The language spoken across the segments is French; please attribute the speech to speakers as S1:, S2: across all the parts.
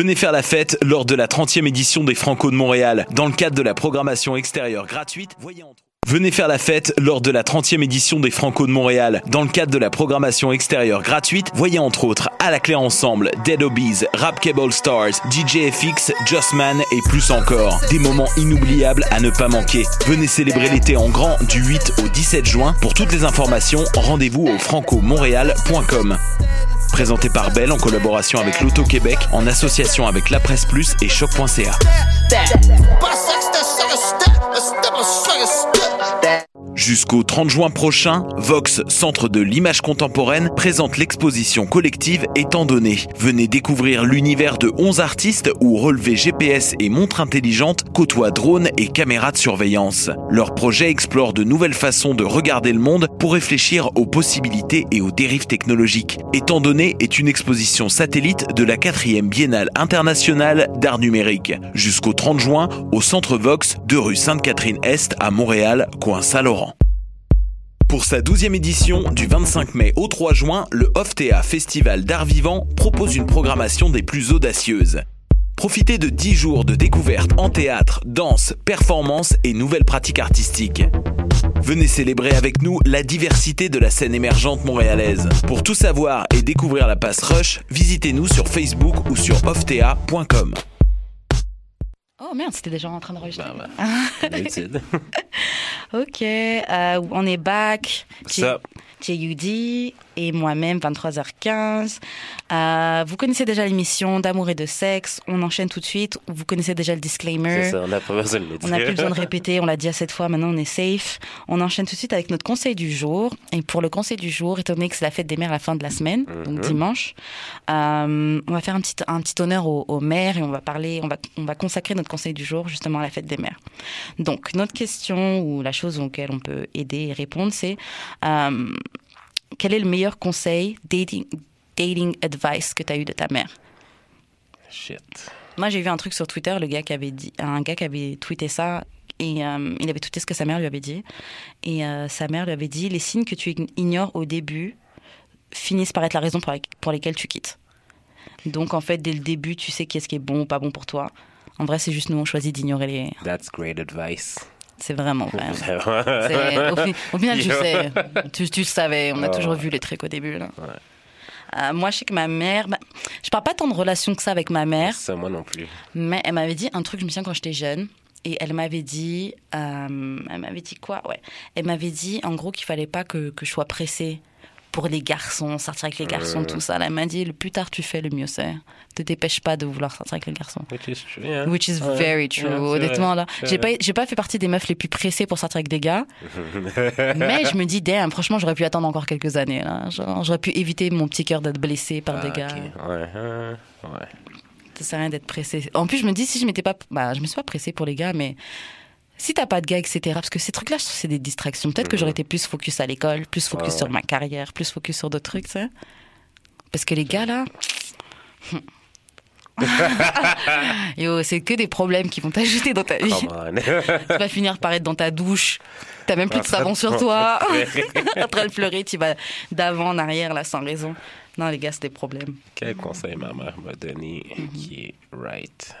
S1: Venez faire la fête lors de la 30e édition des Franco de Montréal. Dans le cadre de la programmation extérieure gratuite, voyez entre Venez faire la fête lors de la 30e édition des Franco de Montréal. Dans le cadre de la programmation extérieure gratuite, voyez entre autres À la clé ensemble, Dead Obies, Rap Cable Stars, DJ FX, Justman et plus encore. Des moments inoubliables à ne pas manquer. Venez célébrer l'été en grand du 8 au 17 juin. Pour toutes les informations, rendez-vous au francomontréal.com. Présenté par Bell en collaboration avec l'Auto-Québec, en association avec La Presse Plus et Choc.ca. Jusqu'au 30 juin prochain, Vox, Centre de l'image contemporaine, présente l'exposition collective Étant donné. Venez découvrir l'univers de 11 artistes où relevés GPS et montres intelligentes côtoient drones et caméras de surveillance. Leur projet explore de nouvelles façons de regarder le monde pour réfléchir aux possibilités et aux dérives technologiques. Étant donné est une exposition satellite de la 4e Biennale internationale d'art numérique. Jusqu'au 30 juin, au Centre Vox, 2 rue Sainte-Catherine-Est à Montréal, coin Saint-Laurent. Pour sa 12e édition, du 25 mai au 3 juin, le OFTEA Festival d'art vivant propose une programmation des plus audacieuses. Profitez de 10 jours de découvertes en théâtre, danse, performance et nouvelles pratiques artistiques. Venez célébrer avec nous la diversité de la scène émergente montréalaise. Pour tout savoir et découvrir la passe Rush, visitez-nous sur Facebook ou sur oftea.com.
S2: Oh merde, c'était déjà en train d'enregistrer.
S3: Ben, D'habitude.
S2: ok, euh, on est back.
S3: Ça.
S2: JUD et moi-même, 23h15. Euh, vous connaissez déjà l'émission d'amour et de sexe. On enchaîne tout de suite. Vous connaissez déjà le disclaimer.
S3: C'est ça, on n'a pas besoin de le
S2: On n'a plus besoin de répéter, on l'a dit à cette fois, maintenant on est safe. On enchaîne tout de suite avec notre conseil du jour. Et pour le conseil du jour, étant donné que c'est la fête des mères à la fin de la semaine, donc
S3: Mhm.
S2: dimanche, euh, on va faire un petit, un petit honneur aux, aux mères et on va parler, on va, on va consacrer notre conseil du jour justement à la fête des mères. Donc notre question ou la chose auquel on peut aider et répondre, c'est euh, quel est le meilleur conseil dating, dating advice que tu as eu de ta mère?
S3: Shit.
S2: moi, j'ai vu un truc sur Twitter, le gars qui avait dit, un gars qui avait tweeté ça, et euh, il avait tweeté ce que sa mère lui avait dit. Et euh, sa mère lui avait dit les signes que tu ignores au début finissent par être la raison pour, la- pour lesquelles tu quittes. Donc, en fait, dès le début, tu sais qu'est-ce qui est bon ou pas bon pour toi. En vrai, c'est juste nous, on choisit d'ignorer les.
S3: That's great advice.
S2: C'est vraiment vrai. C'est- Au, fi- au final, tu sais, tu, savais, on a toujours vu les trucs au début. Là. Euh, moi, je sais que ma mère, bah, je parle pas tant de relation que ça avec ma mère.
S3: Ça, moi non plus.
S2: Mais elle m'avait dit un truc, je me souviens quand j'étais jeune. Et elle m'avait dit, euh, elle m'avait dit quoi? Ouais. Elle m'avait dit en gros qu'il fallait pas que, que je sois pressée pour les garçons, sortir avec les garçons, tout ça. Là, elle m'a dit le plus tard tu fais, le mieux c'est. Te dépêche pas de vouloir sortir avec les garçons.
S3: Which is true. yeah.
S2: Which is very true. Honnêtement, là, j'ai pas, j'ai pas fait partie des meufs les plus pressées pour sortir avec des gars. mais je me dis, damn, franchement, j'aurais pu attendre encore quelques années. Là. J'aurais pu éviter mon petit cœur d'être blessé par
S3: Ah,
S2: des gars.
S3: ok. Ouais, hein, ouais.
S2: Ça sert à rien d'être pressé. En plus, je me dis, si je m'étais pas. Bah, je me suis pas pressée pour les gars, mais si t'as pas de gars, etc. Parce que ces trucs-là, je trouve que c'est des distractions. Peut-être que j'aurais été plus focus à l'école, plus focus
S3: Mhm. Ouais,
S2: sur
S3: ouais.
S2: ma carrière, plus focus sur d'autres trucs, tu sais. Parce que les gars, là. Yo, c'est que des problèmes qui vont t'ajouter dans ta vie. Tu vas finir par être dans ta douche. T'as même plus de savon sur toi. en train de pleurer, tu vas d'avant en arrière, là, sans raison. Non, les gars, c'est des problèmes.
S3: Quel conseil ma mère m'a donné
S2: Mhm.
S3: qui est right?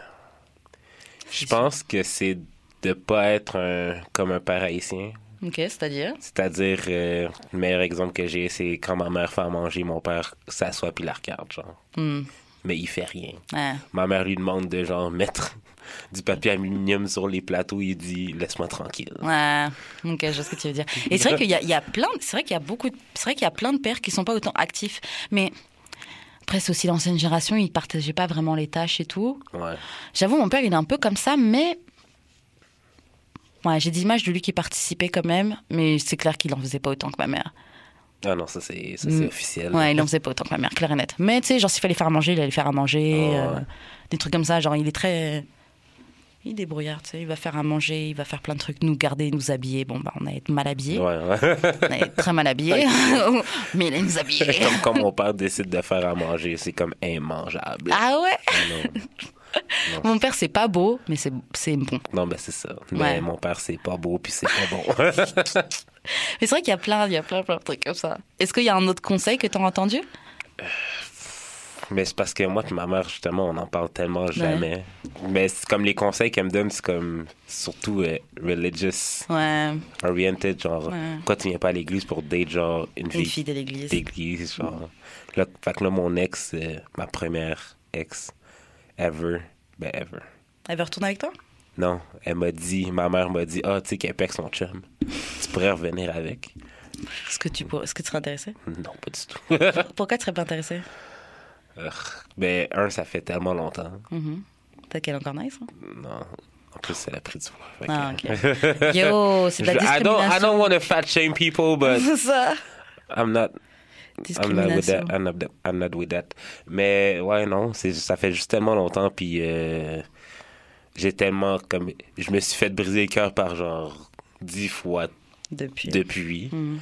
S3: Je pense que c'est de pas être un, comme un père haïtien.
S2: Ok, c'est-à-dire?
S3: C'est-à-dire, euh, le meilleur exemple que j'ai, c'est quand ma mère fait à manger, mon père s'assoit puis la regarde, genre.
S2: Hmm,
S3: Mais il fait rien.
S2: ouais.
S3: Ma mère lui demande de, genre, mettre du papier aluminium sur les plateaux. Il dit, laisse-moi tranquille.
S2: Ouais, ok, je vois ce que tu veux dire. Et c'est vrai qu'il y a, il y a plein, c'est vrai qu'il y a beaucoup, de- c'est vrai qu'il y a plein de pères qui sont pas autant actifs, mais après c'est aussi l'ancienne génération, ils partageaient pas vraiment les tâches et tout.
S3: Ouais.
S2: J'avoue, mon père il est un peu comme ça, mais ouais, j'ai des images de lui qui participait quand même, mais c'est clair qu'il en faisait pas autant que ma mère.
S3: Ah non, ça c'est,
S2: Mm.
S3: officiel.
S2: Ouais, il en faisait pas autant que ma mère, clair et net. Mais tu sais, genre s'il fallait faire à manger, il allait faire à manger,
S3: Oh,
S2: euh,
S3: ouais.
S2: des trucs comme ça. Genre il est très, il est débrouillard, tu sais, il va faire à manger, il va faire plein de trucs, nous garder, nous habiller. Bon bah on a été mal habillés.
S3: Ouais, ouais.
S2: On est très mal habillés, mais il aime nous habiller.
S3: comme quand mon père décide de faire à manger, c'est comme immangeable.
S2: Ah ouais?
S3: Non,
S2: Mon père, c'est pas beau, mais c'est bon.
S3: non, ben c'est ça. Mais
S2: Ouais.
S3: mon père, c'est pas beau, puis c'est pas bon.
S2: Mais c'est vrai qu'il y a plein, il y a plein, plein de trucs comme ça. Est-ce qu'il y a un autre conseil que tu as entendu
S3: Mais c'est parce que moi et ma mère, justement, on en parle tellement jamais. Mais c'est comme les conseils qu'elle me donne, c'est comme surtout euh, religious
S2: Ouais.
S3: oriented, genre,
S2: Ouais.
S3: pourquoi tu viens pas à l'église pour date, genre, une
S2: Une
S3: fille
S2: fille de l'église.
S3: d'église, genre. Là, fait que là, mon ex, euh, ma première ex ever, ben ever.
S2: Elle veut retourner avec toi?
S3: Non, elle m'a dit, ma mère m'a dit, ah, tu sais qu'elle pèque son chum. Tu pourrais revenir avec.
S2: Est-ce que tu pour... Est-ce que tu serais intéressé
S3: Non, pas du tout.
S2: Pourquoi tu serais pas intéressé
S3: Ugh. ben, un, ça fait tellement longtemps.
S2: Mhm. Peut-être qu'elle est encore nice. hein?
S3: Non. En plus, elle a pris du poids. Fait
S2: Ah, ok. Yo, c'est de la
S3: Je- I don't, I
S2: discrimination.
S3: don't want to fat shame people, but
S2: C'est ça.
S3: I'm not. I'm not with that.
S2: Discrimination.
S3: I'm not, I'm not with that. Mais ouais, non, ça fait juste tellement longtemps, puis euh, j'ai tellement comme, je me suis fait briser le cœur par genre dix fois
S2: Depuis.
S3: depuis.
S2: Mhm.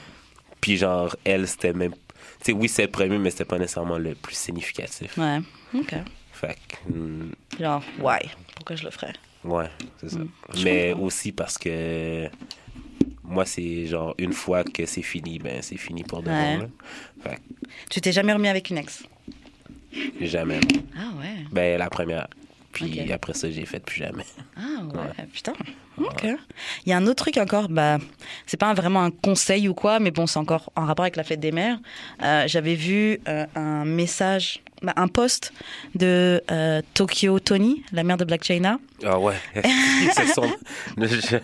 S3: Puis genre elle, c'était même, tu sais, oui c'est le premier, mais c'était pas nécessairement le plus significatif.
S2: Ouais. Ok.
S3: Fait que, hmm,
S2: Genre, why? Pourquoi je le ferais?
S3: Ouais, c'est ça.
S2: Mm. Je
S3: Mais aussi parce que moi c'est genre une fois que c'est fini, ben c'est fini pour de
S2: Ouais.
S3: bon. là. Fait
S2: Tu t'es jamais remis avec une ex?
S3: Jamais.
S2: Ah ouais.
S3: Ben, la première. Puis après ça, j'ai fait plus jamais.
S2: Ah ouais, putain. Ok. Il y a un autre truc encore, bah, c'est pas vraiment un conseil ou quoi, mais bon, c'est encore en rapport avec la fête des mères. Euh, J'avais vu euh, un message, un post de euh, Tokyo Tony, la mère de Black China.
S3: Ah ouais. Son...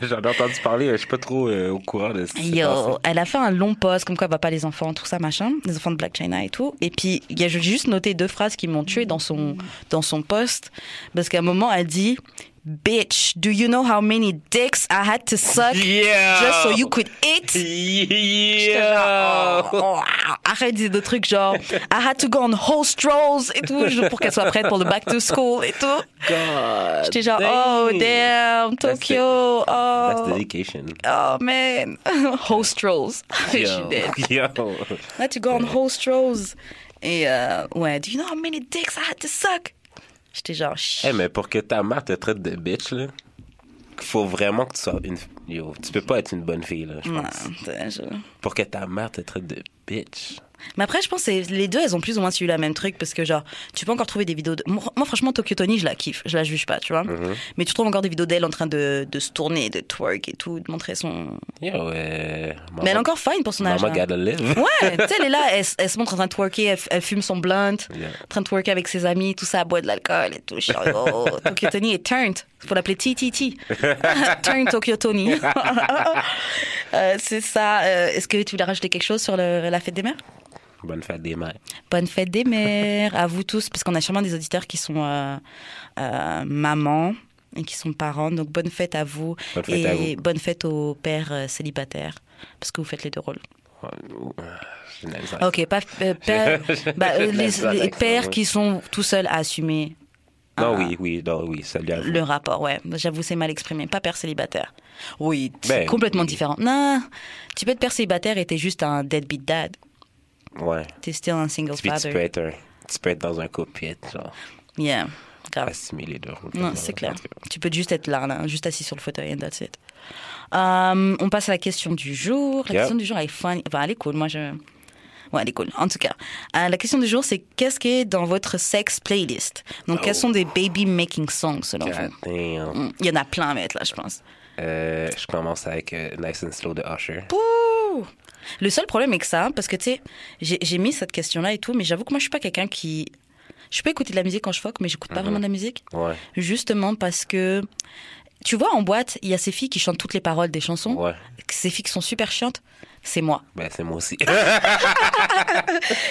S3: J'en ai entendu parler, je suis pas trop euh, au courant de ce
S2: Yo,
S3: passé.
S2: elle a fait un long post comme quoi elle va pas les enfants, tout ça machin, les enfants de Black China et tout. Et puis j'ai juste noté deux phrases qui m'ont tué dans son dans son post parce qu'à un moment elle dit Bitch, do you know how many dicks I had to suck
S3: Yeah!
S2: just so you could eat? J'étais genre,
S3: Yeah!
S2: oh, oh, arrête des trucs genre I had to go on whole strolls et tout pour qu'elle soit prête pour le back to school et tout.
S3: God
S2: J'étais genre oh damn Tokyo oh.
S3: That's
S2: oh
S3: dedication.
S2: oh man whole strolls.
S3: Yo. Yo.
S2: Là, tu go on whole strolls. Et euh, ouais, do you know how many dicks I had to suck? J'étais genre,
S3: Eh, mais pour que ta mère te traite de bitch, là, faut vraiment que tu sois une. Yo, tu peux pas être une bonne fille, là, je pense.
S2: je-
S3: Pour que ta mère te traite de bitch.
S2: Mais après, je pense que les deux, elles ont plus ou moins suivi la même truc parce que, genre, tu peux encore trouver des vidéos. De... Moi, franchement, Tokyo Tony, je la kiffe. Je la juge pas, tu vois.
S3: Mhm.
S2: Mais tu trouves encore des vidéos d'elle en train de, de se tourner, de twerk et tout, de montrer son. Mais elle est encore fine pour son âge.
S3: Maman
S2: là.
S3: gotta live.
S2: Ouais, tu sais, elle est là, elle, elle se montre en train de twerker, elle, elle fume son blunt,
S3: Yeah.
S2: en train de twerker avec ses amis, tout ça, elle boit de l'alcool et tout. Genre, oh, Tokyo Tony est turned. Faut l'appeler TTT. Turn Tokyo Tony. Euh, c'est ça. Euh, Est-ce que tu voulais rajouter quelque chose sur le- la fête des mères?
S3: Bonne fête des mères.
S2: Bonne fête des mères à vous tous, parce qu'on a sûrement des auditeurs qui sont euh, euh, mamans et qui sont parents. Donc bonne fête à vous
S3: Bonne fête
S2: et
S3: à vous.
S2: bonne fête aux pères euh, célibataires, parce que vous faites les deux rôles. Ok, pas euh, père- bah, euh, les, pères qui sont tout seuls à assumer
S3: Non, oui, oui, non, oui, salut à vous.
S2: le rapport. Ouais, j'avoue, c'est mal exprimé. Pas père célibataire. Oui, c'est
S3: Ben,
S2: complètement
S3: oui.
S2: différent. Non, tu peux être père célibataire et t'es juste un deadbeat dad.
S3: Ouais.
S2: T'es still un single
S3: Puis tu
S2: father.
S3: peux être un- tu peux être dans un couple puis être genre
S2: Yeah, grave.
S3: assimiler deux rôles.
S2: Non, c'est clair. Tu peux juste être là, là, juste assis sur le fauteuil, and that's it. Euh, on passe à la question du jour. La
S3: Yeah.
S2: question du jour, elle est fun. Enfin, elle est cool. Moi, je. Ouais, elle est cool. En tout cas, euh, la question du jour, c'est qu'est-ce qui est dans votre sex playlist? Donc, quels
S3: Oh.
S2: sont des baby making songs selon
S3: God
S2: vous?
S3: damn.
S2: Mm, Il y en a plein à mettre là, je pense.
S3: Euh, je commence avec euh, Nice and Slow de Usher.
S2: Ouh Le seul problème avec ça, parce que tu sais, j'ai mis cette question-là et tout, mais j'avoue que moi, je suis pas quelqu'un qui. Je peux écouter de la musique quand je fuck, mais j'écoute pas
S3: Mhm.
S2: vraiment de la musique.
S3: Ouais,
S2: Justement parce que. Tu vois, en boîte, il y a ces filles qui chantent toutes les paroles des chansons.
S3: ouais.
S2: Ces filles qui sont super chiantes, c'est moi.
S3: Ben, c'est moi aussi.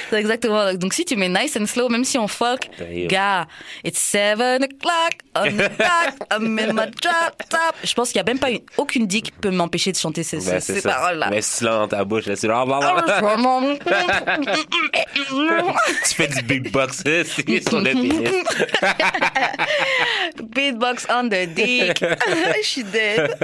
S2: C'est exactement. Donc si tu mets nice and slow, même si on fuck, gars, it's seven o'clock on the clock, I'm in my drop top. Je pense qu'il y a même pas une, aucune dick qui peut m'empêcher de chanter ces,
S3: Ben,
S2: ces,
S3: c'est
S2: ces paroles-là.
S3: Mais si là, dans ta bouche, là, c'est genre... tu fais du beatbox aussi sur le pénis.
S2: Beatbox on the dick. Je suis dead.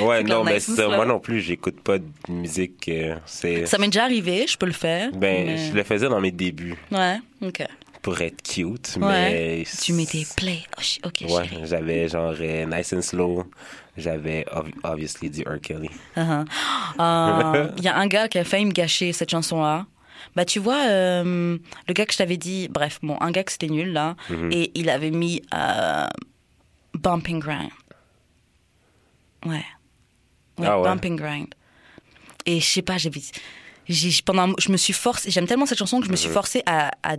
S3: Ouais, non, mais
S2: nice and
S3: ça,
S2: slow.
S3: moi non plus, j'écoute pas de musique. Euh, c'est...
S2: Ça m'est déjà arrivé, je peux le faire.
S3: Ben,
S2: mais-
S3: je le faisais dans mes débuts
S2: Ouais, ok.
S3: pour être cute,
S2: Ouais.
S3: mais...
S2: Tu mettais play. Oh, ok,
S3: Ouais, j'avais genre euh, Nice and Slow, j'avais ob- obviously du R. Kelly.
S2: Uh-huh. Euh, Il y a un gars qui a failli me gâcher cette chanson-là. Bah, tu vois, euh, le gars que je t'avais dit, bref, bon, un gars que c'était nul, là,
S3: Mhm.
S2: et il avait mis euh, Bumping Grind. Ouais. Ouais,
S3: Ah ouais.
S2: Bumping Grind. Et je sais pas, j'ai. j'ai- pendant, je me suis forcée, j'aime tellement cette chanson que je me suis forcée à, à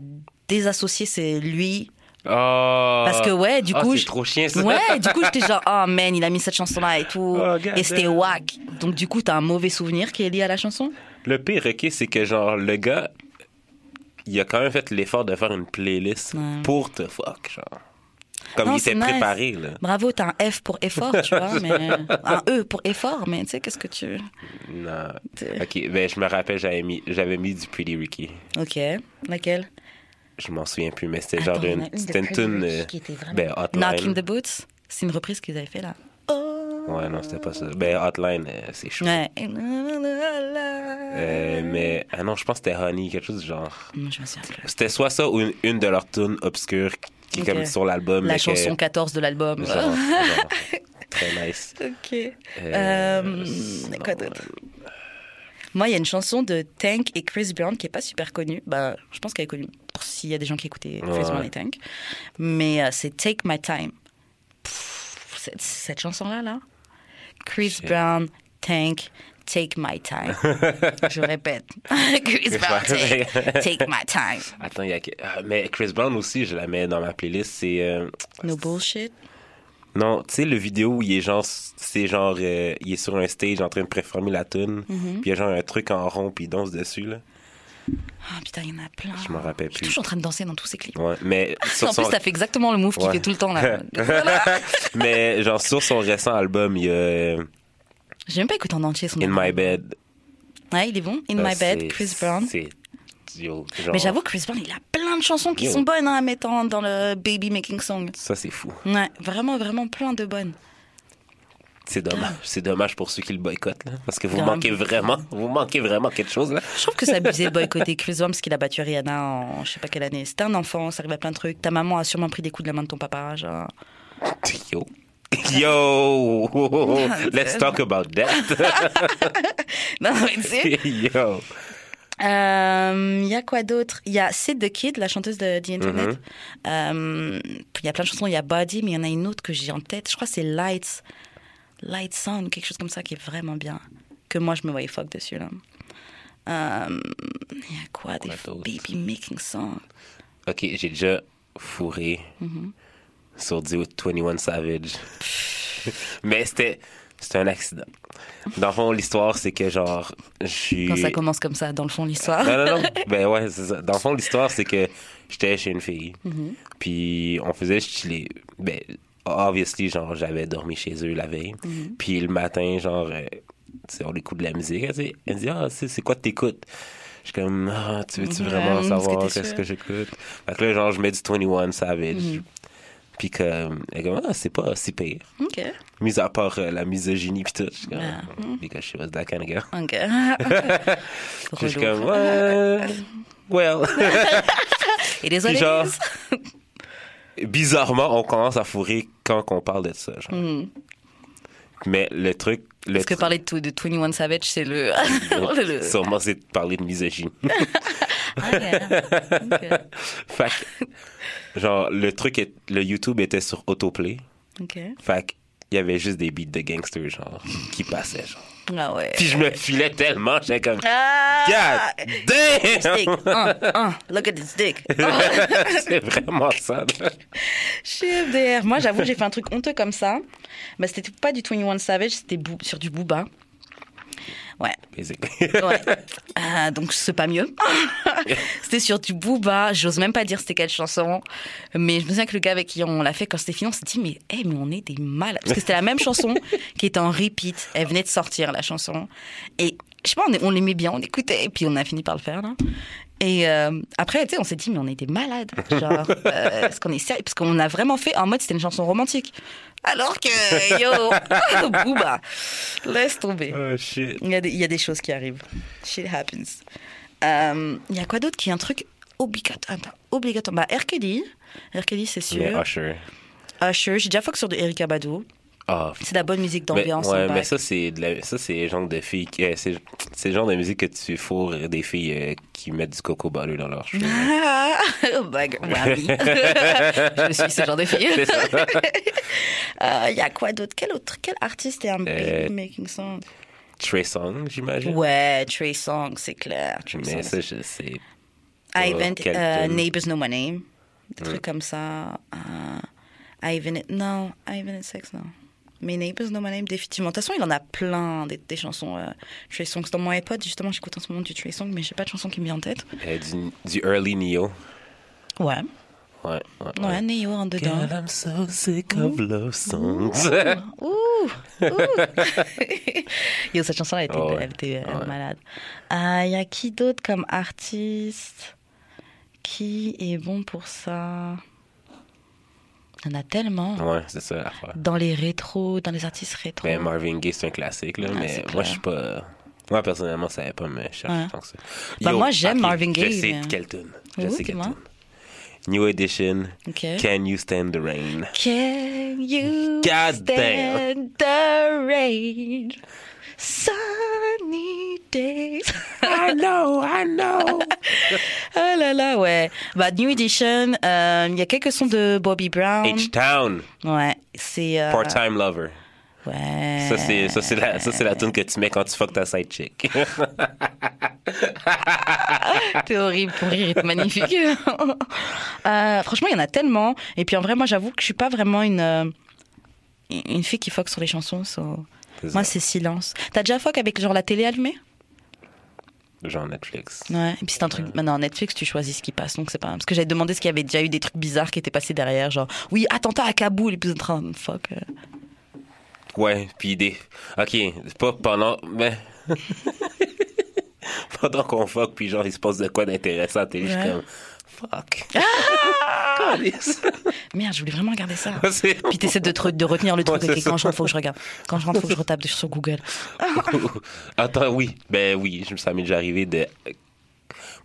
S2: désassocier c'est lui.
S3: Oh,
S2: Parce que, ouais, du
S3: Ah,
S2: coup. je-
S3: trop chien, ça.
S2: Ouais, du coup, j'étais genre, oh man, il a mis cette chanson-là et tout.
S3: Oh,
S2: et c'était wack. Donc, du coup, t'as un mauvais souvenir qui est lié à la chanson?
S3: Le pire, ok, c'est que genre, le gars, il a quand même fait l'effort de faire une playlist
S2: Ouais.
S3: pour te fuck, genre. Comme
S2: Non,
S3: il
S2: nice.
S3: préparé, là.
S2: Bravo, t'as un F pour effort, tu vois, mais un E pour effort, mais tu sais, qu'est-ce que tu.
S3: Non. Ok, ben je me rappelle, j'avais mis, j'avais mis du Pretty Ricky.
S2: Ok, laquelle?
S3: Je m'en souviens plus, mais c'était genre une, c'était une tune, euh, ben Hotline.
S2: the Boots C'est une reprise qu'ils avaient fait là. Oh.
S3: Ouais, non, c'était pas ça. Ben Hotline, euh, c'est chaud.
S2: Ouais.
S3: Euh, mais ah non, je pense que c'était Honey, quelque chose du genre.
S2: Non, je me souviens plus.
S3: C'était soit ça ou une, une de leurs tunes obscures qui est
S2: Ok.
S3: comme sur l'album.
S2: La chanson 14 de l'album.
S3: très nice.
S2: ok.
S3: Euh,
S2: Euh, quoi d'autre Moi, il y a une chanson de Tank et Chris Brown qui est pas super connue. Bah, je pense qu'elle est connue pour s'il y a des gens qui écoutaient Chris
S3: Ouais.
S2: Brown et Tank. Mais euh, c'est Take My Time. Pff, cette, cette chanson-là, là. Chris. Brown, Tank, Take My Time. je répète. Chris Brown, take, take My Time.
S3: Attends, il y a ah, mais Chris Brown aussi, je la mets dans ma playlist. C'est euh,
S2: No bullshit.
S3: non, tu sais le vidéo où il est genre, c'est genre, euh, il est sur un stage en train de préformer la tune,
S2: Mhm.
S3: puis il y a genre un truc en rond puis il danse dessus là.
S2: Ah putain, il y en a plein.
S3: Je m'en rappelle
S2: Je suis
S3: plus.
S2: toujours en train de danser dans tous ces clips.
S3: Ouais, mais sur
S2: En plus, t'as fait exactement le move qu'il
S3: Ouais.
S2: fait tout le temps là.
S3: mais genre sur son récent album, il y a euh,
S2: J'ai même pas écouté en entier son
S3: In. My Bed.
S2: Ouais, il est bon. In
S3: Ça,
S2: My Bed, Chris Brown.
S3: Genre,
S2: Mais j'avoue, Chris Brown, il a plein de chansons qui
S3: Yo.
S2: sont bonnes hein, à mettre dans le baby making song.
S3: ça c'est fou.
S2: Ouais, vraiment, vraiment plein de bonnes.
S3: C'est dommage. C'est dommage pour ceux qui le boycottent, là, parce que vous
S2: Grave.
S3: manquez vraiment, vous manquez vraiment quelque chose là.
S2: Je trouve que c'est abusé de boycotter Chris Brown parce qu'il a battu Rihanna en je sais pas quelle année. C'était un enfant, ça arrivait à plein de trucs. Ta maman a sûrement pris des coups de la main de ton papa. Genre.
S3: Yo. Yo, let's talk about that.
S2: Non, mais tu sais.
S3: Yo.
S2: Il y a quoi d'autre? Il y a Sid the Kid, la chanteuse de The Internet. Euh, puis il y a plein de chansons. Il y a Body, mais il y en a une autre que j'ai en tête. Je crois que c'est Lights. Light Sound, quelque chose comme ça qui est vraiment bien. Que moi, je me voyais fuck dessus, là. Euh, Il y a quoi Des
S3: Quoi
S2: baby making songs.
S3: Ok, j'ai déjà fourré
S2: Mm-hmm.
S3: Sur du 21 Savage. Mais c'était c'était un accident. Dans le fond, l'histoire, c'est que genre, je.
S2: Quand ça commence comme ça, dans le fond, l'histoire.
S3: Non, non, non. Ben ouais, c'est ça. Dans le fond, l'histoire, c'est que j'étais chez une fille.
S2: Mm-hmm.
S3: Puis on faisait chiller. Ben, obviously, genre, j'avais dormi chez eux la veille.
S2: Mm-hmm.
S3: Puis le matin, genre, euh, on écoute de la musique. Elle elle dit ah, c'est c'est quoi que t'écoutes? Je suis comme, ah, tu veux-tu
S2: Ouais,
S3: vraiment savoir qu'est-ce que j'écoute? Fait que là, genre, je mets du 21 Savage. Puis comme, ah, c'est pas si pire.
S2: Ok.
S3: Mis à part euh, la misogynie pis tout. Je suis comme,
S2: Ah.
S3: because she was that kind of girl?
S2: Ok.
S3: Je suis comme, ouais, well.
S2: Et désolé.
S3: Puis genre, bizarrement, on commence à fourrer quand on parle de ça. genre. Mais le truc. Le
S2: Parce que parler de, de 21 Savage, c'est le. le-
S3: Sûrement, c'est parler de misogynie.
S2: Ah, yeah. Ok.
S3: fait que, genre, le truc, est, le YouTube était sur autoplay.
S2: Ok.
S3: Fait il y avait juste des beats de gangsters, genre, qui passaient, genre.
S2: Ah ouais.
S3: Puis je me filais tellement, j'étais comme,
S2: Ah!
S3: God damn!
S2: Uh, uh, look at this dick.
S3: c'est vraiment ça.
S2: CFDR. Moi, j'avoue, j'ai fait un truc honteux comme ça. Mais c'était pas du 21 Savage, c'était sur du Booba. Ouais.
S3: Basically.
S2: Ouais. Euh, donc c'est pas mieux. c'était sur du Booba. J'ose même pas dire c'était quelle chanson. Mais je me souviens que le gars avec qui on l'a fait quand c'était fini, on s'est dit mais, hey, mais on est des malades. Parce que c'était la même chanson qui était en repeat. Elle venait de sortir la chanson. Et je sais pas, on, on l'aimait bien, on écoutait. Et puis on a fini par le faire là. Et euh, après, tu sais, on s'est dit, mais on des malades. Genre, euh, est-ce qu'on est sérieux Parce qu'on a vraiment fait en mode, c'était une chanson romantique. Alors que, yo, Booba, laisse tomber.
S3: oh shit.
S2: Il y, a des, il y a des choses qui arrivent. Shit happens. Euh, il y a quoi d'autre qui est un truc obligatoire Attends, obligatoire. Bah, R. Kelly. R. Kelly, c'est sûr.
S3: Mais Usher.
S2: Usher. J'ai déjà fuck sur de Erika Badu.
S3: Ah,
S2: C'est de la bonne musique
S3: mais,
S2: d'ambiance.
S3: ouais,
S2: en
S3: mais ça, c'est la- ça, c'est le genre de filles. qui- euh, c'est c'est le genre de musique que tu fourres des filles euh, qui mettent du coco butter dans leurs cheveux.
S2: Ah, bah, oui. je suis ce genre de fille. Il y a quoi d'autre? Quel autre Quel artiste est un
S3: Euh,
S2: baby making song?
S3: Trey Song, j'imagine.
S2: Ouais, Trey Songz, c'est clair. Trey
S3: Mais
S2: Songz.
S3: ça, je sais.
S2: Ivan, euh,
S3: thème?
S2: Neighbors Know My Name. Des
S3: Mm.
S2: trucs comme ça. Euh, Ivan, non, Ivan and Sex, non. Mais Neighbors Know My Name, définitivement. De toute façon, il en a plein des, des chansons euh, Trey. Dans mon iPod, justement, j'écoute en ce moment du Trey Songz, mais j'ai pas de chanson qui me vient en tête.
S3: Euh, du, du early Neo.
S2: Ouais.
S3: Ouais. ouais,
S2: Ouais, Neo en dedans.
S3: God, I'm so sick of love songs.
S2: Ouh, ouh. Yo, cette chanson, elle était,
S3: Oh ouais.
S2: elle était euh,
S3: Ouais.
S2: malade. Il y a qui d'autre comme artiste qui est bon pour ça? Il y en a tellement.
S3: ouais, c'est ça l'affaire.
S2: Dans les rétros, dans les artistes rétros.
S3: Mais Marvin Gaye, c'est un classique, là.
S2: Ah,
S3: mais moi, je suis pas. Moi, personnellement, ça savais pas me chercher
S2: Ouais.
S3: tant que ça.
S2: Bah,
S3: Yo,
S2: moi, j'aime
S3: ok,
S2: Marvin Gaye,
S3: Je sais
S2: mais-
S3: quelle tune. Je
S2: Oui,
S3: sais quelle tune. New Edition.
S2: Ok.
S3: Can You Stand the Rain?
S2: Can you
S3: God damn.
S2: stand the rain? Sunny days.
S3: I know, I know.
S2: Ah là là, ouais. Bah, New Edition, euh, il y a quelques sons de Bobby Brown.
S3: H-Town.
S2: Ouais, c'est. euh,
S3: Part-time lover.
S2: Ouais.
S3: Ça, c'est, ça, c'est la, ça, c'est la tune que tu mets quand tu fuck ta side chick.
S2: T'es horrible, ton rire est magnifique. Euh, franchement, il y en a tellement. Et puis en vrai, moi, j'avoue que je suis pas vraiment une. euh, Une fille qui fuck sur les chansons. so-
S3: C'est
S2: Moi, c'est silence. T'as déjà fuck avec genre la télé allumée?
S3: Genre Netflix.
S2: Ouais. Et puis c'est un truc. Maintenant, Netflix, tu choisis ce qui passe. Donc c'est pas. Parce que j'avais demandé ce qu'il y avait déjà eu des trucs bizarres qui étaient passés derrière. Genre, oui, attentat à Kaboul. Et puis en train de fuck. euh.
S3: Ouais, puis des. Ok, pas pendant. Mais. pendant qu'on fuck, puis genre, il se passe de quoi d'intéressant, t'es juste
S2: Ouais.
S3: comme. Fuck.
S2: Ah
S3: Calice.
S2: Merde, je voulais vraiment regarder ça. Puis t'essaies de, te- de retenir le truc.
S3: Ouais, c'est
S2: quand je rentre, faut que je regarde. Quand je rentre, faut que je retape sur Google.
S3: Attends, oui. Ben oui, je- ça m'est déjà arrivé de.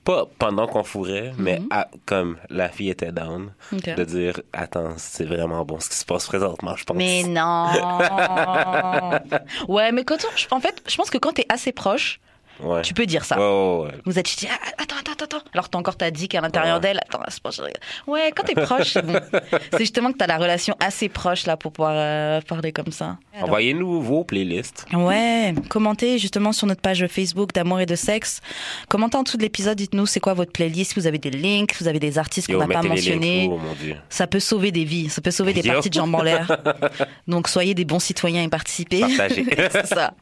S3: Pas pendant qu'on fourrait, mais à- comme la fille était down,
S2: Mhm.
S3: De dire Attends, c'est vraiment bon ce qui se passe présentement, je pense.
S2: Mais non. ouais, mais quand on- en fait, je pense que quand t'es assez proche,
S3: Ouais.
S2: tu peux dire ça.
S3: Ouais, ouais.
S2: Vous êtes dit, ah, attends, attends, attends. Alors t'as encore ta dick à l'intérieur d'elle. Attends, c'est pas- Ouais, quand t'es proche, c'est bon. C'est justement que t'as la relation assez proche là pour pouvoir euh, parler comme ça.
S3: Envoyez-nous vos playlists.
S2: Ouais, commentez justement sur notre page Facebook d'amour et de sexe. Commentez en dessous de l'épisode, dites-nous c'est quoi votre playlist, vous avez des links, vous avez des artistes qu'on n'a pas mentionnés.
S3: Oh.
S2: Ça peut sauver des vies, ça peut sauver des
S3: Yo.
S2: parties de jambes en l'air. Donc soyez des bons citoyens et participez.
S3: Partagez.
S2: C'est ça.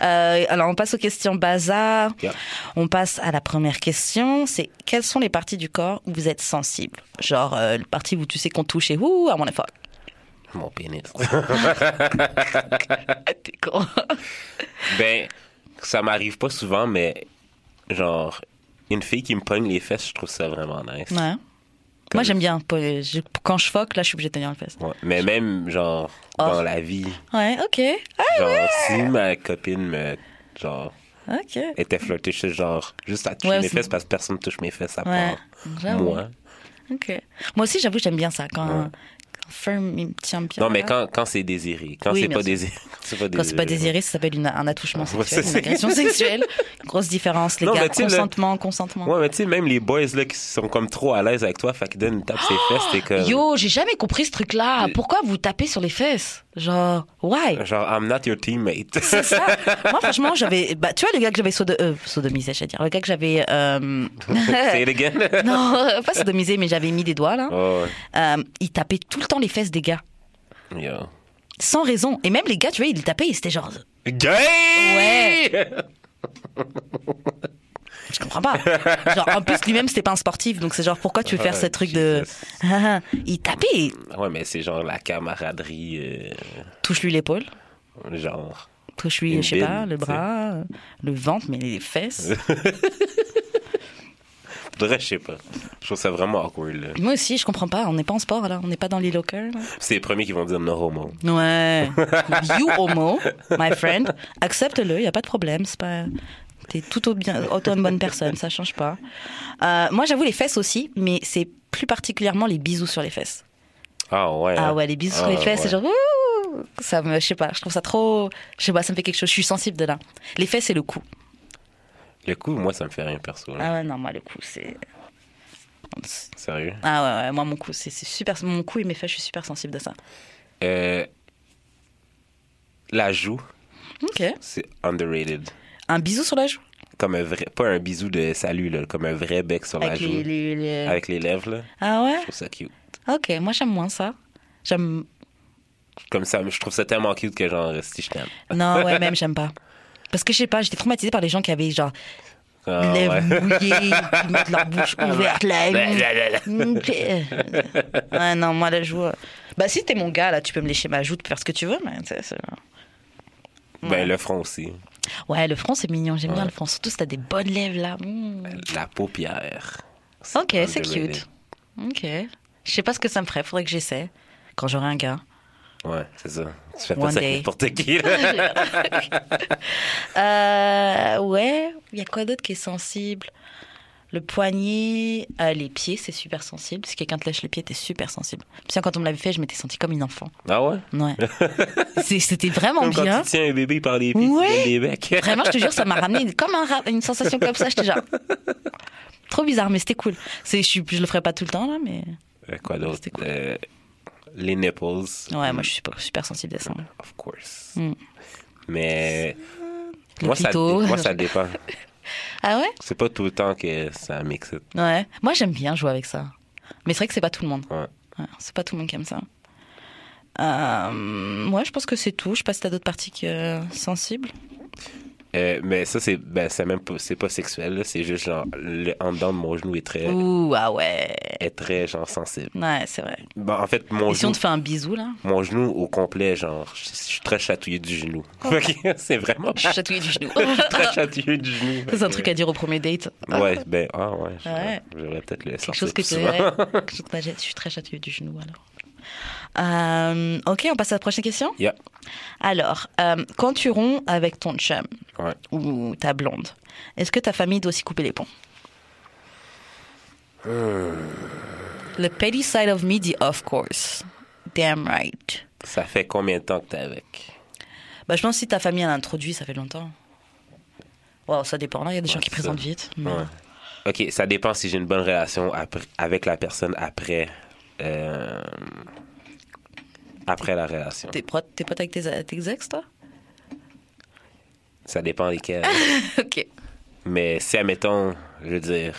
S2: Euh, alors on passe aux questions
S3: Yeah.
S2: On passe à la première question. C'est quelles sont les parties du corps où vous êtes sensible? Genre euh, les parties où tu sais qu'on touche et ouh, I wanna fuck.
S3: Mon pénis.
S2: T'es con.
S3: ben, ça m'arrive pas souvent, mais genre, une fille qui me pogne les fesses, je trouve ça vraiment nice.
S2: Ouais. Moi j'aime bien. Quand je fuck, là je suis obligée de tenir le fesse.
S3: Ouais. Mais même, genre,
S2: Oh.
S3: dans la vie,
S2: Ouais, ok. Ah,
S3: genre, si ma copine me, genre,
S2: ok.
S3: était suis genre, juste à toucher
S2: Ouais,
S3: mes fesses parce que personne touche mes fesses à part moi.
S2: Ok. Moi aussi, j'avoue, j'aime bien ça. Quand,
S3: Ouais.
S2: quand Firm, il me tient bien.
S3: Non, mais quand, quand c'est désiré. Quand
S2: Oui,
S3: c'est pas désiré.
S2: Quand c'est pas désiré, ça s'appelle un attouchement sexuel,
S3: c'est
S2: une agression sexuelle. Grosse différence, les
S3: Non,
S2: gars.
S3: le-
S2: Consentement, consentement.
S3: Ouais, mais tu sais, même les boys, là, qui sont comme trop à l'aise avec toi, fait qu'ils donnent une tape ses fesses, t'es comme.
S2: Yo, j'ai jamais compris ce truc-là. Pourquoi vous tapez sur les fesses? Genre, why?
S3: Genre, I'm not your teammate.
S2: C'est ça. Moi, franchement, j'avais. Bah, tu vois, le gars que j'avais sodo... euh, sodomisé, je veux dire. Le gars que j'avais. euh,
S3: Say it again.
S2: non, pas sodomisé, mais j'avais mis des doigts, là.
S3: Oh,
S2: Euh, il tapait tout le temps les fesses des gars. Sans raison. Et même les gars, tu vois, ils tapaient, ils étaient genre.
S3: Gay!
S2: Ouais. Je comprends pas. Genre, en plus, lui-même, c'était pas un sportif. Donc, c'est genre, pourquoi tu veux faire ce truc de. Il tapait.
S3: Ouais, mais c'est genre la camaraderie, euh,
S2: Touche-lui l'épaule.
S3: genre.
S2: Touche-lui, je sais pas, le bras, le ventre, mais les fesses.
S3: Pour de vrai, je sais pas. Je trouve ça vraiment awkward, là.
S2: Moi aussi, je comprends pas. On n'est pas en sport, là. On n'est pas dans les lockers.
S3: C'est les premiers qui vont dire no homo.
S2: Ouais. You homo, my friend. Accepte-le, il y a pas de problème. C'est pas. T'es tout bien, autant une bonne personne, ça change pas. Euh, moi, j'avoue les fesses aussi, mais c'est plus particulièrement les bisous sur les fesses.
S3: Ah ouais.
S2: Ah
S3: hein?
S2: ouais, les bisous sur
S3: Ah
S2: les fesses, c'est genre. ouh ça me, je sais pas, je trouve ça trop, je sais pas, ça me fait quelque chose. Je suis sensible de là. Les fesses, c'est le cou.
S3: Le coup, moi, ça me fait rien perso. là.
S2: Ah ouais, non, moi le cou, c'est.
S3: Sérieux?
S2: Ah ouais, ouais, moi mon cou, c'est super, mon cou et mes fesses, je suis super sensible de ça.
S3: Euh, la joue,
S2: Ok.
S3: c'est underrated.
S2: Un bisou sur la joue?
S3: Comme un vrai, pas un bisou de salut, là, comme un vrai bec sur la joue.
S2: les, les- les-
S3: Avec les lèvres, là.
S2: Ah ouais?
S3: Je trouve ça cute.
S2: Ok, moi j'aime moins ça. J'aime.
S3: Comme ça, je trouve ça tellement cute que genre, si je t'aime.
S2: Non, ouais, même j'aime pas. Parce que je sais pas, j'étais traumatisée par les gens qui avaient genre
S3: Ah,
S2: lèvres
S3: ouais.
S2: mouillées, qui mettent leur bouche ouverte là. Ouais, non, moi la joue. euh, Bah si t'es mon gars là, tu peux me lécher ma joue, tu peux faire ce que tu veux, mais tu sais, c'est-
S3: Ben, le front aussi.
S2: Ouais, le front c'est mignon, j'aime bien le front. Surtout si t'as des bonnes lèvres là. Mmh.
S3: La paupière.
S2: Ok, c'est cute. Ok. Je sais pas ce que ça me ferait, faudrait que j'essaie. Quand j'aurai un gars.
S3: Ouais, c'est ça. Tu fais pas
S2: One
S3: ça
S2: day.
S3: avec n'importe qui.
S2: Euh, ouais, il y a quoi d'autre qui est sensible? Le poignet, euh, les pieds, c'est super sensible. Si quelqu'un te lèche les pieds, t'es super sensible. Puis quand on me l'avait fait, je m'étais sentie comme une enfant.
S3: Ah ouais?
S2: Ouais. C'était vraiment
S3: Comme quand
S2: bien.
S3: tu tiens un bébé par les pieds,
S2: Ouais.
S3: des becs.
S2: Vraiment, je te jure, ça m'a ramené comme un ra- une sensation comme ça. J'étais genre. Trop bizarre, mais c'était cool. Je, je le ferai pas tout le temps, là, mais.
S3: Euh, Quoi d'autre?
S2: Cool.
S3: Euh, les nipples.
S2: Ouais, moi, je suis super, super sensible à ça.
S3: Of course.
S2: Mm.
S3: Mais
S2: Le
S3: moi ça, moi, ça dépend.
S2: Ah ouais?
S3: C'est pas tout le temps que ça mixe.
S2: Ouais. Moi, j'aime bien jouer avec ça. Mais c'est vrai que c'est pas tout le monde.
S3: Ouais.
S2: Ouais, c'est pas tout le monde qui aime ça. Euh, ouais, je pense que c'est tout. Je sais pas si t'as d'autres parties euh, sensibles.
S3: Euh, mais ça, c'est ben, même pas, pas sexuel. C'est juste genre, le en dedans de mon genou est très,
S2: Ouh, ah ouais.
S3: est très genre sensible.
S2: Ouais, c'est vrai.
S3: Bon, en fait, mon
S2: Et si on te fait un bisou, là
S3: mon genou au complet, genre, je, je suis très chatouillé du genou. Que c'est vraiment
S2: Je suis chatouillée du genou.
S3: je suis très chatouillé du genou.
S2: c'est un truc à dire au premier date.
S3: Ouais, ben, ah ouais. je-
S2: Ouais.
S3: J'aurais peut-être le
S2: Quelque chose que tu quelque chose que t'as- Je suis très chatouillée du genou, alors. Euh, ok, on passe à la prochaine question?
S3: Yeah.
S2: Alors, euh, quand tu ronds avec ton chum
S3: Ouais.
S2: ou ta blonde, est-ce que ta famille doit aussi couper les ponts?
S3: Hmm.
S2: Le petty side of me dit of course. Damn right.
S3: Ça fait combien de temps que t'es avec?
S2: Bah, je pense que si ta famille a introduit, ça fait longtemps. Wow, ça dépend. Il y a des gens qui présentent vite. mais-
S3: Ouais. Ok, ça dépend si j'ai une bonne relation après- avec la personne après. euh, après la relation.
S2: T'es pote, t'es pote avec tes, tes ex, toi?
S3: Ça dépend lesquels.
S2: Ok.
S3: Mais si, admettons, je veux dire.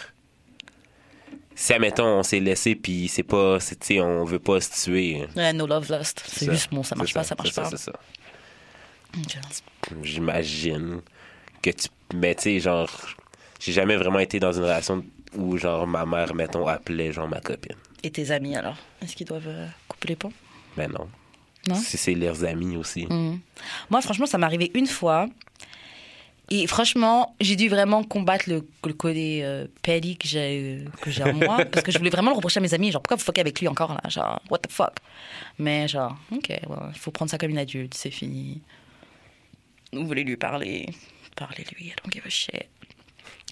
S3: Si, admettons, on s'est laissé, puis c'est pas. c'est- Tu sais, on veut pas se tuer.
S2: Ouais, no love lost. C'est juste bon, ça marche
S3: C'est
S2: pas, ça marche
S3: c'est
S2: pas.
S3: C'est ça.
S2: Ok.
S3: J'imagine que tu. Mais tu sais, genre. J'ai jamais vraiment été dans une relation où, genre, ma mère, mettons, appelait, genre, ma copine.
S2: Et tes amis alors? Est-ce qu'ils doivent euh, couper les ponts?
S3: Mais non. C'est leurs amis aussi.
S2: Mhm. Moi, franchement, ça m'est arrivé une fois. Et franchement, j'ai dû vraiment combattre le, le côté euh, petty que j'ai euh, que j'ai en moi. parce que je voulais vraiment le reprocher à mes amis. Genre, pourquoi vous fuckez avec lui encore là? Genre, what the fuck? Mais genre, ok, il faut prendre ça comme une adulte, c'est fini. Vous voulez lui parler? Parlez-lui, I don't give a shit.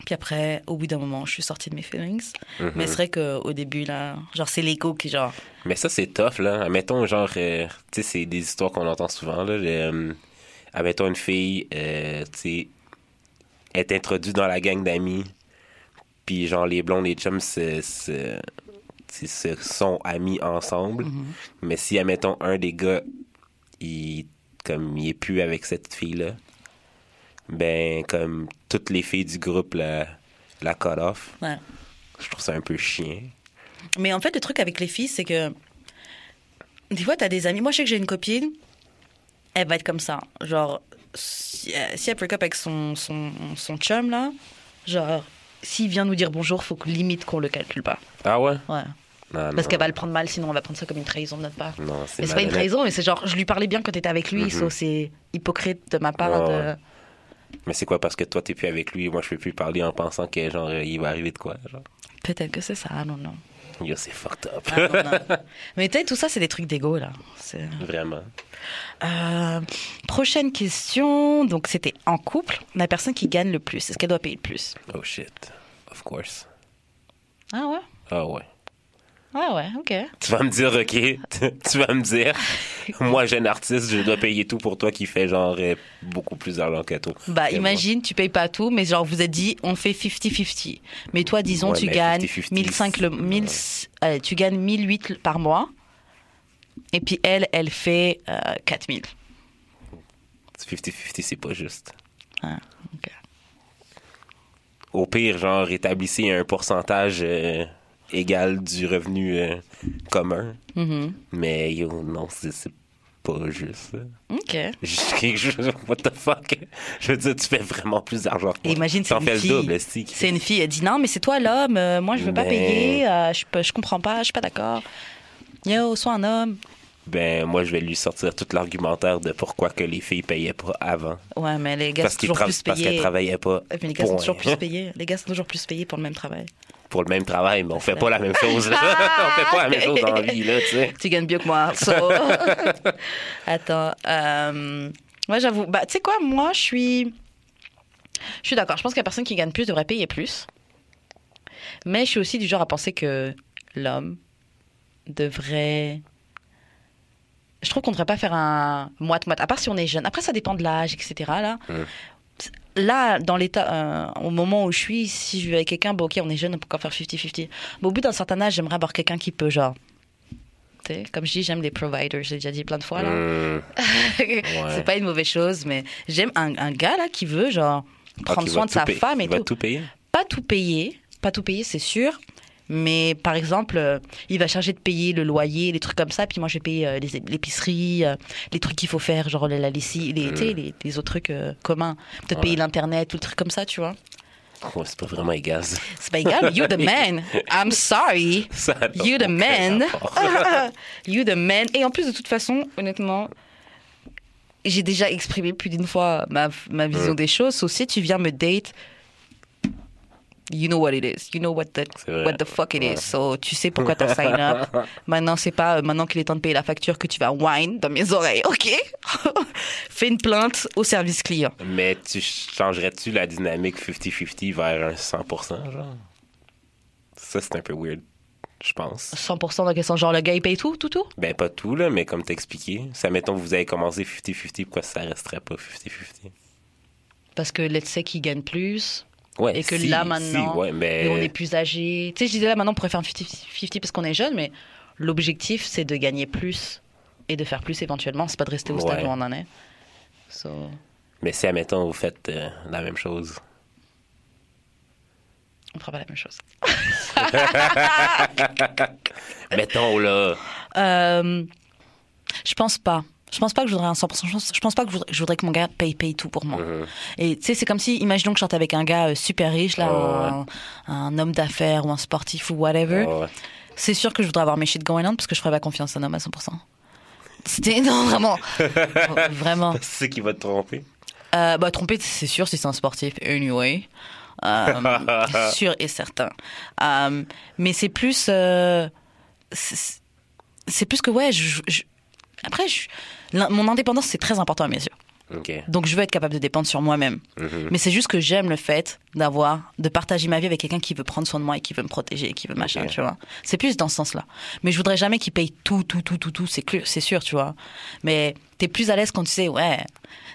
S2: Puis après, au bout d'un moment, je suis sortie de mes feelings.
S3: Mhm.
S2: Mais c'est vrai qu'au début, là, genre, c'est l'ego qui, genre,
S3: Mais ça, c'est tough, là. Admettons, genre, euh, tu sais, c'est des histoires qu'on entend souvent, là. Euh, admettons, une fille, euh, tu sais, est introduite dans la gang d'amis, puis genre, les blonds, les chums se, se, sont amis ensemble. Mais si, admettons, un des gars, il, comme, il est plus avec cette fille-là, ben, comme, toutes les filles du groupe la, la cut off.
S2: ouais.
S3: Je trouve ça un peu chien.
S2: Mais en fait, le truc avec les filles, c'est que des fois, t'as des amis. Moi, je sais que j'ai une copine, elle va être comme ça. Genre, si, euh, si elle break up avec son, son, son chum, là, genre, s'il vient nous dire bonjour, faut que limite qu'on le calcule pas.
S3: Ah ouais?
S2: Ouais.
S3: Non,
S2: Parce qu'elle va le prendre mal, sinon on va prendre ça comme une trahison de notre part.
S3: Non, c'est
S2: Mais c'est pas une trahison, mais c'est genre, je lui parlais bien quand t'étais avec lui, so c'est hypocrite de ma part.
S3: Ouais,
S2: de...
S3: ouais. Mais c'est quoi parce que toi t'es plus avec lui et moi je peux plus parler en pensant que genre il va arriver de quoi genre.
S2: Peut-être que c'est ça, non, non.
S3: Yo c'est fucked up.
S2: mais tu sais, tout ça, c'est des trucs d'ego, là.
S3: Vraiment.
S2: Euh, prochaine question. Donc, c'était en couple, la personne qui gagne le plus, est-ce qu'elle doit payer le plus?
S3: Oh shit. Of course.
S2: Ah ouais?
S3: Ah ouais.
S2: Ah ouais, ok.
S3: Tu vas me dire, OK, tu vas me dire, moi, jeune artiste, je dois payer tout pour toi qui fait genre euh, beaucoup plus d'argent que toi.
S2: Bah, imagine, tu payes pas tout, mais genre, vous êtes dit, on fait 50-50. Mais toi, disons,
S3: Ouais,
S2: tu gagnes
S3: 50-50,
S2: 1005 le,
S3: c'est-
S2: 1000, allez, tu gagnes 1008 par mois. Et puis elle, elle fait euh, 4000.
S3: 50-50, c'est pas juste.
S2: Ah, ok.
S3: Au pire, genre, établissez un pourcentage euh, égal du revenu euh, commun.
S2: Mhm.
S3: Mais yo, non, c'est pas juste.
S2: Ok.
S3: Juste quelque chose, what the fuck? Je veux dire, tu fais vraiment plus d'argent que moi.
S2: imagine, c'est une
S3: fais
S2: fille.
S3: le double.
S2: C'est une fille, elle dit non, mais c'est toi l'homme, euh, moi je veux pas payer, euh, je, peux- je comprends pas, je suis pas d'accord. Yo, sois un homme.
S3: Ben, moi, je vais lui sortir tout l'argumentaire de pourquoi que les filles payaient pas avant.
S2: Ouais, mais les gars
S3: Parce
S2: sont toujours plus
S3: parce qu'elles
S2: payés.
S3: travaillaient pas.
S2: Mais les gars sont toujours plus payés. Les gars sont toujours plus payés pour le même travail.
S3: Pour le même travail, mais on fait pas la même chose. là. on fait pas la même chose dans la vie, là, tu sais.
S2: Tu gagnes mieux que moi. so. Attends. Euh... Moi, j'avoue. Bah, tu sais quoi, moi, je suis. Je suis d'accord. Je pense que la personne qui gagne plus devrait payer plus. Mais je suis aussi du genre à penser que l'homme devrait. Je trouve qu'on devrait pas faire un moite-moite. À part si on est jeune. Après, ça dépend de l'âge, etc. Là.
S3: Mm.
S2: Là, dans l'état, euh, au moment où je suis, si je vais avec quelqu'un, bon, ok, on est jeune, on peut encore faire 50-50. Mais au bout d'un certain âge, j'aimerais avoir quelqu'un qui peut, genre, tu sais, comme je dis, j'aime les providers, j'ai déjà dit plein de fois là.
S3: Hum,
S2: c'est pas une mauvaise chose, mais j'aime un, un gars là qui veut genre
S3: ah,
S2: prendre soin de
S3: tout
S2: sa femme et
S3: il va
S2: tout.
S3: tout payer?
S2: Pas tout payer, pas tout payer, c'est sûr. Mais par exemple, euh, il va charger de payer le loyer, les trucs comme ça, puis moi je vais payer euh, l'épicerie, euh, les trucs qu'il faut faire, genre la, lessive, les, sais, les, les autres trucs euh, communs. Peut-être
S3: Ouais.
S2: payer l'internet, tout le truc comme ça, tu vois.
S3: Ouais, c'est pas vraiment égal.
S2: C'est pas égal, you the man. I'm sorry. You the man. you the man. Et en plus, de toute façon, honnêtement, j'ai déjà exprimé plus d'une fois ma, ma vision
S3: Mm.
S2: des choses. So, si tu viens me date, you know what it is. You know what the, what the fuck it is. So, tu sais pourquoi t'as sign up. Maintenant, c'est pas euh, maintenant qu'il est temps de payer la facture que tu vas whine dans mes oreilles, ok? Fais une plainte au service client.
S3: Mais tu changerais-tu la dynamique 50-50 vers un 100%, genre? Ça, c'est un peu weird, je pense.
S2: 100% dans quel sens? Genre, le gars, il paye tout, tout, tout?
S3: Ben, pas tout, là, mais comme t'as expliqué. Ça, mettons, vous avez commencé 50-50, pourquoi ça resterait pas 50-50?
S2: Parce que let's say qu'il gagne plus.
S3: Ouais,
S2: Et que
S3: si,
S2: là,
S3: si,
S2: maintenant,
S3: ouais, mais...
S2: Et on est plus âgé. Tu sais, je disais là, maintenant, on pourrait faire un 50-50 parce qu'on est jeune, mais l'objectif, c'est de gagner plus et de faire plus éventuellement. C'est pas de rester au stade
S3: Ouais.
S2: où on en est. So,
S3: Mais si, admettons, vous faites euh, la même chose.
S2: on fera pas la même chose.
S3: mettons, là...
S2: Euh, je pense pas. Je pense pas que je voudrais un 100%. Je pense, je pense pas que je voudrais, je voudrais que mon gars paye, paye tout pour moi.
S3: mhm.
S2: Et tu sais, c'est comme si, imaginons que je sortais avec un gars euh, super riche, là,
S3: Oh,
S2: un, un homme d'affaires ou un sportif ou whatever.
S3: Ouais.
S2: C'est sûr que je voudrais avoir mes shit going on parce que je ferais pas confiance à un homme à 100%. C'était, non, vraiment. vraiment.
S3: C'est qui va te tromper?
S2: Euh, bah, tromper, c'est sûr si c'est un sportif, anyway. Euh, sûr et certain. Euh, mais c'est plus. c'est c'est plus que, ouais, je. je- après, je- mon indépendance, c'est très important à mes yeux. Donc, je veux être capable de dépendre sur moi-même.
S3: Mhm.
S2: Mais c'est juste que j'aime le fait d'avoir, de partager ma vie avec quelqu'un qui veut prendre soin de moi et qui veut me protéger et qui veut machin, tu vois. C'est plus dans ce sens-là. Mais je voudrais jamais qu'il paye tout, tout, tout, tout, tout, c'est sûr, tu vois. Mais t'es plus à l'aise quand tu sais, ouais.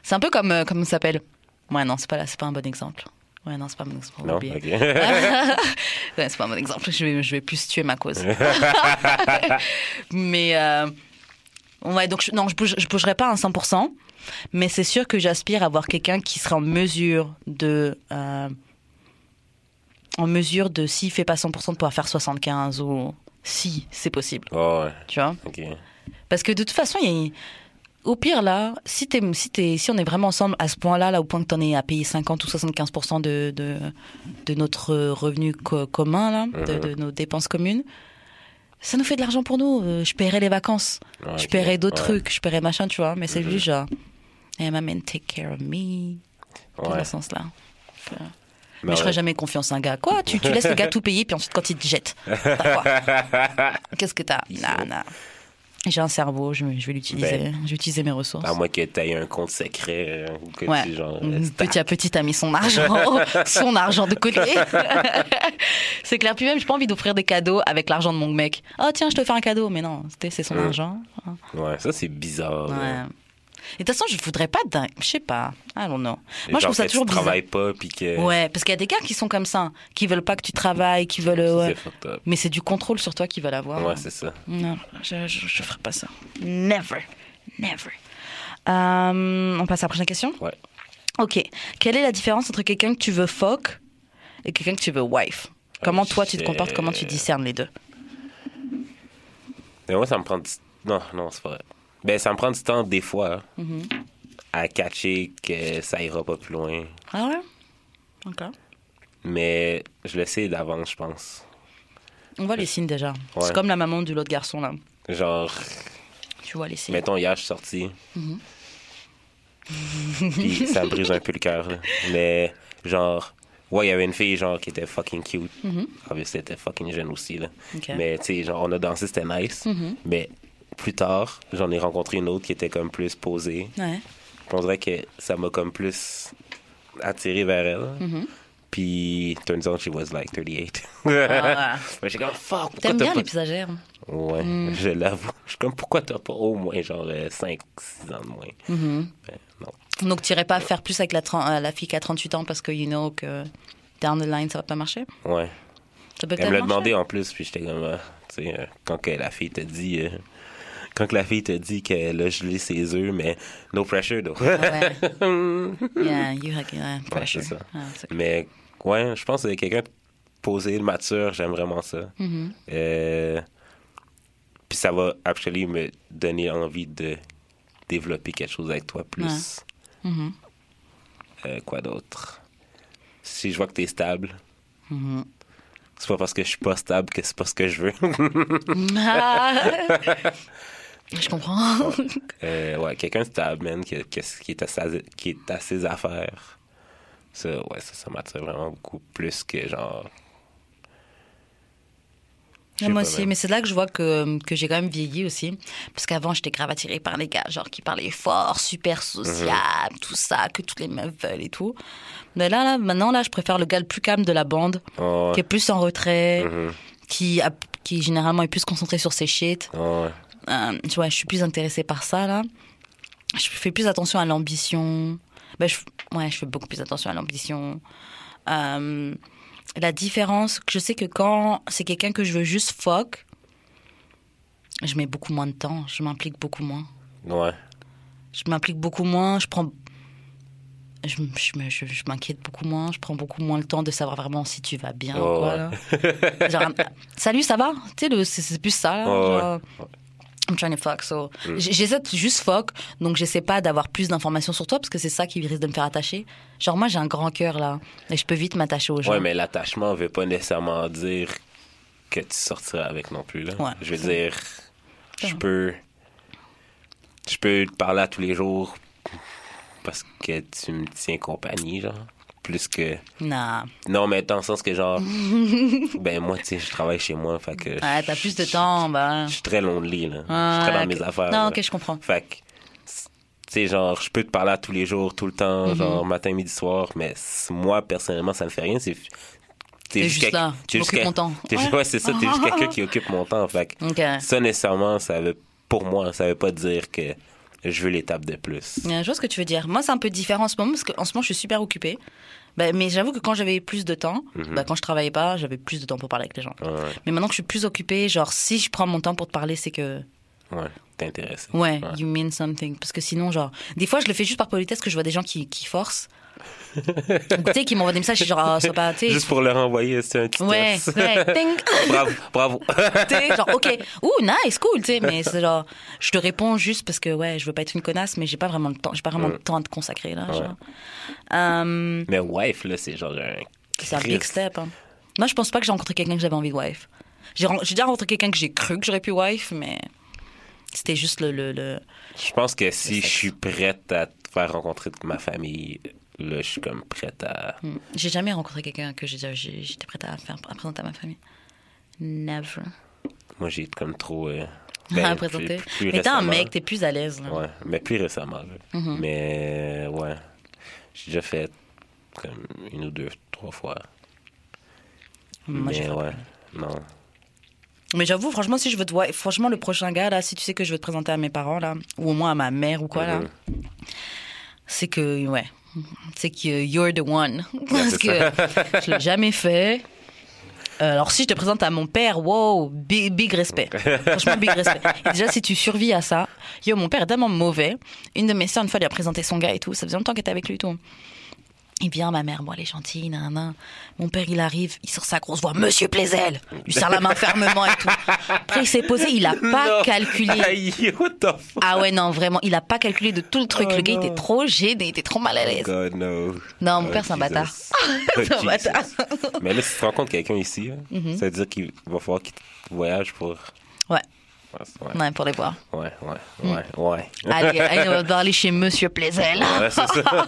S2: C'est un peu comme, euh, comment ça s'appelle Ouais, non, c'est pas là, c'est pas un bon exemple. Ouais, non, c'est pas bon exemple.
S3: Non?
S2: oublier.
S3: OK.
S2: ouais, c'est pas un bon exemple. Je vais, je vais plus tuer ma cause. mais euh, ouais, donc je, non, je, bouge, je bougerai pas à 100%, mais c'est sûr que j'aspire à avoir quelqu'un qui sera en mesure de euh, en mesure de s'il fait pas 100% de pouvoir faire 75 ou si c'est possible,
S3: Oh, ouais.
S2: tu vois? Parce que de toute façon, il au pire, là, si, on est vraiment ensemble à ce point-là, là, au point que tu en es à payer 50 ou 75 de, de, de notre revenu co- commun, là, de,
S3: Mhm.
S2: de nos dépenses communes, ça nous fait de l'argent pour nous. Euh, Je paierai les vacances,
S3: Ouais,
S2: je paierai d'autres
S3: Ouais.
S2: trucs, je paierai machin, tu vois. Mais c'est
S3: Mhm.
S2: juste genre, hey, my man, take care of me, dans
S3: Ouais.
S2: ce sens-là. Mais,
S3: Ben
S2: je ferai jamais confiance à un gars. Quoi? Tu, tu laisses le gars tout payer, puis ensuite, quand il te jette, Qu'est-ce que t'as? Non. J'ai un cerveau, je, je vais l'utiliser.
S3: Ben.
S2: je vais utiliser mes ressources.
S3: À moins que tu aies un compte secret euh, ou que
S2: Ouais.
S3: tu, genre,
S2: Petit à petit, t'as mis son argent, son argent de côté. c'est clair. Puis même, j'ai pas envie d'offrir des cadeaux avec l'argent de mon mec. Oh tiens, je te fais un cadeau, mais non, c'est son
S3: Mm.
S2: argent.
S3: Ouais, ça, c'est bizarre.
S2: Ouais. Et de toute façon, je voudrais pas d'un, je sais pas. I don't know.
S3: Les
S2: Moi, je trouve ça
S3: que
S2: toujours
S3: tu
S2: bizarre.
S3: travailles pas, puis que.
S2: Ouais, parce qu'il y a des gars qui sont comme ça, qui veulent pas que tu travailles, qui veulent. ouais.
S3: C'est.
S2: Mais c'est du contrôle sur toi qu'ils veulent avoir.
S3: Ouais, c'est ça.
S2: Non, je, je, je ferai pas ça. Never. Never. Euh, on passe à la prochaine question?
S3: Ouais.
S2: Ok. Quelle est la différence entre quelqu'un que tu veux fuck et quelqu'un que tu veux wife? Comment
S3: Oh,
S2: toi tu te comportes? Comment tu discernes les deux?
S3: Mais moi, ça me prend. Non, non, c'est pas vrai. Ben, ça me prend du temps, des fois,
S2: Mm-hmm.
S3: à catcher que ça ira pas plus loin.
S2: Ah ouais? Ok.
S3: Mais je le sais d'avance, je pense.
S2: On voit les signes déjà.
S3: Ouais.
S2: C'est comme la maman de l'autre garçon là.
S3: Genre,
S2: Tu vois les signes.
S3: mettons, hier, je suis sorti. Puis ça me brise un peu le cœur. Mais, genre, ouais, il y avait une fille, genre, qui était fucking cute.
S2: Mhm.
S3: Obviously, elle était fucking jeune aussi, là. Mais, tu sais, genre, on a dansé, c'était nice.
S2: Mhm.
S3: Mais, plus tard, j'en ai rencontré une autre qui était comme plus posée.
S2: Ouais.
S3: On dirait que ça m'a comme plus attiré vers elle.
S2: Mhm.
S3: Puis, turns out she was like 38.
S2: Ah,
S3: Ouais, J'ai comme, fuck, pourquoi
S2: T'aimes bien
S3: pas...
S2: les pisagères
S3: Ouais,
S2: Mm.
S3: je l'avoue. Je suis comme, pourquoi t'as pas au moins, genre, 5, 6 ans de moins? Ben, non.
S2: Donc tu irais pas faire plus avec la, euh, la fille qui a 38 ans parce que you know que down the line ça va pas marcher?
S3: Ouais.
S2: Ça peut
S3: Elle me l'a demandé en plus, puis j'étais comme, ah, tu sais, euh, quand que la fille te dit, euh, quand la fille te dit qu'elle a gelé ses œufs, mais no pressure, though.
S2: Ouais. Yeah, you have yeah, pressure.
S3: ça.
S2: Ah,
S3: mais, ouais, je pense que quelqu'un posé, mature, j'aime vraiment ça. Euh, puis ça va actually me donner envie de développer quelque chose avec toi plus.
S2: Mhm.
S3: Euh, quoi d'autre? Si je vois que t'es stable,
S2: Mhm.
S3: c'est pas parce que je suis pas stable que c'est pas ce que je veux.
S2: Je comprends.
S3: Euh, ouais, quelqu'un stable, man, qui, qui- qui est à sa- qui est à ses affaires. Ça, ouais, ça, ça m'attire vraiment beaucoup plus que genre.
S2: Moi aussi, mais c'est là que je vois que, que j'ai quand même vieilli aussi. Parce qu'avant, j'étais grave attirée par les gars, genre qui parlaient fort, super sociable, tout ça, que toutes les meufs veulent et tout. Mais là, là, maintenant, là, je préfère le gars le plus calme de la bande,
S3: Oh,
S2: qui est plus en retrait,
S3: mhm.
S2: qui, a- qui généralement est plus concentré sur ses shit.
S3: Oh, ouais.
S2: Euh, tu vois, je suis plus intéressée par ça, là. Je fais plus attention à l'ambition. Ben, je, ouais, je fais beaucoup plus attention à l'ambition. Euh, la différence, je sais que quand c'est quelqu'un que je veux juste fuck, je mets beaucoup moins de temps, je m'implique beaucoup moins.
S3: Ouais.
S2: Je m'implique beaucoup moins, je prends. Je, je me- je- je m'inquiète beaucoup moins, je prends beaucoup moins le temps de savoir vraiment si tu vas bien
S3: Oh,
S2: quoi.
S3: ouais.
S2: là. Genre, salut, ça va? Tu sais, c'est plus ça. Là,
S3: Oh, ouais.
S2: I'm trying to fuck. So,
S3: Mm.
S2: J'essaie de juste fuck, donc j'essaie pas d'avoir plus d'informations sur toi parce que c'est ça qui risque de me faire attacher. Genre, moi, j'ai un grand cœur là, et je peux vite m'attacher aux gens.
S3: Ouais, mais l'attachement veut pas nécessairement dire que tu sortiras avec non plus. Là.
S2: Ouais,
S3: je veux dire, je peux. Je peux te parler à tous les jours parce que tu me tiens compagnie, genre. Plus que.
S2: Nah.
S3: Non, mais dans le sens que, genre. ben, moi, tu sais, je travaille chez moi, fait que.
S2: Ouais, t'as plus de temps, bah.
S3: Je suis très lonely, là.
S2: Ah,
S3: je suis très dans mes affaires.
S2: Non,
S3: là.
S2: ok, je comprends.
S3: Fait que, tu sais, genre, je peux te parler à tous les jours, tout le temps,
S2: Mhm.
S3: genre, matin, midi, soir, mais moi, personnellement, ça me fait rien. C'est. T'es
S2: juste là,
S3: t'es quel-
S2: mon temps.
S3: juste-
S2: Ouais.
S3: c'est ça, t'es juste quelqu'un qui occupe mon temps. Fait que,
S2: Ok.
S3: ça, nécessairement, ça veut, pour moi, ça veut pas dire que je veux l'étape de plus.
S2: Ouais, Je vois ce que tu veux dire. Moi, c'est un peu différent en ce moment parce qu'en ce moment, je suis super occupée. Bah, mais j'avoue que quand j'avais plus de temps,
S3: Mhm.
S2: bah, quand je travaillais pas, j'avais plus de temps pour parler avec les gens.
S3: Ouais,
S2: Mais maintenant que je suis plus occupée, genre, si je prends mon temps pour te parler, c'est que,
S3: ouais, t'es intéressé.
S2: ouais, you mean something. Parce que sinon, genre, des fois, je le fais juste par politesse que je vois des gens qui, qui forcent. Tu sais, qui m'envoient des messages, je suis genre, ah, sois pas, tu.
S3: Juste pour leur envoyer, c'est un petit
S2: Ouais,
S3: test.
S2: ouais, ting.
S3: bravo, bravo.
S2: Tu sais, genre, ok, ouh, nice, cool, tu sais, mais c'est genre, je te réponds juste parce que, ouais, je veux pas être une connasse, mais j'ai pas vraiment le temps, j'ai pas vraiment le temps à te consacrer, là, genre. Euh,
S3: mais wife, là, c'est genre un.
S2: c'est un big step, hein. Moi, je pense pas que j'ai rencontré quelqu'un que j'avais envie de wife. J'ai déjà rencontré quelqu'un que j'ai cru que j'aurais pu wife, mais c'était juste le, le, le-
S3: Je pense que si je suis prête à te faire rencontrer toute ma famille, là, je suis comme prête à.
S2: Hmm. J'ai jamais rencontré quelqu'un que j'ai- j'étais prête à faire à présenter à ma famille. Never.
S3: Moi, j'ai comme trop. euh, Ben,
S2: à
S3: plus-
S2: présenter.
S3: plus
S2: mais t'es un mec, t'es plus à l'aise.
S3: Ouais, mais plus récemment.
S2: Mhm.
S3: Mais euh, ouais, j'ai déjà fait comme une ou deux, trois fois.
S2: Moi,
S3: mais ouais, non.
S2: Mais j'avoue, franchement, si je veux te voir, franchement, le prochain gars, là, si tu sais que je veux te présenter à mes parents, là, ou au moins à ma mère ou quoi, là,
S3: Mhm.
S2: c'est que, ouais, c'est que you're the one. Parce que je l'ai jamais fait. Euh, alors, si je te présente à mon père, wow, big, big respect. Franchement, big respect. Et déjà, si tu survis à ça, yo, mon père est tellement mauvais. Une de mes soeurs, une fois, lui a présenté son gars et tout. Ça faisait longtemps qu'elle était avec lui et tout. Il vient, ma mère, bon, elle est gentille, nan, Mon père, il arrive, il sort sa grosse voix, Monsieur Plaizel. Il lui serre la main fermement et tout. Après, il s'est posé, il a pas
S3: Non.
S2: calculé.
S3: Aïe, what the fuck?
S2: Ah ouais, non, vraiment, il a pas calculé de tout le truc.
S3: Oh
S2: le gars
S3: non.
S2: était trop gêné, il était trop mal à l'aise.
S3: God, no.
S2: Non, mon
S3: Oh,
S2: père, c'est un bâtard.
S3: Oh,
S2: C'est un bâtard.
S3: Mais là, si tu rencontres quelqu'un ici, hein,
S2: Mhm.
S3: ça veut dire qu'il va falloir qu'il voyage pour.
S2: Ouais,
S3: Ouais,
S2: pour les voir.
S3: ouais, ouais, ouais. ouais.
S2: Allez, allez, on va aller chez Monsieur Plaizel.
S3: Ouais, c'est ça.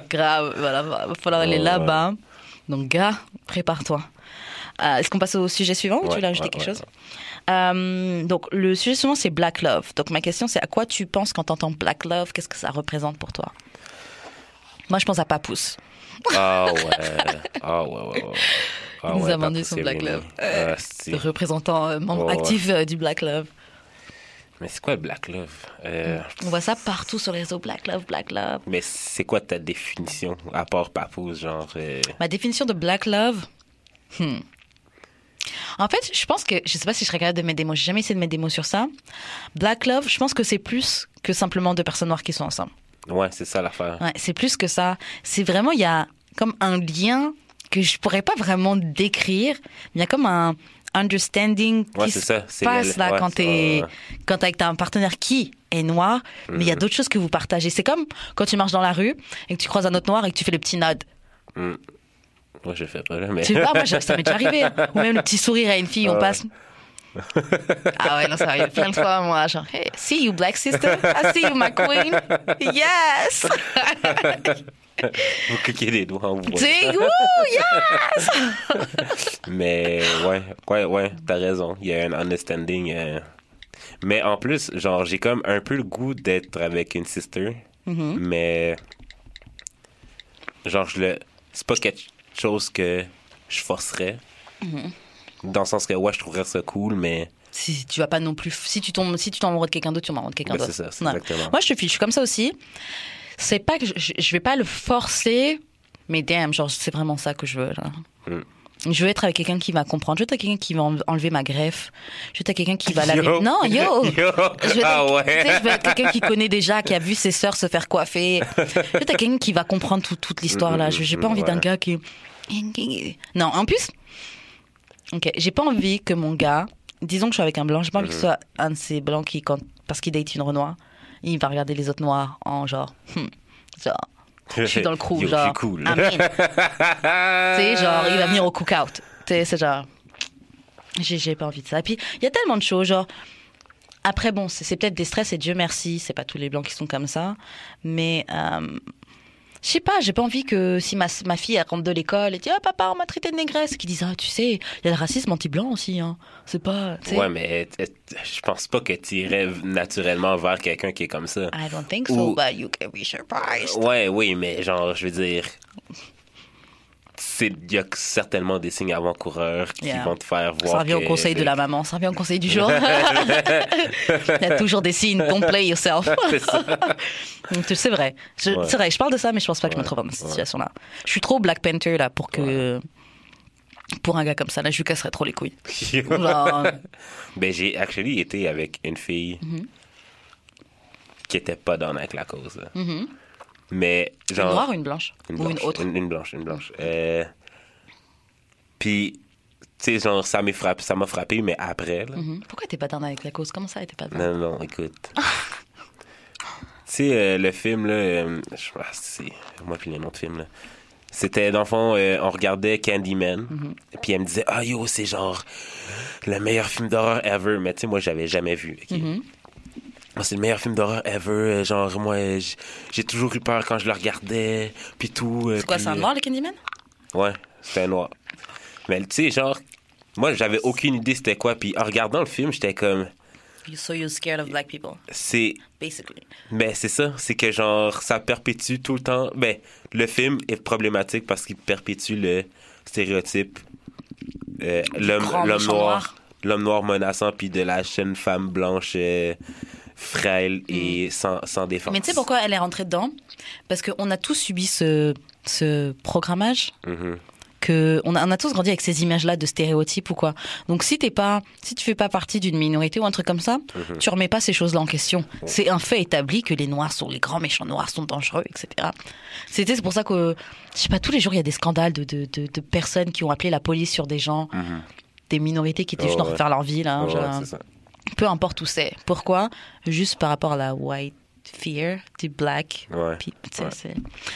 S2: Grave, voilà, va falloir aller là-bas. Donc, gars, prépare-toi. Euh, Est-ce qu'on passe au sujet suivant ou tu voulais ajouter quelque chose? Euh, Donc, le sujet suivant, c'est Black Love. Donc, ma question, c'est à quoi tu penses quand tu entends Black Love? Qu'est-ce que ça représente pour toi? Moi, je pense à Papousse.
S3: Ah ouais. Ah ouais, ouais, ouais. Ah,
S2: Il nous
S3: ouais,
S2: a vendu son Black. Love.
S3: Ah,
S2: Le représentant euh, membre
S3: ouais.
S2: actif euh, du Black Love.
S3: Mais c'est quoi le Black Love? Euh,
S2: On voit ça partout sur les réseaux. Black Love, Black Love.
S3: Mais c'est quoi ta définition, à part Papouze, genre... euh,
S2: Ma définition de Black Love? hmm. En fait, je pense que, je sais pas si je serais capable de mettre des mots, j'ai jamais essayé de mettre des mots sur ça. Black Love, je pense que c'est plus que simplement deux personnes noires qui sont ensemble.
S3: Ouais, c'est ça l'affaire.
S2: Ouais, c'est plus que ça. C'est vraiment, il y a comme un lien que je pourrais pas vraiment décrire. Il y a comme un understanding
S3: Ouais,
S2: qui
S3: c'est
S2: se
S3: ça.
S2: passe là
S3: ouais,
S2: quand t'es
S3: ouais, ouais.
S2: quand t'es avec un partenaire qui est noir, mais il y a d'autres choses que vous partagez. C'est comme quand tu marches dans la rue et que tu croises un autre noir et que tu fais le petit nod.
S3: Moi, je fais pas, là, mais...
S2: Tu vois, moi, ça m'est déjà arrivé. hein. Ou même le petit sourire à une fille, on
S3: Ouais.
S2: passe. Ah ouais, non, ça arrive plein de fois, moi. Genre, hey, see you, black sister? I see you, my queen. Yes!
S3: Vous cliquez des doigts en vous.
S2: Yes!
S3: Mais ouais, ouais, ouais, t'as raison. Il y a un understanding. euh. Mais en plus, genre, j'ai comme un peu le goût d'être avec une sister,
S2: Mm-hmm.
S3: mais genre, je le, c'est pas quelque chose que je forcerais.
S2: Mm-hmm.
S3: Dans le sens que ouais, je trouverais ça cool, mais
S2: Si tu vas pas non plus. Si tu tombes, si tu tombes de quelqu'un d'autre, tu m'amoureux de quelqu'un
S3: Ben,
S2: d'autre.
S3: c'est ça, c'est
S2: Ouais.
S3: exactement.
S2: Moi, je te fiche, je suis comme ça aussi. C'est pas que je, je- vais pas le forcer, mais damn, genre, c'est vraiment ça que je veux. là.
S3: Mm.
S2: Je veux être avec quelqu'un qui va comprendre. Je veux être avec quelqu'un qui va en- enlever ma greffe. Je veux être avec quelqu'un qui va laver.
S3: Yo.
S2: Non, yo!
S3: Yo.
S2: Je veux
S3: Ah ouais.
S2: tu sais, je veux être quelqu'un qui connaît déjà, qui a vu ses sœurs se faire coiffer. Je veux être avec quelqu'un qui va comprendre tout- toute l'histoire là. Je- J'ai pas envie d'un gars qui. Non, en plus, ok, j'ai pas envie que mon gars, disons que je suis avec un blanc, j'ai pas envie que ce soit un de ces blancs qui, quand, parce qu'il date une renoir, il va regarder les autres noirs en genre, hmm, genre, je suis dans le crew,
S3: Yo,
S2: genre,
S3: cool.
S2: Tu sais, genre, il va venir au cookout. Tu sais, c'est genre, j'ai pas envie de ça. Et puis, il y a tellement de choses, genre, après, bon, c'est c'est peut-être des stress et Dieu merci, c'est pas tous les blancs qui sont comme ça, mais euh, je sais pas, j'ai pas envie que si ma, ma fille elle rentre de l'école et dit ah papa on m'a traité de négresse, qu'ils disent ah tu sais il y a le racisme anti-blanc aussi hein, c'est pas.
S3: Ouais, mais je pense pas que tu irais naturellement vers quelqu'un qui est comme ça.
S2: I don't think so,
S3: Ou-
S2: but you can be surprised.
S3: Ouais, oui, mais genre, je veux dire, il y a certainement des signes avant-coureurs qui
S2: Yeah.
S3: vont te faire voir.
S2: Ça revient au conseil de la maman, ça revient au conseil du jour. Il y a toujours des signes, don't play yourself.
S3: C'est
S2: vrai.
S3: Ouais.
S2: C'est vrai, je parle de ça, mais je pense pas que je me trouve dans cette situation-là. Je suis trop Black Panther là pour que. Pour un gars comme ça, là, je lui casserais trop les couilles. Genre,
S3: ben, j'ai actually été avec une fille
S2: Mm-hmm.
S3: qui était pas dans avec la cause. là. Mais
S2: une
S3: genre.
S2: noire ou une blanche?
S3: Une
S2: Ou une autre?
S3: Une, une blanche, une blanche. Euh, Puis, tu sais, genre, ça m'a frappé, ça m'a frappé, mais après, là.
S2: Mhm. Pourquoi t'es pas dans avec la cause? Comment ça, t'es pas dans
S3: Non, non, écoute. tu sais, euh, le film, là, euh, je ah, c'est moi puis les noms de film, là. C'était, dans le fond, euh, on regardait Candyman, puis elle me disait, ah yo, c'est genre le meilleur film d'horreur ever. Mais tu sais, moi, j'avais jamais vu. Ah, C'est le meilleur film d'horreur ever. euh, Genre, moi, j'ai toujours eu peur quand je le regardais, puis tout. euh,
S2: C'est quoi, c'est un
S3: euh,
S2: noir le Candyman?
S3: Ouais, c'était un noir. Mais tu sais, genre, moi, j'avais aucune idée c'était quoi. Puis en regardant le film, j'étais comme,
S2: So you're scared of black people,
S3: C'est
S2: basically.
S3: Ben, c'est ça. C'est que, genre, ça perpétue tout le temps. Ben, le film est problématique parce qu'il perpétue le stéréotype. euh, l'homme noir.
S2: noir.
S3: L'homme noir menaçant, puis de la jeune femme blanche euh, frêle et sans, sans défense.
S2: Mm. Mais tu sais pourquoi elle est rentrée dedans? Parce qu'on a tous subi ce, ce programmage.
S3: Mhm.
S2: Que on, a, on a tous grandi avec ces images-là de stéréotypes ou quoi. Donc si t'es pas, si tu fais pas partie d'une minorité ou un truc comme ça,
S3: Mhm.
S2: tu remets pas ces choses-là en question. C'est un fait établi que les noirs sont les grands méchants noirs sont dangereux, etc. C'était c'est pour ça que je sais pas tous les jours il y a des scandales de, de, de, de personnes qui ont appelé la police sur des gens,
S3: Mhm.
S2: des minorités qui étaient
S3: Oh,
S2: juste en train de
S3: ouais.
S2: faire leur vie là.
S3: Ouais,
S2: genre,
S3: c'est ça.
S2: Peu importe où c'est. Pourquoi? Juste par rapport à la white fear du black.
S3: Ouais.
S2: Sais,
S3: Ouais.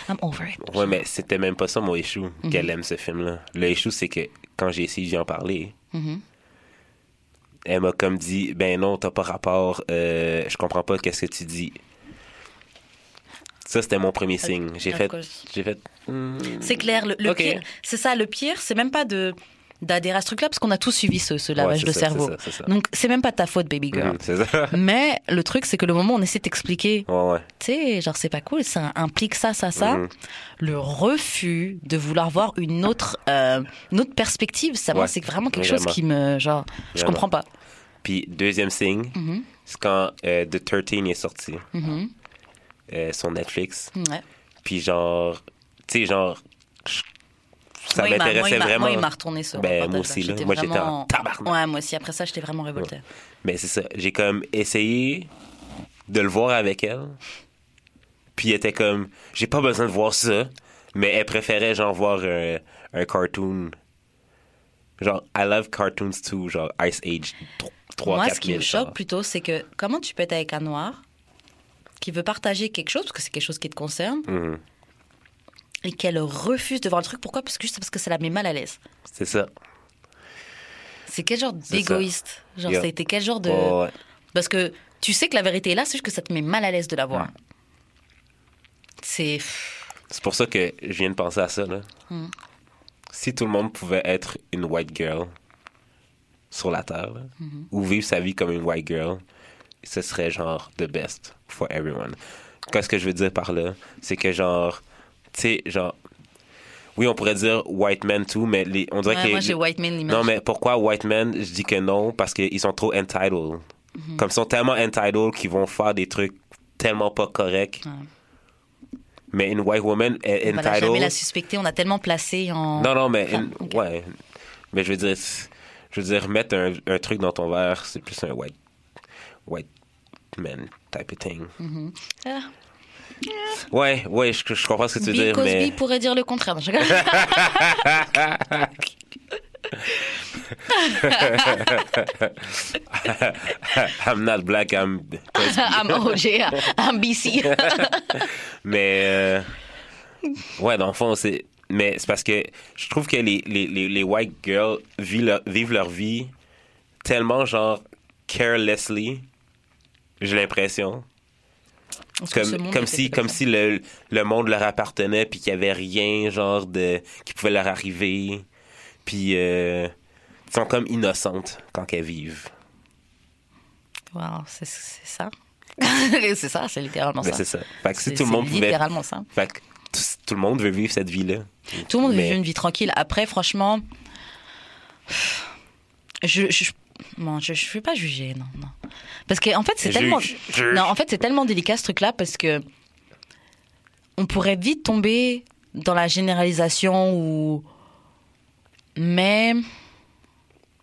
S2: I'm over it.
S3: Ouais, mais c'était même pas ça mon issue,
S2: Mhm.
S3: qu'elle aime ce film-là. Le issue, c'est que quand j'ai essayé d'y en parler,
S2: Mhm.
S3: elle m'a comme dit Ben non, t'as pas rapport, euh, je comprends pas qu'est-ce que tu dis. Ça, c'était mon premier signe. J'ai fait. J'ai fait. hmm,
S2: C'est clair. Le, pire, c'est ça. Le pire, c'est même pas de d'adhérer à ce truc-là parce qu'on a tous suivi ce, ce lavage de
S3: ça,
S2: cerveau.
S3: ça, ça.
S2: Donc c'est même pas ta faute, baby girl. Mais le truc, c'est que le moment où on essaie de t'expliquer,
S3: Ouais, ouais.
S2: tu sais, genre c'est pas cool, ça implique ça, ça, ça.
S3: Mhm.
S2: Le refus de vouloir voir une autre, euh, une autre perspective, ça, moi, c'est vraiment quelque chose qui me, genre, je
S3: Vraiment.
S2: comprends pas.
S3: Puis, deuxième signe,
S2: Mhm.
S3: c'est quand euh, The 13 est sorti
S2: Mhm.
S3: euh, sur Netflix. Puis, genre, tu sais, genre, je- ça m'intéressait vraiment.
S2: Moi, il m'a retourné ce
S3: Ben, moi aussi, là. Moi, j'étais en tabarnak.
S2: Ouais, moi aussi. Après ça, j'étais vraiment révoltée.
S3: Mais c'est ça. J'ai comme essayé de le voir avec elle. Puis elle était comme, j'ai pas besoin de voir ça. Mais elle préférait, genre, voir un, un cartoon. Genre, I love cartoons too. Genre, Ice Age 3
S2: Moi,
S3: 4
S2: ce qui me
S3: 000,
S2: choque
S3: genre.
S2: plutôt, c'est que comment tu peux être avec un noir qui veut partager quelque chose, parce que c'est quelque chose qui te concerne,
S3: Mhm.
S2: Et qu'elle refuse de voir le truc. Pourquoi? Parce que juste parce que ça la met mal à l'aise.
S3: C'est ça.
S2: C'est quel genre d'égoïste? Genre,
S3: Yeah.
S2: ça a été quel genre de.
S3: Ouais.
S2: Parce que tu sais que la vérité est là, c'est juste que ça te met mal à l'aise de la voir. C'est.
S3: C'est pour ça que je viens de penser à ça, là.
S2: Hmm.
S3: Si tout le monde pouvait être une white girl sur la Terre, là,
S2: Mm-hmm.
S3: ou vivre sa vie comme une white girl, ce serait genre the best for everyone. Qu'est-ce que je veux dire par là? C'est que genre, sais, genre, oui, on pourrait dire white men too, mais les, on dirait
S2: Ouais,
S3: que.
S2: moi, j'ai white l'image.
S3: Non, mais pourquoi white men? Je dis que non, parce qu'ils sont trop entitled.
S2: Mm-hmm.
S3: Comme ils sont tellement entitled qu'ils vont faire des trucs tellement pas corrects.
S2: Ouais.
S3: Mais une white woman est
S2: On va
S3: entitled.
S2: jamais la suspecter. On a tellement placé en.
S3: Non, non, mais
S2: Ah,
S3: une-
S2: ok.
S3: ouais. Mais je veux dire, je veux dire, mettre un, un truc dans ton verre, c'est plus un white, white man type of thing.
S2: Ah.
S3: Ouais, ouais, je, je comprends ce que tu veux
S2: Bill
S3: dire,
S2: Cosby
S3: mais
S2: pourrait dire le contraire.
S3: I'm not black, I'm.
S2: I'm OG, I'm BC.
S3: Mais euh, ouais, dans le fond, c'est. Mais c'est parce que je trouve que les, les, les, les white girls vivent leur, vivent leur vie tellement genre carelessly, j'ai l'impression. Comme, comme si, comme si le, le monde leur appartenait puis qu'il y avait rien genre de qui pouvait leur arriver. Puis euh, ils sont comme innocentes quand elles vivent.
S2: Wow, c'est ça. c'est ça, c'est littéralement
S3: Mais
S2: ça.
S3: c'est ça. Fait que si tout le monde pouvait
S2: littéralement ça.
S3: fait que tout, tout le monde veut vivre cette vie là.
S2: Tout le monde
S3: Mais-
S2: vit une vie tranquille. Après, franchement, je je non, je, je vais pas juger, non, non. Parce que en fait, c'est tellement non, en fait, c'est tellement délicat ce truc-là parce que on pourrait vite tomber dans la généralisation ou mais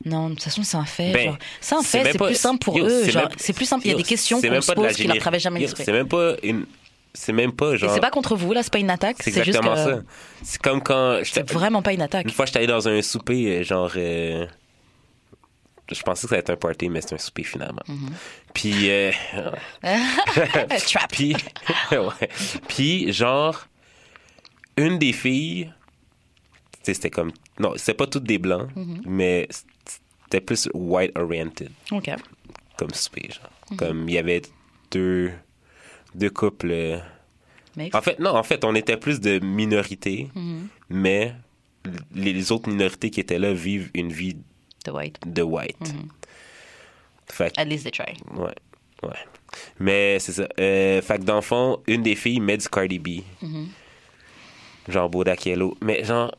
S2: non, de toute façon, c'est un fait.
S3: Ben,
S2: genre. C'est un fait, c'est plus simple pour
S3: Yo,
S2: eux.
S3: c'est
S2: plus simple. Il y a des questions qu'on se pose qu'ils travaillent jamais
S3: Yo,
S2: l'esprit.
S3: C'est même pas une. C'est même pas genre.
S2: c'est pas contre vous, là, c'est pas une attaque.
S3: C'est
S2: juste
S3: exactement
S2: que
S3: ça. C'est comme quand.
S2: c'est vraiment pas une attaque.
S3: Une fois, j'étais allé dans un souper, euh, genre. euh, Je pensais que ça allait être un party, mais c'était un souper finalement.
S2: Mm-hmm.
S3: Puis. euh,
S2: Trap.
S3: Puis. ouais. Puis, genre. Une des filles. C'était comme. Non, c'était pas toutes des blancs,
S2: Mm-hmm.
S3: mais c'était plus white oriented
S2: Ok.
S3: comme souper, genre.
S2: Mm-hmm.
S3: Comme il y avait deux. Deux couples.
S2: Mais
S3: En fait, non, en fait, on était plus de minorités, mais les, les autres minorités qui étaient là vivent une vie
S2: The White.
S3: de white.
S2: Mhm.
S3: Fait que-
S2: At least they try.
S3: Ouais, ouais. Mais c'est ça. Euh, fait que dans le fond, une des filles met du Cardi B.
S2: Mm-hmm.
S3: Genre Bodak Yellow. Mais genre.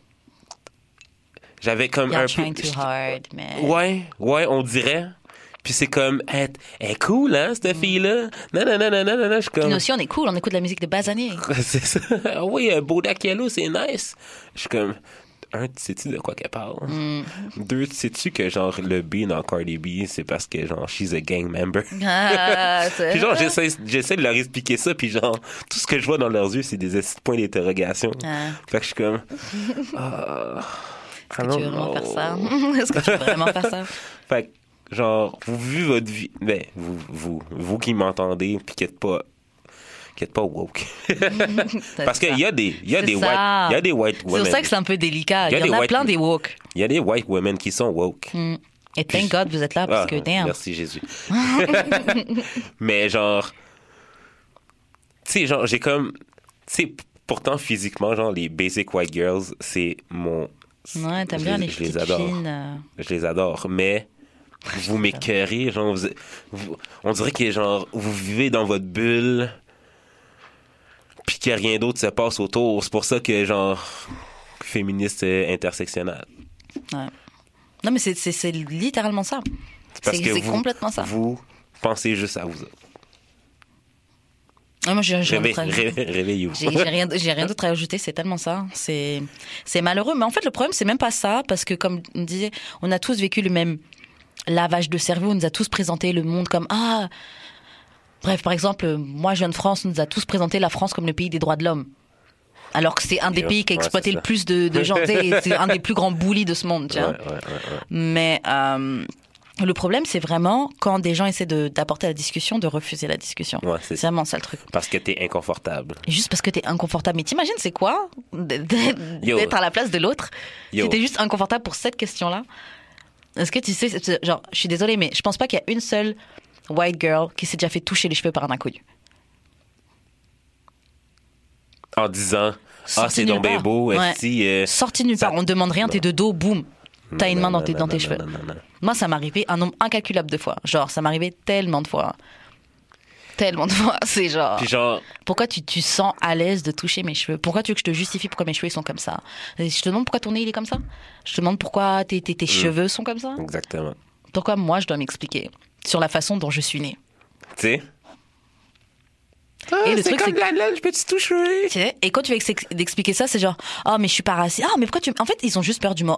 S3: J'avais comme
S2: You're
S3: un
S2: trying
S3: peu.
S2: too hard, mais.
S3: Ouais, ouais, on dirait. Puis c'est comme, elle, elle est cool, hein, cette fille-là. Non, non, non, non, non, non, non. Je suis
S2: Puis
S3: comme.
S2: nous aussi, on est cool, on écoute de la musique de bas années.
S3: c'est ça. Ah oui, euh, Bodak Yellow, c'est nice. Je suis comme. Un, sais-tu de quoi qu'elle parle?
S2: Mm.
S3: Deux, sais-tu que genre le B dans Cardi B, c'est parce que genre she's a gang member?
S2: Ah,
S3: Puis genre, j'essaie, j'essaie de leur expliquer ça, puis genre, tout ce que je vois dans leurs yeux, c'est des points d'interrogation.
S2: Ah.
S3: Fait que je suis comme... ah,
S2: Est-ce que tu veux vraiment faire ça? Est-ce que tu veux vraiment faire ça?
S3: Fait que, genre, vous vivez votre vie... Ben, vous, vous, vous qui m'entendez, puis qui pas... qui pas woke. Parce qu'il y a des, y a
S2: C'est
S3: des
S2: ça.
S3: white, y a des white
S2: C'est
S3: women.
S2: pour ça que c'est un peu délicat.
S3: Il y
S2: en a plein des woke.
S3: Il y a des white women qui sont woke.
S2: Mm. Et thank God vous êtes là parce
S3: Ah,
S2: que damn.
S3: Merci Jésus. Mais genre, tu sais, genre, j'ai comme, tu sais, pourtant physiquement, genre, les basic white girls, c'est mon.
S2: Ouais, t'aimes bien
S3: les-
S2: les
S3: je les adore.
S2: fines. euh.
S3: Je les adore, mais vous m'écœurez, genre, vous- vous- on dirait que, genre, vous vivez dans votre bulle, puis que rien d'autre se passe autour. C'est pour ça que, genre, féministe euh, intersectionnel.
S2: Non, mais c'est- littéralement ça.
S3: Parce
S2: C'est
S3: que
S2: c'est
S3: vous,
S2: complètement ça.
S3: vous pensez juste à vous autres.
S2: Ouais, moi, j'ai
S3: Réveille- Réveillez-vous.
S2: J'ai rien, j'ai rien d'autre à ajouter, c'est tellement ça. C'est, c'est malheureux. Mais en fait, le problème, c'est même pas ça, parce que comme on disait, on a tous vécu le même lavage de cerveau. On nous a tous présenté le monde comme ah. Bref, par exemple, moi, je viens de France, on nous a tous présenté la France comme le pays des droits de l'homme. Alors que c'est un des pays qui a exploité le plus de, de gens. c'est un des plus grands bullies de ce monde, tu vois.
S3: ouais, ouais, ouais.
S2: Mais euh, le problème, c'est vraiment quand des gens essaient d'apporter la discussion, de refuser la discussion.
S3: C'est
S2: vraiment ça le truc.
S3: Parce que t'es inconfortable.
S2: Juste parce que t'es inconfortable. Mais t'imagines, c'est quoi? D'être à la place de l'autre? Si t'es juste inconfortable pour cette question-là. Est-ce que tu sais, genre, je suis désolée, mais je pense pas qu'il y a une seule white girl qui s'est déjà fait toucher les cheveux par un inconnu.
S3: En disant, ah, c'est donc bien beau,
S2: Ouais.
S3: euh,
S2: Sorti nulle
S3: Ça-
S2: part, on te demande rien, t'es de dos, boum, t'as une main dans tes, dans tes cheveux. Moi, ça m'est arrivé un nombre incalculable de fois. Genre, ça m'est arrivé tellement de fois. Tellement de fois. C'est genre. Pourquoi tu, tu sens à l'aise de toucher mes cheveux Pourquoi tu veux que je te justifie pourquoi mes cheveux ils sont comme ça Et Je te demande pourquoi ton nez il est comme ça Je te demande pourquoi tes, tes, tes
S3: Mm.
S2: cheveux sont comme ça
S3: exactement.
S2: Pourquoi moi je dois m'expliquer sur la façon dont je suis née
S3: Tu sais?
S2: Et le truc, c'est que-
S3: la laine, je peux te toucher?
S2: Et quand tu veux ex- expliquer ça, c'est genre oh mais je suis pas raciste. Ah mais pourquoi tu En fait, ils ont juste peur du mot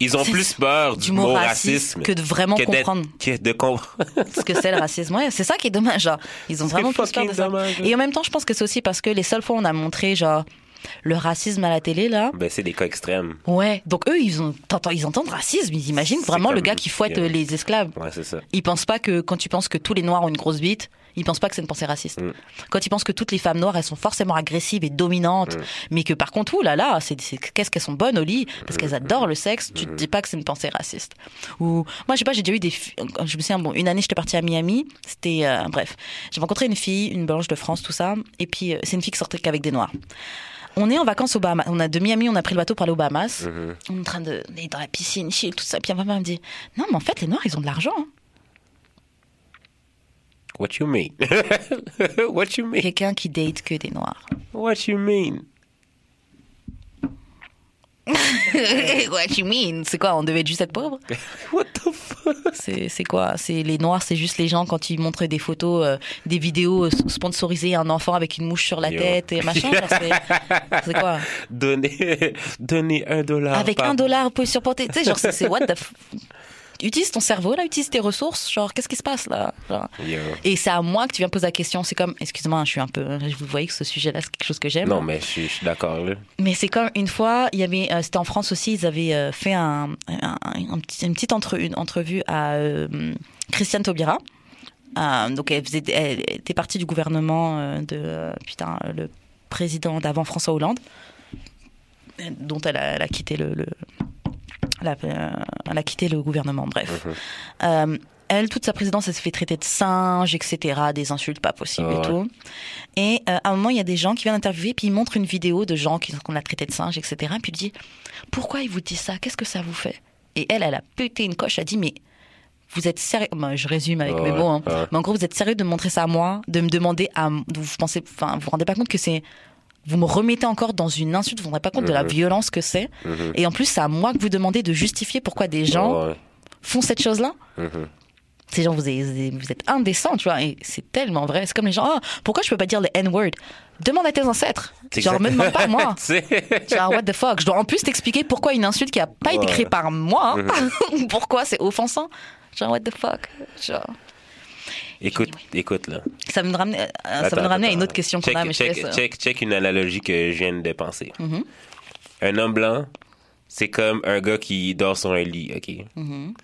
S3: Ils ont plus peur du,
S2: du mot
S3: racisme
S2: que de vraiment
S3: que
S2: comprendre.
S3: que de comprendre.
S2: ce que c'est le racisme. Ouais, c'est ça qui est dommage. Genre, ils ont vraiment plus peur de ça.
S3: dommage, hein.
S2: Et en même temps, je pense que c'est aussi parce que les seules fois où on a montré genre le racisme à la télé là.
S3: ben, c'est des cas extrêmes.
S2: Ouais, donc eux, ils, ont, ils entendent racisme, ils imaginent vraiment le gars qui fouette
S3: Yeah.
S2: les esclaves.
S3: Ouais, c'est ça.
S2: Ils pensent pas que quand tu penses que tous les noirs ont une grosse bite, ils pensent pas que c'est une pensée raciste.
S3: Mm.
S2: Quand ils pensent que toutes les femmes noires, elles sont forcément agressives et dominantes,
S3: Mm.
S2: mais que par contre, ouh là là, c'est, qu'est-ce qu'elles sont bonnes au lit, parce qu'elles adorent le sexe, tu te dis pas que c'est une pensée raciste. Ou moi, je sais pas, j'ai déjà eu des, je me souviens, bon, une année, j'étais partie à Miami, c'était, euh, bref, j'ai rencontré une fille, une blanche de France, tout ça, et puis euh, c'est une fille qui sortait qu'avec des noirs. On est en vacances au Bahamas. On a de Miami, on a pris le bateau pour aller aux Bahamas.
S3: Mhm.
S2: On est en train de, d'aller dans la piscine, chill, tout ça. Puis ma maman me dit, non, mais en fait, les noirs, ils ont de l'argent. hein.
S3: What you mean? What you mean?
S2: Quelqu'un qui date que des noirs.
S3: What you mean?
S2: What you mean C'est quoi On devait juste être pauvre?
S3: What the fuck?
S2: C'est quoi? C'est les noirs, c'est juste les gens quand ils montrent des photos, euh, des vidéos euh, sponsorisées, un enfant avec une mouche sur la
S3: Yo.
S2: tête et machin. c'est- quoi?
S3: Donnez, donnez un dollar.
S2: Avec un dollar, vous pouvez surporter. Tu sais, genre, c'est c'est what the. Utilise ton cerveau là, utilise tes ressources. Genre, qu'est-ce qui se passe là Genre? Et c'est à moi que tu viens poser la question. C'est comme, excuse-moi, je suis un peu. Vous voyez que ce sujet-là, c'est quelque chose que j'aime.
S3: Non, mais je suis, je suis d'accord, là.
S2: Mais c'est comme une fois, il y avait, euh, c'était en France aussi, ils avaient euh, fait un, un- un petit- une petite entre- une entrevue à euh, Christiane Taubira. Euh, donc elle, faisait, elle était partie du gouvernement de euh, putain le président d'avant François Hollande, dont elle a, elle a quitté le, le- elle, a, elle a quitté le gouvernement. Bref,
S3: Mhm.
S2: Euh, elle toute sa présidence, elle s'est fait traiter de singe, etc., des insultes pas possibles
S3: Ah
S2: et
S3: ouais.
S2: tout. Et euh, à un moment, il y a des gens qui viennent interviewer, puis ils montrent une vidéo de gens qui- qu'on a traité de singes, etc. Puis il dit Pourquoi ils vous disent ça? Qu'est-ce que ça vous fait? Et elle, elle a pété une coche, elle a dit Mais vous êtes sérieux? Bah, je résume avec mes mots, hein.
S3: ouais.
S2: mais en gros, vous êtes sérieux de me montrer ça à moi, de me demander à. Vous pensez, enfin, vous vous rendez pas compte que c'est. Vous me remettez encore dans une insulte, vous vous rendez pas compte de la
S3: Mhm.
S2: violence que c'est.
S3: Mhm.
S2: Et en plus, c'est à moi que vous demandez de justifier pourquoi des gens
S3: Ouais.
S2: font cette chose-là.
S3: Mhm.
S2: Ces gens, vous êtes, vous êtes indécents, tu vois. Et c'est tellement vrai. C'est comme les gens, Ah, pourquoi je peux pas dire le N-word? Demande à tes ancêtres. Genre, me
S3: exact-
S2: demande pas moi. Genre, what the fuck? Je dois en plus t'expliquer pourquoi une insulte qui a pas été
S3: Ouais.
S2: créée par moi,
S3: Mhm.
S2: pourquoi c'est offensant? Genre, what the fuck? Genre,
S3: Écoute, écoute, là.
S2: ça me ramenait, euh, ça me ramenait à une autre question qu'on
S3: check,
S2: a, mais je
S3: check,
S2: laisse, euh,
S3: check, check une analogie que je viens de penser.
S2: Mhm.
S3: Un homme blanc, c'est comme un gars qui dort sur un lit, OK?
S2: Mhm.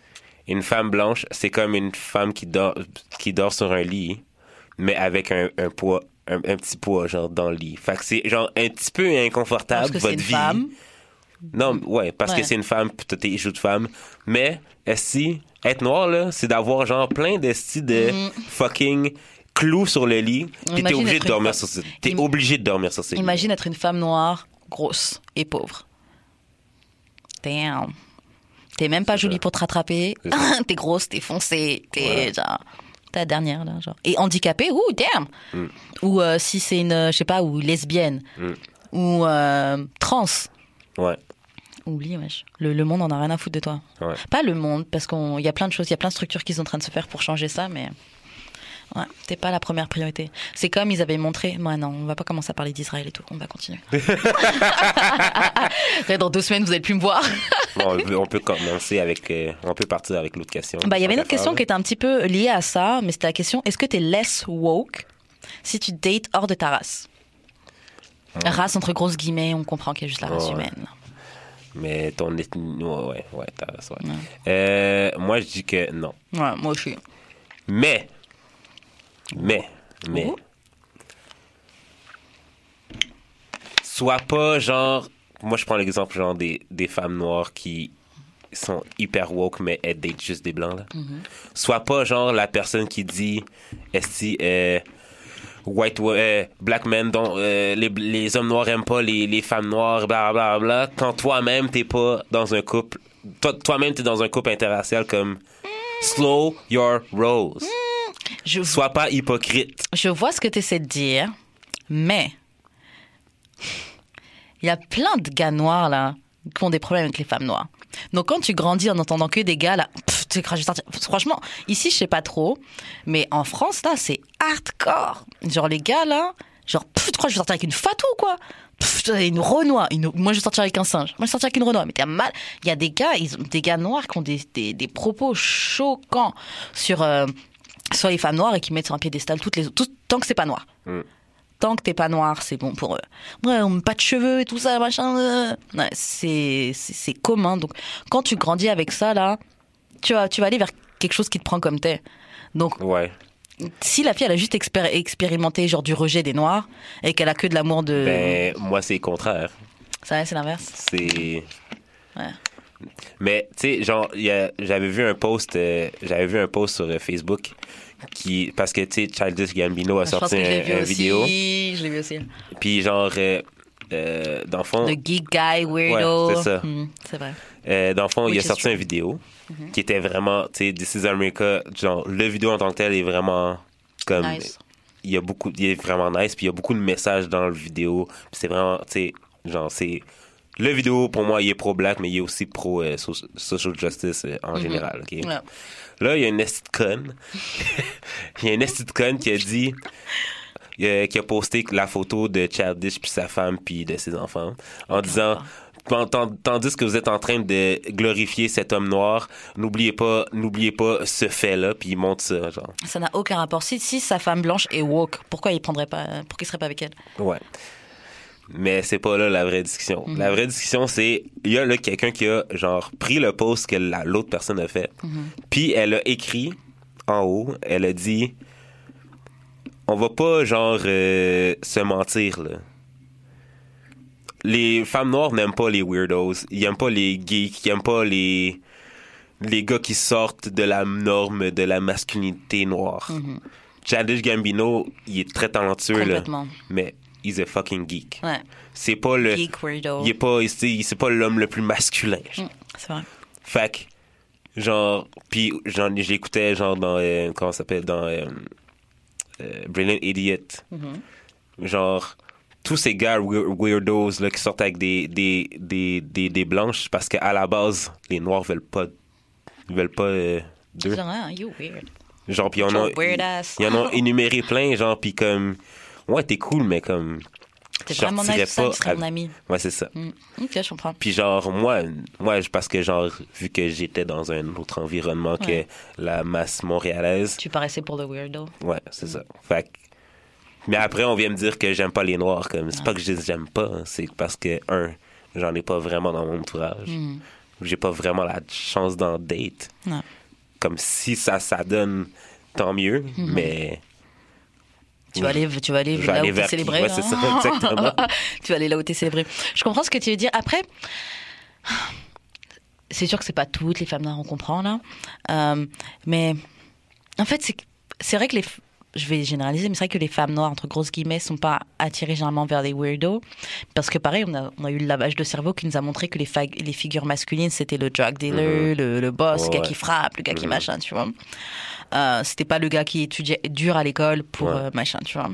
S3: Une femme blanche, c'est comme une femme qui dort, qui dort sur un lit, mais avec un, un poids, un, un petit poids, genre, dans le lit. Fait que c'est, genre, un petit peu inconfortable, votre vie.
S2: femme.
S3: Non, ouais, parce
S2: Ouais.
S3: que c'est une femme, puis t'as tes joues de femme. Mais, si être noir, là, c'est d'avoir, genre, plein de styles de fucking clous sur le lit, puis t'es
S2: Mhm.
S3: Obligé de dormir sur ce... T'es
S2: Im-
S3: obligé de dormir sur ces
S2: Imagine être une femme noire, grosse et pauvre. Damn. T'es même pas jolie
S3: ça.
S2: pour te rattraper. T'es grosse, t'es foncée, t'es
S3: Ouais.
S2: genre. T'es la dernière, là, genre. Et handicapée, ouh, damn!
S3: Mm.
S2: Ou euh, si c'est une, euh, je sais pas, ou lesbienne.
S3: Mm.
S2: Ou euh, trans.
S3: Ouais,
S2: Oublie, wesh. Le, le monde en a rien à foutre de toi.
S3: ouais.
S2: Pas le monde, parce qu'il y a plein de choses, il y a plein de structures qui sont en train de se faire pour changer ça, mais. Ouais, t'es pas la première priorité. C'est comme ils avaient montré. Moi, non, on va pas commencer à parler d'Israël et tout. On va continuer. Après, Dans deux semaines, vous allez plus me voir.
S3: Bon, on peut- commencer avec... euh, on peut partir avec l'autre question.
S2: Bah, il y avait une autre question qui était un petit peu liée à ça, mais c'était la question est-ce que t'es less woke si tu dates hors de ta race? Race entre grosses guillemets, on comprend qu'il y a juste la race
S3: Ouais.
S2: humaine.
S3: Mais ton ethnie... Ouais, ouais, ouais, t'as raison, ouais. Euh, moi, je dis que non.
S2: Ouais, moi aussi.
S3: Mais... Mais... Mais...
S2: Oh.
S3: Sois pas, genre... Moi, je prends l'exemple, genre, des, des femmes noires qui sont hyper woke, mais elles datent juste des blancs, là. Sois pas, genre, la personne qui dit... Est-ce euh, white euh, black men dont euh, les, les hommes noirs aiment pas les, les femmes noires bla bla bla quand toi-même t'es pas dans un couple toi, toi-même t'es dans un couple interracial comme slow your rolls
S2: Je,
S3: sois pas hypocrite.
S2: Je vois ce que tu essaies de dire, mais il y a plein de gars noirs là qui ont des problèmes avec les femmes noires. Donc quand tu grandis en entendant que des gars là, pff, Franchement, ici je sais pas trop, mais en France là c'est hardcore. Genre les gars là, genre pff, tu crois que je vais sortir avec une fatou ou quoi? Pff, une Renoir, une... moi je vais sortir avec un singe, moi je vais sortir avec une Renoir, mais t'as mal. Il y a des gars, ils ont... des gars noirs qui ont des, des, des propos choquants sur euh, sur les femmes noires et qui mettent sur un piédestal toutes les tout, tant que c'est pas noir.
S3: Mm.
S2: Tant que t'es pas noir, c'est bon pour eux. Ouais, on met pas de cheveux et tout ça, machin. euh. Ouais, c'est commun. Donc quand tu grandis avec ça là, tu vas tu vas aller vers quelque chose qui te prend comme t'es. Donc
S3: ouais
S2: si la fille elle a juste expér- expérimenté genre du rejet des noirs et qu'elle a que de l'amour de
S3: ben moi c'est le contraire
S2: ça c'est l'inverse.
S3: c'est
S2: Ouais.
S3: mais tu sais genre j'avais vu un post euh, j'avais vu un post sur euh, Facebook qui parce que tu sais Childish Gambino a
S2: Je pense
S3: sorti
S2: l'ai
S3: un, vidéo
S2: Je l'ai vu aussi.
S3: puis genre euh, euh, dans le fond
S2: Le geek guy weirdo.
S3: Ouais, c'est ça.
S2: Hmm, c'est vrai.
S3: Dans le fond, il a sorti une vidéo qui était vraiment, tu sais, This is America. Genre, le vidéo en tant que tel est vraiment comme.
S2: Nice.
S3: Il y a beaucoup, il est vraiment nice, puis il y a beaucoup de messages dans le vidéo. Puis c'est vraiment, tu sais, genre, c'est. Le vidéo, pour moi, il est pro-black, mais il est aussi pro-social justice euh, en général, OK?
S2: Ouais.
S3: Là, il y a une esti de conne. Il y a une esti de conne qui a dit. euh, qui a posté la photo de Childish puis sa femme puis de ses enfants en disant tandis que vous êtes en train de glorifier cet homme noir n'oubliez pas n'oubliez pas ce fait là puis il montre ça genre
S2: Ça n'a aucun rapport. Si, si sa femme blanche est woke, pourquoi il prendrait pas, pourquoi il serait pas avec elle?
S3: Ouais mais c'est pas là la vraie discussion
S2: Mhm.
S3: la vraie discussion c'est il y a là quelqu'un qui a genre pris le post que la- l'autre personne a fait
S2: Mhm.
S3: puis elle a écrit en haut elle a dit on va pas genre euh, se mentir là les femmes noires n'aiment pas les weirdos ils aiment pas les geeks ils aiment pas les les gars qui sortent de la norme de la masculinité noire Childish Gambino il est très talentueux là mais he's a fucking geek
S2: Ouais.
S3: c'est pas le
S2: Geek weirdo.
S3: il est pas c'est pas l'homme le plus masculin
S2: Hmm, c'est vrai.
S3: fait que Genre, puis j'écoutais, genre, dans. euh, comment ça s'appelle Dans. euh, euh, Brilliant Idiot.
S2: Mm-hmm.
S3: Genre, tous ces gars weir- weirdos là, qui sortent avec des, des, des, des, des blanches parce qu'à la base, les noirs veulent pas. Ils veulent pas euh, d'eux.
S2: Genre, ah, you weird.
S3: Genre, puis a.
S2: You're weird ass.
S3: Ils en ont énuméré plein, genre, puis comme. Ouais, t'es cool, mais comme.
S2: T'es vraiment nice, ça,
S3: pas
S2: serais mon ami.
S3: Ouais, c'est ça.
S2: Mm. Ok, je comprends.
S3: Puis genre, moi, moi, parce que genre, vu que j'étais dans un autre environnement
S2: Ouais.
S3: que la masse montréalaise,
S2: Tu paraissais pour le weirdo.
S3: ouais, c'est ça. Fait que- Mais après, on vient me dire que j'aime pas les noirs. Comme, c'est pas que je dis j'aime pas, hein, c'est parce que, un, j'en ai pas vraiment dans mon entourage.
S2: Mm.
S3: J'ai pas vraiment la chance d'en date.
S2: Non.
S3: Comme si ça, ça donne, tant mieux,
S2: Mm-hmm.
S3: mais.
S2: Tu vas aller, tu vas aller là
S3: aller
S2: où t'es
S3: vers qui?
S2: célébré.
S3: Ouais, c'est ça,
S2: hein.
S3: exactement.
S2: tu vas aller là où t'es célébré. Je comprends ce que tu veux dire. Après, c'est sûr que c'est pas toutes les femmes noires, on comprend là. Euh, mais en fait, c'est c'est vrai que les. Je vais généraliser, mais c'est vrai que les femmes noires, entre grosses guillemets, sont pas attirées généralement vers les weirdos. Parce que pareil, on a, on a eu le lavage de cerveau qui nous a montré que les, figures masculines, c'était le drug dealer, le, le boss, le gars
S3: Ouais.
S2: qui frappe, le gars qui
S3: Mhm.
S2: machin, tu vois. Euh, c'était pas le gars qui étudiait dur à l'école pour
S3: Ouais.
S2: euh, machin, tu vois.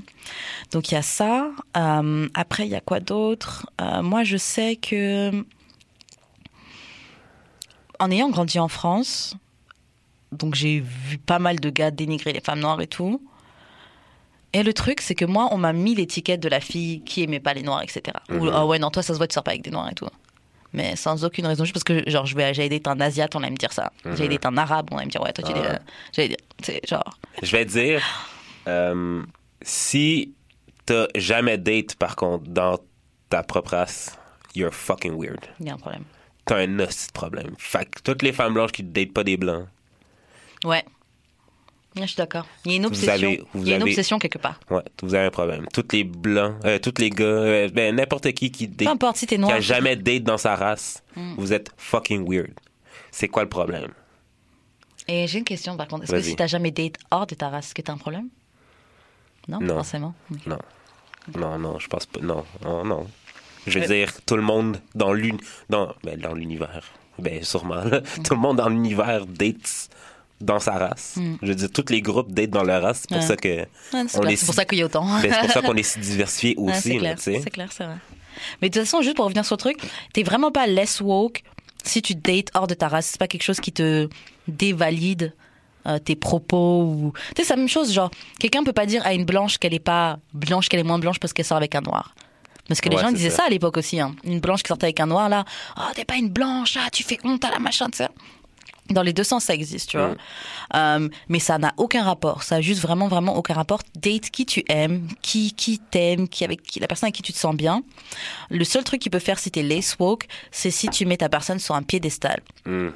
S2: Donc il y a ça. Euh, après, il y a quoi d'autre? Euh, Moi, je sais que en ayant grandi en France, donc j'ai vu pas mal de gars dénigrer les femmes noires et tout. Et le truc, c'est que moi, on m'a mis l'étiquette de la fille qui aimait pas les noirs, etc. Ou
S3: Mhm.
S2: ah ouais, non, toi, ça se voit, tu sors pas avec des noirs et tout. Mais sans aucune raison, juste parce que genre, je vais, j'allais être un asiate, on allait me dire ça.
S3: Mhm.
S2: être un arabe, on allait me dire ouais, toi, tu
S3: Ah.
S2: es. J'allais dire, c'est genre.
S3: Je vais te dire, euh, si t'as jamais date, par contre, dans ta propre race, you're fucking weird.
S2: Il y a un problème.
S3: T'as un de problème. Fait que toutes les femmes blanches qui datent pas des blancs,
S2: Ouais. Ouais, Je suis d'accord. Il y a une
S3: Vous
S2: obsession.
S3: avez- vous
S2: Il y a une
S3: avez-
S2: obsession quelque part.
S3: ouais, vous avez un problème. Toutes les blancs, euh, tous les gars, euh, ben, n'importe qui qui
S2: Peu
S3: date,
S2: importe si t'es
S3: qui
S2: noir.
S3: a jamais date dans sa race,
S2: Mm.
S3: vous êtes fucking weird. C'est quoi le problème?
S2: Et j'ai une question par contre. Est-ce que si t'as jamais date hors de ta race, est-ce que t'as un problème? Non, pas
S3: Non.
S2: forcément.
S3: Non. Non, non, je pense pas. Non, non, non. Je veux
S2: Mais-
S3: dire, tout le monde dans l'un- dans, ben, dans l'univers, ben sûrement, là. tout le monde dans l'univers date dans sa race.
S2: Mm.
S3: Je veux dire, tous les groupes datent dans leur race. C'est pour
S2: Ouais.
S3: ça que.
S2: Ouais, c'est
S3: est
S2: pour ça qu'il y a autant.
S3: ben, c'est pour ça qu'on est si diversifié
S2: Ouais,
S3: aussi,
S2: c'est clair,
S3: sais.
S2: c'est clair, c'est vrai. Mais de toute façon, juste pour revenir sur le truc, t'es vraiment pas less woke si tu dates hors de ta race. C'est pas quelque chose qui te dévalide euh, tes propos ou. Tu sais, c'est la même chose. Genre, quelqu'un peut pas dire à une blanche qu'elle est pas blanche, qu'elle est moins blanche parce qu'elle sort avec un noir. Parce que les
S3: Ouais,
S2: gens disaient
S3: ça.
S2: ça. à l'époque aussi. Hein. Une blanche qui sortait avec un noir, là, oh, t'es pas une blanche, ah, tu fais honte à la machin, tu sais. Dans les deux sens, ça existe, tu vois.
S3: Mm.
S2: Euh, mais ça n'a aucun rapport. Ça a juste vraiment, vraiment aucun rapport. Date qui tu aimes, qui, qui t'aime, qui avec qui, la personne avec qui tu te sens bien. Le seul truc qui peut faire si t'es lace woke, c'est si tu mets ta personne sur un piédestal.
S3: Mm.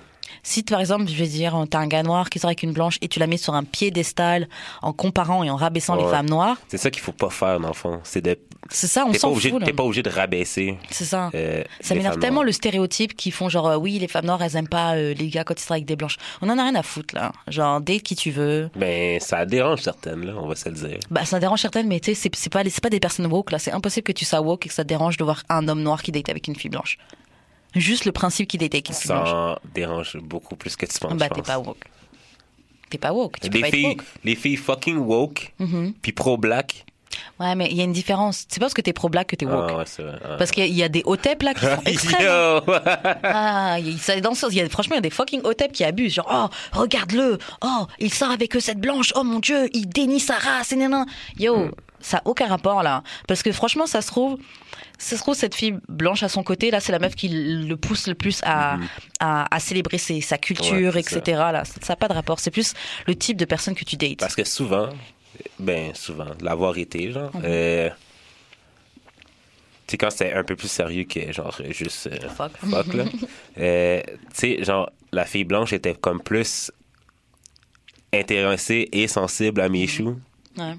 S2: Si, par exemple, je vais dire, t'as un gars noir qui sort avec une blanche et tu la mets sur un piédestal en comparant et en rabaissant les femmes noires,
S3: C'est ça qu'il faut pas faire, fond. C'est de.
S2: C'est ça, on s'en fout.
S3: t'es pas obligé de rabaisser.
S2: C'est ça.
S3: euh,
S2: Ça m'énerve tellement le stéréotype qui font genre, euh, oui, les femmes noires, elles aiment pas euh, les gars quand ils sortent avec des blanches. On en a rien à foutre, là. Genre, date qui tu veux.
S3: Ben, ça dérange certaines, là, on va se le dire.
S2: Bah, ça dérange certaines, mais tu sais, c'est- pas, c'est pas des personnes woke, là. C'est impossible que tu sois woke et que ça te dérange de voir un homme noir qui date avec une fille blanche. Juste le principe qu'il date avec une fille blanche.
S3: Ça dérange beaucoup plus que tu penses.
S2: Bah, t'es pas woke. T'es pas woke. Tu peux
S3: les
S2: pas être
S3: filles,
S2: woke.
S3: les filles fucking woke,
S2: Mhm.
S3: puis pro-black.
S2: Ouais, mais il y a une différence. C'est pas parce que t'es pro-black que t'es woke.
S3: Ah, ouais, c'est vrai. Ah.
S2: Parce qu'il y a- il y a des hotep là qui sont extrêmes. Ah, ça, dans sens, y a, franchement, il y a des fucking hotep qui abusent. Genre, oh, regarde-le. Oh, il sort avec eux, cette blanche. Oh mon dieu, il dénie sa race. Et nan, nan. Yo, ça a aucun rapport là. Parce que franchement, ça se trouve, ça se trouve, cette fille blanche à son côté, là, c'est la meuf qui le pousse le plus à, à, à célébrer ses- sa culture,
S3: Ouais,
S2: etc. Là, ça n'a pas de rapport. C'est plus le type de personne que tu dates.
S3: Parce que souvent, ben souvent, l'avoir été, genre,
S2: Mhm.
S3: euh, tu sais, quand c'était un peu plus sérieux que genre juste euh,
S2: Fuck.
S3: fuck, là, euh, tu sais, genre, la fille blanche était comme plus intéressée et sensible à mes choux.
S2: Ouais.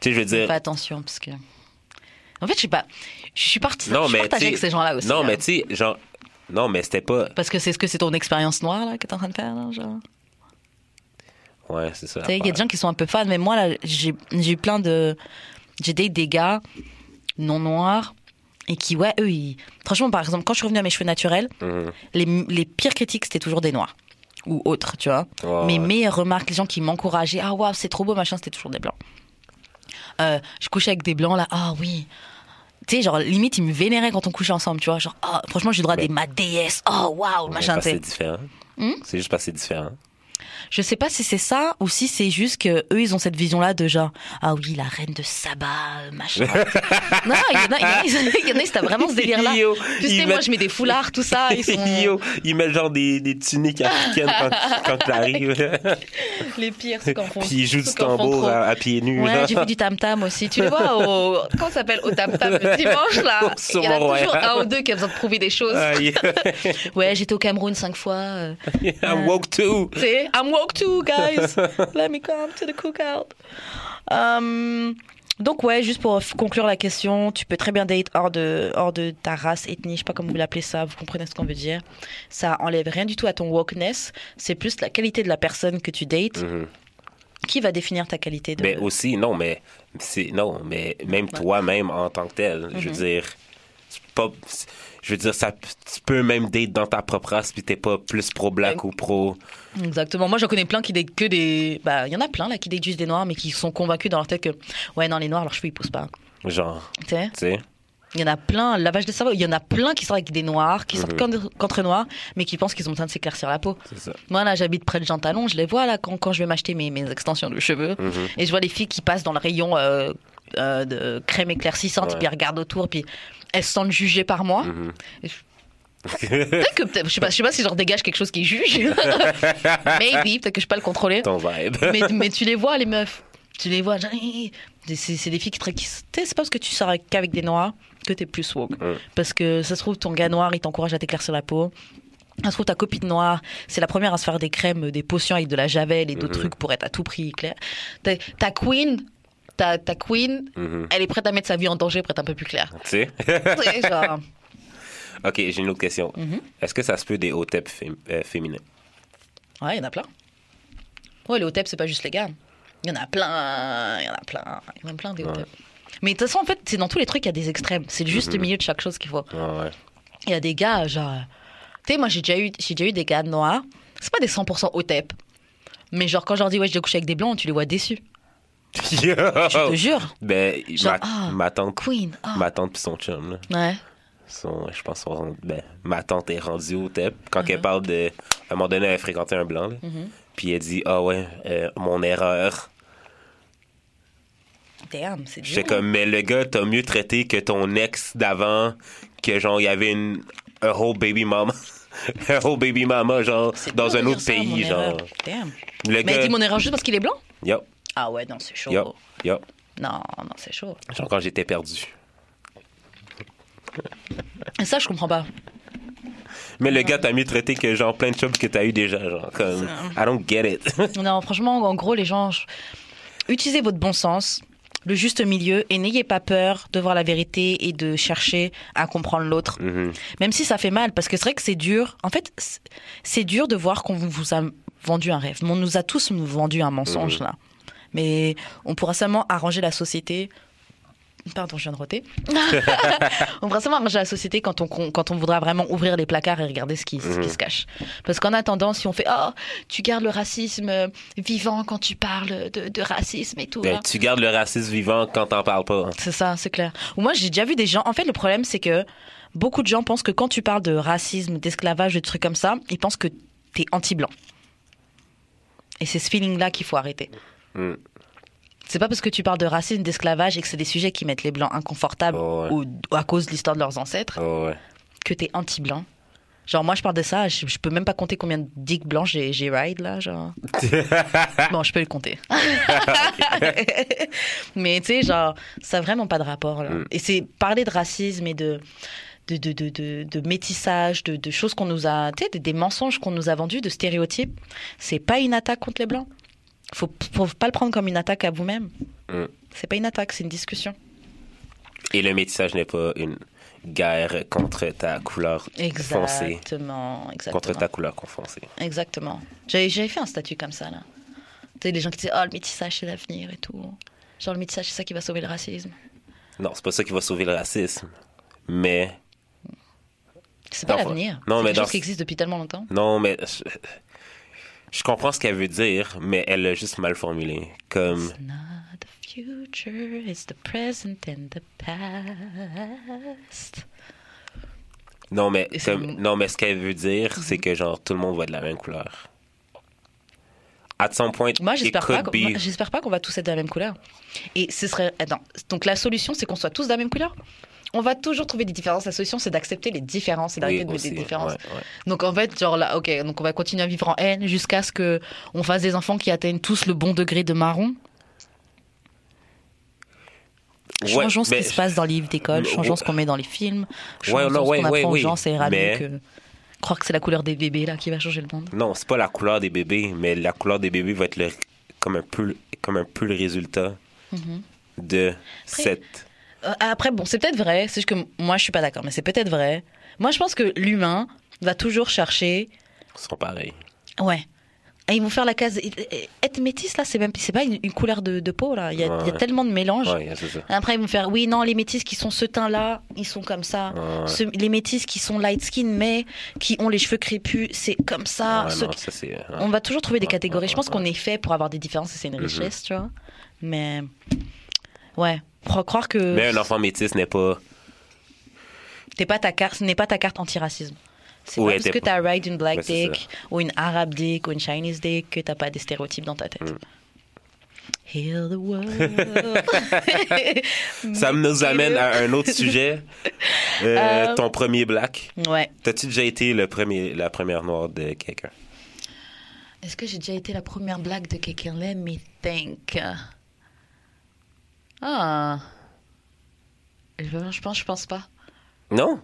S3: Tu sais, je veux dire,
S2: Fais attention, parce que. En fait, je sais pas. Je suis partie.
S3: non, mais
S2: partagée avec ces gens-là aussi.
S3: Non,
S2: là.
S3: mais tu sais, genre, non, mais c'était pas,
S2: Parce que c'est ce que c'est ton expérience noire là que t'es en train de faire là, genre.
S3: Ouais, c'est ça.
S2: Tu sais, il y a des gens qui sont un peu fans, mais moi là, j'ai eu plein de, j'ai des gars non noirs et qui ouais eux ils, franchement par exemple quand je suis revenue à mes cheveux naturels,
S3: Mhm.
S2: les, les pires critiques c'était toujours des noirs. ou autre, tu vois.
S3: Ouais,
S2: Mes meilleures remarques, les gens qui m'encourageaient, ah waouh, c'est trop beau, machin, c'était toujours des blancs. Euh, je couchais avec des blancs là, ah oui. Tu sais, genre, limite, ils me vénéraient quand on couchait ensemble, tu vois. Genre, ah, franchement, j'ai le droit
S3: Mais-
S2: des ma déesse, oh waouh, machin, tu
S3: c'est différent.
S2: Hmm?
S3: C'est juste parce que c'est différent.
S2: Je sais pas si c'est ça ou si c'est juste que eux ils ont cette vision là de genre ah oui la reine de Saba euh, machin. non il y en a il y en a, en a, c'était vraiment ce délire là. Tu sais moi je mets des foulards tout ça ils sont
S3: Yo, ils mettent genre des, des tuniques africaines quand, quand t'arrives.
S2: les pires en font.
S3: Puis ils jouent du tambour à, à pieds nus.
S2: Ouais, j'ai fait du tam tam aussi. Tu les vois au comment s'appelle au tam tam le dimanche là? Il y en a toujours un ou deux qui a besoin de prouver des choses.
S3: Aïe.
S2: Ouais, j'étais au Cameroun cinq fois. euh,
S3: I'm woke too.
S2: I'm woke too, guys. Let me come to the cookout. Um, donc ouais, juste pour conclure la question, tu peux très bien date hors de, hors de ta race, ethnie, je sais pas comment vous l'appelez ça, vous comprenez ce qu'on veut dire. Ça enlève rien du tout à ton wokeness, c'est plus la qualité de la personne que tu dates
S3: Mhm.
S2: qui va définir ta qualité de...
S3: Mais aussi, non, mais non, mais même toi-même en tant que tel, je
S2: Mhm.
S3: veux dire, c'est pas, je veux dire, ça, tu peux même date dans ta propre race, puis t'es pas plus pro-black ou pro.
S2: Exactement. Moi, j'en connais plein qui datent que des... Bah, il y en a plein là qui juste des noirs, mais qui sont convaincus dans leur tête que, ouais, non, les noirs, leurs cheveux, ils poussent pas.
S3: Genre,
S2: Tu sais? Il y en a plein, lavage de cerveau, il y en a plein qui sortent avec des noirs, qui sortent
S3: Mhm.
S2: qu'en- qu'entre noirs, mais qui pensent qu'ils ont besoin de s'éclaircir la peau.
S3: C'est ça.
S2: Moi, là, j'habite près de Jean Talon, je les vois là quand, quand je vais m'acheter mes, mes extensions de cheveux.
S3: Mhm.
S2: Et je vois les filles qui passent dans le rayon euh, euh, de crème éclaircissante,
S3: Ouais.
S2: puis elles regardent autour, puis elles se sentent jugées par moi. Peut-être que, je sais pas, je sais pas si je leur dégage quelque chose qui juge. Maybe, peut-être que je peux pas le contrôler.
S3: Ton vibe.
S2: mais, mais tu les vois, les meufs. Tu les vois. C'est des filles qui, qui. C'est pas parce que tu sors avec- qu'avec des noirs que t'es plus woke.
S3: Mm.
S2: Parce que ça se trouve, ton gars noir, il t'encourage à t'éclaircir la peau. Ça se trouve, ta copine noire, c'est la première à se faire des crèmes, des potions avec de la javel et d'autres
S3: Mhm.
S2: trucs pour être à tout prix clair. Ta, ta queen, ta, ta queen,
S3: Mhm.
S2: elle est prête à mettre sa vie en danger pour être un peu plus claire.
S3: Tu sais?
S2: Genre,
S3: ok, j'ai une autre question.
S2: Mhm.
S3: Est-ce que ça se peut des têtes fém- euh, féminins?
S2: Ouais, il y en a plein. Ouais, les hotep, c'est pas juste les gars. Il y en a plein, il y en a plein, il y en a plein des
S3: Ouais.
S2: hotep. Mais de toute façon, en fait, c'est dans tous les trucs, il y a des extrêmes. C'est juste le
S3: Mhm.
S2: milieu de chaque chose qu'il faut.
S3: Ouais, ouais.
S2: Il y a des gars, genre. Tu sais, moi, j'ai déjà, eu, j'ai déjà eu des gars noirs. C'est pas des 100% hotep. Mais genre, quand je leur dis, ouais, je vais coucher avec des blancs, tu les vois déçus. Je te jure.
S3: Ben,
S2: Genre,
S3: ma,
S2: ah.
S3: ma tante,
S2: Queen. ah.
S3: ma tante puis son chum, là.
S2: Ouais.
S3: sont, je pense, rend- ben, ma tante est rendue au TEP. Quand
S2: Uh-huh.
S3: elle parle de. À un moment donné, elle fréquentait un blanc. là.
S2: Mhm.
S3: Puis elle dit Ah ouais, euh, mon erreur.
S2: Damn, c'est.
S3: J'étais comme Mais le gars t'a mieux traité que ton ex d'avant, que genre, il y avait une. Un whole baby mama. un whole baby mama, genre, dans un autre
S2: ça,
S3: pays, genre.
S2: Damn.
S3: Le
S2: Mais elle
S3: gars.
S2: dit mon erreur juste parce qu'il est blanc?
S3: Yup,
S2: Ah ouais, non, c'est chaud.
S3: yup, yup.
S2: Non, non, c'est chaud.
S3: Genre, quand j'étais perdu.
S2: Ça, je comprends pas.
S3: Mais le gars t'a mieux traité que genre plein de jobs que t'as eu déjà, genre. Comme, I don't get it.
S2: Non, franchement, en gros, les gens, utilisez votre bon sens, le juste milieu, et n'ayez pas peur de voir la vérité et de chercher à comprendre l'autre.
S3: Mhm.
S2: Même si ça fait mal, parce que c'est vrai que c'est dur. En fait, c'est- c'est dur de voir qu'on vous a vendu un rêve. On nous a tous vendu un mensonge, là. Mais on pourra seulement arranger la société. Pardon, je viens de roter. on pourra seulement arranger la société quand on, quand on voudra vraiment ouvrir les placards et regarder ce qui, ce qui se cache. Parce qu'en attendant, si on fait Oh, tu gardes le racisme euh, vivant quand tu parles de, de racisme et tout.
S3: Ben,
S2: là.
S3: tu gardes le racisme vivant quand t'en parles pas.
S2: C'est ça, c'est clair. Moi, j'ai déjà vu des gens. En fait, le problème, c'est que beaucoup de gens pensent que quand tu parles de racisme, d'esclavage, de trucs comme ça, ils pensent que t'es anti-blanc. Et c'est ce feeling-là qu'il faut arrêter.
S3: Mm.
S2: C'est pas parce que tu parles de racisme, d'esclavage et que c'est des sujets qui mettent les blancs inconfortables
S3: Oh, ouais.
S2: ou, ou à cause de l'histoire de leurs ancêtres
S3: Oh, ouais.
S2: que t'es anti-blanc. Genre, moi, je parle de ça, je, je peux même pas compter combien de dicks blancs j'ai j'ai ride là, genre. bon, je peux le compter. Mais tu sais, genre, ça a vraiment pas de rapport là.
S3: Mm.
S2: Et c'est parler de racisme et de. De, de, de, de, de métissage, de, de choses qu'on nous a. Tu sais, des, des mensonges qu'on nous a vendus, de stéréotypes. C'est pas une attaque contre les blancs. Faut, faut pas le prendre comme une attaque à vous-même.
S3: Mm.
S2: C'est pas une attaque, c'est une discussion.
S3: Et le métissage n'est pas une guerre contre ta couleur foncée.
S2: Exactement, exactement.
S3: Contre ta couleur foncée.
S2: Exactement. J'avais fait un statut comme ça, là. Tu sais, des gens qui disaient, oh, le métissage, c'est l'avenir et tout. Genre, le métissage, c'est ça qui va sauver le racisme.
S3: Non, c'est pas ça qui va sauver le racisme. Mais,
S2: C'est pas l'avenir.
S3: non,
S2: c'est
S3: mais
S2: quelque
S3: dans
S2: chose qui existe depuis tellement longtemps.
S3: non, mais Je comprends ce qu'elle veut dire, mais elle l'a juste mal formulé. Comme.
S2: It's not the future, it's the present and the past.
S3: Non, mais, comme- non, mais ce qu'elle veut dire, c'est que genre tout le monde va de la même couleur. At some point,
S2: Moi, j'espère pas,
S3: be.
S2: moi, j'espère pas qu'on va tous être de la même couleur. Et ce serait. Attends, donc la solution, c'est qu'on soit tous de la même couleur? On va toujours trouver des différences. La solution, c'est d'accepter les différences et d'arrêter
S3: Oui,
S2: de mettre des différences.
S3: ouais, ouais.
S2: Donc en fait, genre là, ok, donc on va continuer à vivre en haine jusqu'à ce que on fasse des enfants qui atteignent tous le bon degré de marron.
S3: Ouais,
S2: Changeons ce qui se passe dans les livres d'école, changeons ce qu'on met dans les films, changeons
S3: non,
S2: ce qu'on apprend aux gens, ira
S3: Mais-
S2: que croire que c'est la couleur des bébés là qui va changer le monde.
S3: Non, c'est pas la couleur des bébés, mais la couleur des bébés va être le- comme, un peu, comme un peu le résultat
S2: Mhm.
S3: de cette.
S2: Euh, après, bon, c'est peut-être vrai, c'est juste que moi je suis pas d'accord, mais c'est peut-être vrai. Moi je pense que l'humain va toujours chercher.
S3: Ils sont pareils.
S2: Ouais. Et ils vont faire la case. Être métis là, c'est même c'est pas une, une couleur de, de peau là. Il y a, il y a
S3: Ouais.
S2: tellement de mélange.
S3: Ouais, c'est ça.
S2: Après, ils vont faire oui, non, les métis qui sont ce teint-là, ils sont comme ça.
S3: Ouais.
S2: Ce- les métis qui sont light skin, mais qui ont les cheveux crépus, c'est comme ça.
S3: Non, ouais.
S2: On va toujours trouver des catégories. Je pense qu'on est fait pour avoir des différences et c'est une
S3: Mhm.
S2: richesse, tu vois. Mais ouais, croire que
S3: Mais un enfant métis n'est pas.
S2: t'es pas ta carte, ce n'est pas ta carte anti-racisme. C'est
S3: Ouais,
S2: pas parce que t'as ride une black
S3: Ouais,
S2: dick ou une arabe dick ou une Chinese dick que t'as pas des stéréotypes dans ta tête.
S3: Mm.
S2: Heal the world.
S3: Ça nous amène à un autre sujet. Euh,
S2: Euh,
S3: Ton premier black.
S2: Ouais.
S3: T'as-tu déjà été le premier, la première noire de quelqu'un?
S2: Est-ce que j'ai déjà été la première blague de quelqu'un? Let me think. Ah. Je, pense, je pense pas.
S3: Non?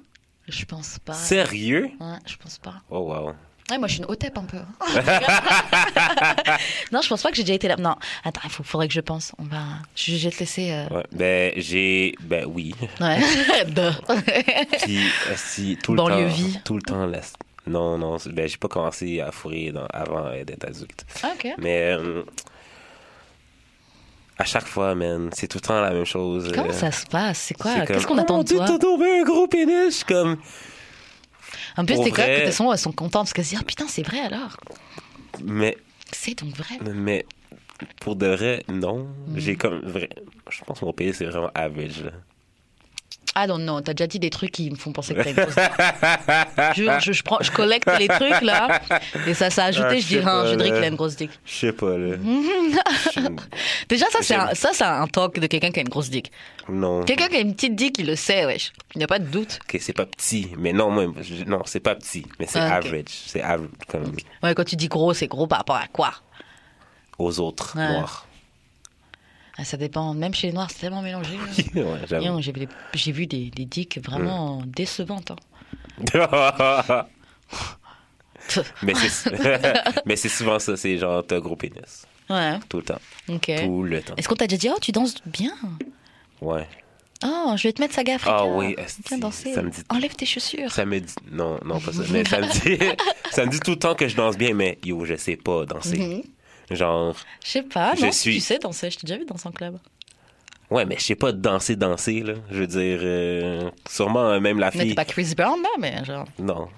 S2: Je pense pas.
S3: Sérieux?
S2: Ouais, je pense pas.
S3: Oh, wow.
S2: Ouais, moi je suis une hotep un peu. non, je pense pas que j'ai déjà été là. Non, attends, il faudrait que je pense. On va. Je, vais te laisser. euh,
S3: Ouais. Ben, j'ai. Ben, oui.
S2: Ouais. Duh.
S3: Puis, euh, si, tout le
S2: Banlieue
S3: temps.
S2: vie.
S3: Tout le temps, Non, non. Ben, j'ai pas commencé à fourrer dans- avant euh, d'être adulte.
S2: Ah, ok.
S3: Mais. euh, à chaque fois, man, c'est tout le temps la même chose.
S2: Comment
S3: euh,
S2: ça se passe? C'est quoi? Qu'est-ce qu'on
S3: Oh
S2: attend
S3: mon
S2: de toi?
S3: t'as tombé un gros suis comme.
S2: En plus, c'est quoi
S3: vrai-
S2: que tes sons, elles sont contentes parce qu'elles se disent, ah putain, c'est vrai alors.
S3: Mais.
S2: C'est donc vrai.
S3: Mais pour de vrai, non.
S2: Mm.
S3: J'ai comme vrai. Je pense que mon pays c'est vraiment average.
S2: Ah non, non, t'as déjà dit des trucs qui me font penser que t'as une grosse dick. je, je, je, prends, je collecte les trucs là, et ça s'est ajouté,
S3: Ah,
S2: je dis,
S3: pas,
S2: je dirais qu'il a une grosse dick.
S3: Je sais pas là.
S2: Déjà, ça, c'est un, ça, c'est un talk de quelqu'un qui a une grosse dick.
S3: non.
S2: Quelqu'un qui a une petite dick, il le sait, wesh. Il n'y a pas de doute.
S3: Ok, c'est pas petit, mais non, moi, je- non, c'est pas petit, mais c'est
S2: Ah,
S3: average, c'est average comme
S2: Ouais, quand tu dis gros, c'est gros par rapport à quoi?
S3: Aux autres
S2: Ouais.
S3: noirs.
S2: Ah, Ça dépend. Même chez les noirs, c'est tellement mélangé.
S3: ouais,
S2: J'ai vu, des- dicks vraiment décevantes. hein.
S3: mais c'est souvent ça, c'est genre t'as gros pénis
S2: Ouais,
S3: tout le temps,
S2: ok.
S3: tout le temps.
S2: Est-ce qu'on t'a déjà dit, oh, tu danses bien?
S3: Ouais.
S2: Oh, je vais te mettre saga africain.
S3: Ah oui,
S2: Viens danser.
S3: ça me dit-
S2: Enlève tes chaussures.
S3: Ça me dit non, non pas ça, mais ça me dit ça me dit tout le temps que je danse bien mais yo, je sais pas danser.
S2: Mhm.
S3: Genre
S2: Je sais pas,
S3: Je
S2: non,
S3: suis-
S2: tu sais danser. Je t'ai déjà vu danser en club.
S3: Ouais, mais je sais pas danser, danser, là. Je veux dire, euh, sûrement euh, même la
S2: Mais t'es
S3: fille.
S2: pas Chris Brown, là, mais genre.
S3: Non.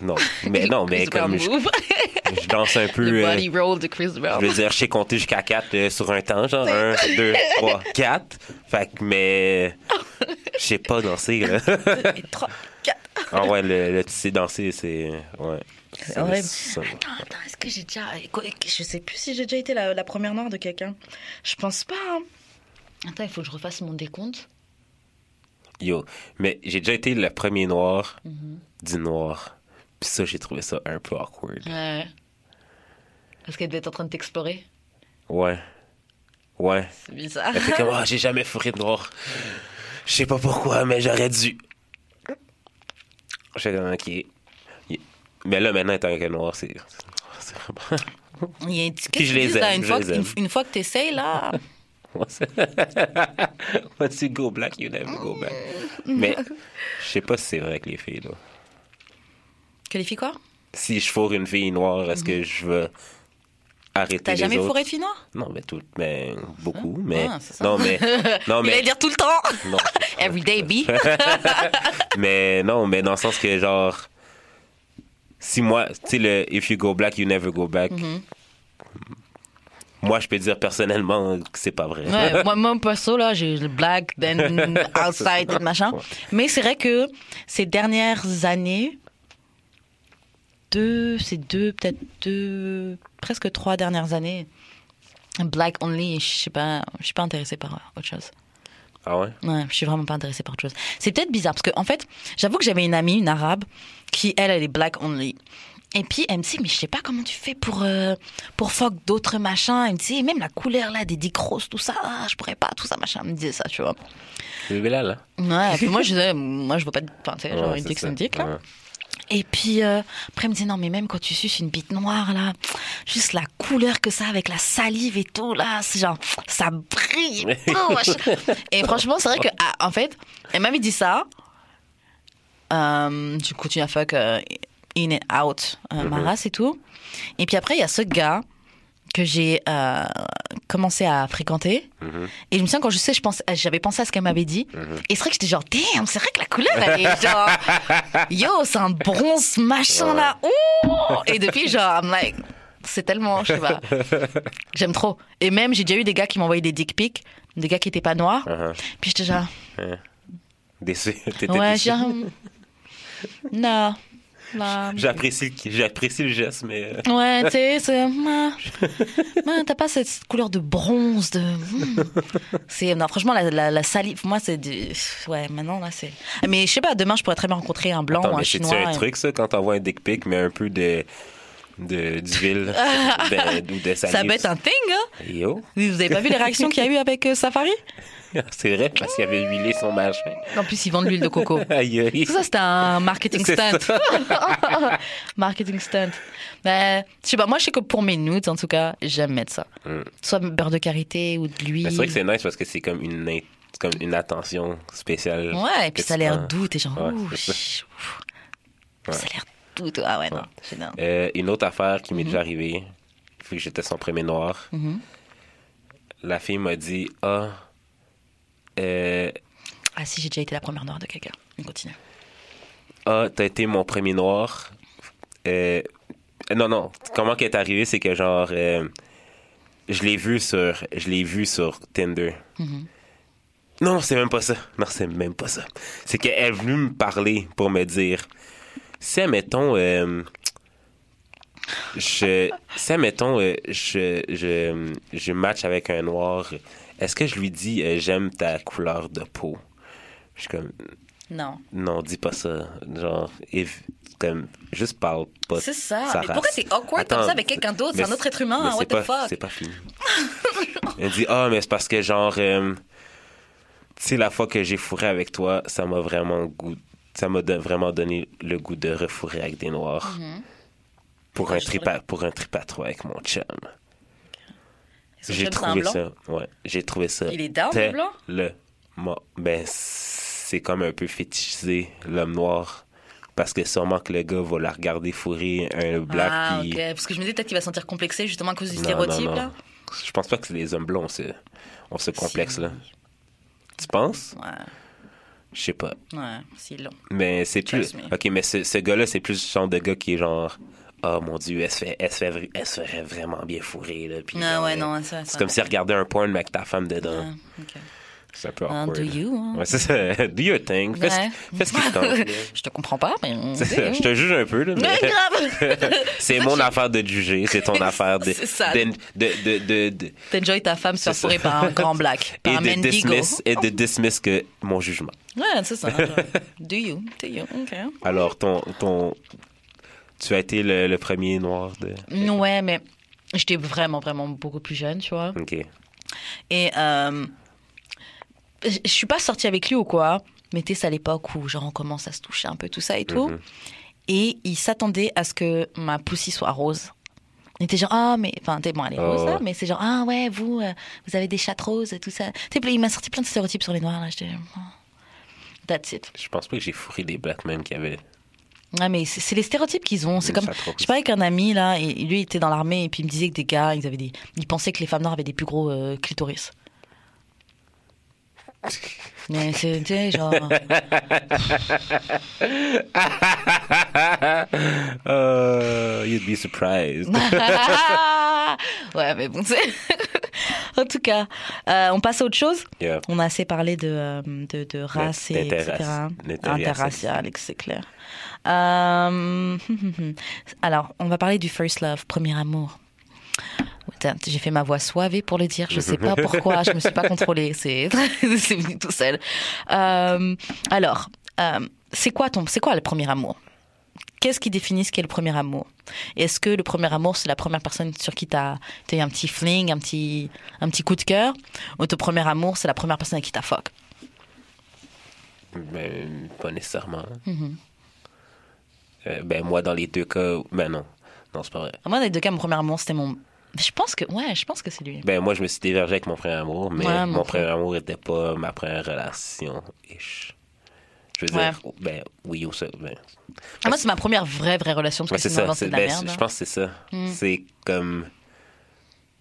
S3: Non. Mais non, mais comme je, je danse un peu.
S2: Le
S3: euh,
S2: body roll de Chris Brown.
S3: je veux dire, je sais compter jusqu'à 4 sur un temps, genre 1, 2, 3, 4. Fait que, mais. Je sais pas danser, là.
S2: Et trois, quatre.
S3: ah ouais, le, le tu sais danser, c'est. Ouais.
S2: C'est horrible. Attends, attends, est-ce que j'ai déjà. Je sais plus si j'ai déjà été la, la première noire de quelqu'un. Je pense pas. hein. Attends, il faut que je refasse mon décompte.
S3: Yo. Mais j'ai déjà été le premier noir
S2: Mhm.
S3: du noir. Puis ça, j'ai trouvé ça un peu awkward.
S2: Ouais. Parce qu'elle devait être en train de t'explorer.
S3: Ouais. Ouais.
S2: C'est bizarre.
S3: Elle fait comme, ah, j'ai jamais fourré de noir. Je sais pas pourquoi, mais j'aurais dû. J'étais comme, ok. Mais là, maintenant, étant que noir, c'est. vraiment.
S2: Il y a,
S3: Puis je les
S2: là,
S3: aime,
S2: une,
S3: je
S2: fois
S3: les
S2: que, une,
S3: aime.
S2: une fois que t'essayes, là.
S3: Once you go black, you never go back. Mais je sais pas si c'est vrai avec les filles, là.
S2: Que les filles quoi?
S3: Si je fourre une fille noire, est-ce que je veux arrêter
S2: T'as jamais
S3: autres?
S2: fourré de filles noires
S3: Non, mais tout, mais beaucoup, mais
S2: Ah, ça.
S3: non, mais non,
S2: Il
S3: mais
S2: dire tout le temps.
S3: non,
S2: Every day, B.
S3: mais non, mais dans le sens que genre si moi, tu sais, le If you go black, you never go back.
S2: Mm-hmm.
S3: Moi, je peux dire personnellement que c'est pas vrai.
S2: Ouais, moi, moi, perso, là, j'ai le black, then outside, then machin. Mais c'est vrai que ces dernières années, deux, c'est deux, peut-être deux, presque trois dernières années, black only, je sais pas, je suis pas intéressée par autre chose.
S3: Ah ouais?
S2: Ouais, je suis vraiment pas intéressée par autre chose. C'est peut-être bizarre parce que, en fait, j'avoue que j'avais une amie, une arabe, qui, elle, elle est black only. Et puis, elle me dit, mais je sais pas comment tu fais pour, euh, pour fuck d'autres machins. Elle me dit, même la couleur là, des dick roses, tout ça, ah, je pourrais pas, tout ça, machin. Elle me disait ça, tu vois.
S3: Le là, là.
S2: Ouais, et puis moi, je disais, moi, je veux pas, de- enfin, tu sais, genre
S3: Ouais,
S2: une
S3: c'est
S2: dick, c'est une dick, là.
S3: Ouais.
S2: Et puis, euh, après, elle me disait, non, mais même quand tu suces une bite noire, là, juste la couleur que ça avec la salive et tout, là, c'est genre, ça brille et franchement, c'est vrai que, ah, en fait, elle m'avait dit ça. Euh, tu continues à fuck euh, in and out, euh, ma race et tout. Et puis après, il y a ce gars que j'ai euh, commencé à fréquenter. Et je me souviens, quand je sais, j'avais pensé à ce qu'elle m'avait dit. Et c'est vrai que j'étais genre, damn, c'est vrai que la couleur, elle est genre, yo, c'est un bronze machin là. Ouh Et depuis, genre, I'm like, c'est tellement, je sais pas. J'aime trop. Et même, j'ai déjà eu des gars qui m'envoyaient des dick pics, des gars qui étaient pas noirs.
S3: Uh-huh.
S2: Puis j'étais genre,
S3: Déçu. T'étais
S2: ouais, genre, non. non.
S3: J'apprécie, le- j'apprécie le geste, mais. euh,
S2: Ouais, tu sais, c'est. T'as pas cette couleur de bronze, de. hmm. C'est. Non, franchement, la, la, la salive, moi, c'est du. Ouais, maintenant, là, c'est. Mais je sais pas, demain, je pourrais très bien rencontrer un blanc
S3: Attends,
S2: ou un
S3: mais
S2: chinois.
S3: un
S2: et-
S3: truc, ça, quand t'envoies un dick pic, mais un peu de. de d'huile de- de?
S2: Ça peut être un thing, hein
S3: Yo,
S2: Vous avez pas vu les réactions qu'il y a eu avec euh, Safari?
S3: c'est vrai, parce qu'il avait huilé son machin.
S2: En plus, ils vendent l'huile de coco.
S3: Aïe, aïe.
S2: Tout ça, c'était un marketing stunt. marketing stunt. Mais, je sais pas, moi, je sais que pour mes nudes, en tout cas, j'aime mettre ça.
S3: Mm.
S2: Soit beurre de karité ou de l'huile.
S3: C'est vrai que c'est nice parce que c'est comme une, in- c'est comme une attention spéciale.
S2: Ouais, et puis ça a l'air doux, t'es genre,
S3: Ouais, ça.
S2: a l'air doux. Ah ouais, non, c'est dingue.
S3: Euh, une autre affaire qui m'est
S2: Mhm.
S3: déjà arrivée, vu que j'étais son premier noir,
S2: Mhm.
S3: la fille m'a dit Ah, euh,
S2: Ah si, j'ai déjà été la première noire de quelqu'un. On continue.
S3: ah, t'as été mon premier noir. Euh, non, non, comment qu'elle est arrivée, c'est que genre, euh, je l'ai vu sur, je l'ai vu sur Tinder.
S2: Mhm.
S3: Non, c'est même pas ça. Non, c'est même pas ça. C'est qu'elle est venue me parler pour me dire, si, mettons, euh, je, si, mettons, je, je, je match avec un noir, est-ce que je lui dis, euh, j'aime ta couleur de peau? Je suis comme,
S2: Non.
S3: non, dis pas ça. Genre, év- comme, juste parle pas.
S2: C'est ça.
S3: sa
S2: Mais
S3: race.
S2: pourquoi t'es awkward comme ça avec quelqu'un d'autre? C'est un autre être humain.
S3: mais
S2: What
S3: c'est
S2: the
S3: pas-
S2: fuck?
S3: C'est pas fini. Elle dit, ah, mais c'est parce que, genre, euh, tu sais, la fois que j'ai fourré avec toi, ça m'a vraiment goût. Ça m'a vraiment donné le goût de refourrer avec des noirs. Pour, un
S2: Ah, je
S3: trip à, pour un trip à trois avec mon chum. J'ai
S2: c'est
S3: trouvé ça. Ouais, j'ai trouvé ça.
S2: Il est down, le blanc?
S3: Le. mo- Ben, c'est comme un peu fétichisé, l'homme noir. Parce que sûrement que le gars va la regarder fourrer un black.
S2: Ah, ok. Parce que je me dis peut-être qu'il va se sentir complexé justement à cause du
S3: Non,
S2: stéréotype,
S3: non, non.
S2: là.
S3: Je pense pas que les hommes blonds, on se, on se complexe, là. Tu penses?
S2: Ouais,
S3: Je sais pas.
S2: ouais, c'est long.
S3: Mais c'est plus.
S2: Me.
S3: Ok, mais ce, ce gars-là, c'est plus le genre de gars qui est genre. Oh mon dieu, elle se, fait, elle, se fait elle se ferait vraiment bien fourrer. Là, puis genre,
S2: ouais, non, ça.
S3: C'est
S2: ça-
S3: comme si regarder un porn mais avec ta femme dedans.
S2: Ah, ok.
S3: C'est un peu awkward.
S2: do you, hein?
S3: Ouais, c'est ça. Do your thing. Fais, ce-
S2: Ouais.
S3: fais ce qui te tente.
S2: Je te comprends pas, mais.
S3: C'est ça. Je te juge un peu, là, mais
S2: grave!
S3: c'est mon affaire de te juger, c'est ton affaire de,
S2: C'est ça.
S3: de, de, de, de- de-
S2: T'enjoy ta femme se
S3: C'est
S2: fourrer par un grand black,
S3: et
S2: par un
S3: de
S2: mendigo.
S3: dismiss, et de dismiss que mon jugement.
S2: Ouais, c'est ça. Do you, do you, ok.
S3: Alors, ton, ton, tu as été le, le premier noir de.
S2: Ouais, mais j'étais vraiment, vraiment beaucoup plus jeune, tu vois.
S3: Ok.
S2: Et euh, je suis pas sortie avec lui ou quoi, mais tu sais, c'est à l'époque où genre on commence à se toucher un peu tout ça et tout.
S3: Mhm.
S2: Et il s'attendait à ce que ma poussie soit rose. Il était genre, ah, mais, enfin, t'es bon, elle est rose,
S3: Oh.
S2: là, mais c'est genre, ah, ouais, vous, euh, vous avez des chattes roses et tout ça. Tu sais, il m'a sorti plein de stéréotypes sur les noirs, là. J'étais, oh. that's it.
S3: Je pense pas que j'ai fourré des black men qui avaient.
S2: Ouais, mais c'est les stéréotypes qu'ils ont. C'est comme, je parlais avec un ami, là, et lui, il était dans l'armée, et puis il me disait que des gars, ils avaient des, ils pensaient que les femmes noires avaient des plus gros euh, clitoris. Mais sais, genre.
S3: Uh, you'd be surprised.
S2: ouais, mais bon, c'est. en tout cas, euh, on passe à autre chose.
S3: Yeah.
S2: On a assez parlé de, euh, de, de race et etc.
S3: D'interracial.
S2: Interracial, c'est clair. Euh, alors, on va parler du first love, premier amour. J'ai fait ma voix soivée pour le dire. Je sais pas pourquoi. Je me suis pas contrôlée. C'est c'est venu tout seul. Euh, alors, euh, c'est quoi ton, c'est quoi le premier amour? Qu'est-ce qui définit ce qu'est le premier amour? Est-ce que le premier amour, c'est la première personne sur qui tu as, eu un petit fling, un petit, un petit coup de cœur? Ou ton premier amour, c'est la première personne avec qui t'as fuck?
S3: Ben, pas nécessairement.
S2: Mm-hmm.
S3: Euh, ben, moi, dans les deux cas, ben non. Non, c'est pas vrai.
S2: Moi, dans les deux cas, mon premier amour, c'était mon. Je pense que, ouais, je pense que c'est lui.
S3: Ben, moi, je me suis divergé avec mon premier amour, mais
S2: Ouais, mon
S3: mon
S2: frère.
S3: premier amour n'était pas ma première relation. ish. Je veux
S2: Ouais.
S3: dire, ben, oui, ou ça. Ben,
S2: Ah, moi, c'est ma première vraie, vraie relation, parce que
S3: c'est ça. ben. Je pense que c'est ça.
S2: Mm.
S3: C'est comme.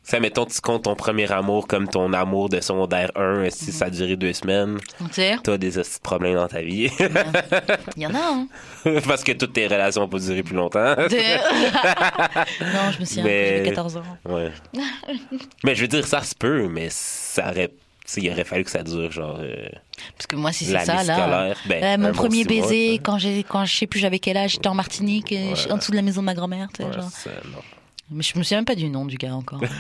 S3: Ça, mettons, tu comptes ton premier amour comme ton amour de secondaire 1, si ça a duré deux semaines, t'as des de problèmes dans ta vie.
S2: il y en a, hein.
S3: Parce que toutes tes relations ont pas duré plus longtemps.
S2: De- non, je me souviens,
S3: Mais-
S2: j'avais 14 ans.
S3: Ouais. mais je veux dire, ça se peut, mais ça aurait. il aurait fallu que ça dure, genre. euh,
S2: Parce que moi, si c'est ça, là.
S3: Ben,
S2: Euh, mon premier baiser, quand j'ai, quand je sais plus j'avais quel âge, j'étais en Martinique,
S3: Ouais.
S2: en dessous de la maison de ma grand-mère,
S3: Ouais,
S2: genre.
S3: Non.
S2: Mais je me souviens même pas du nom du gars encore.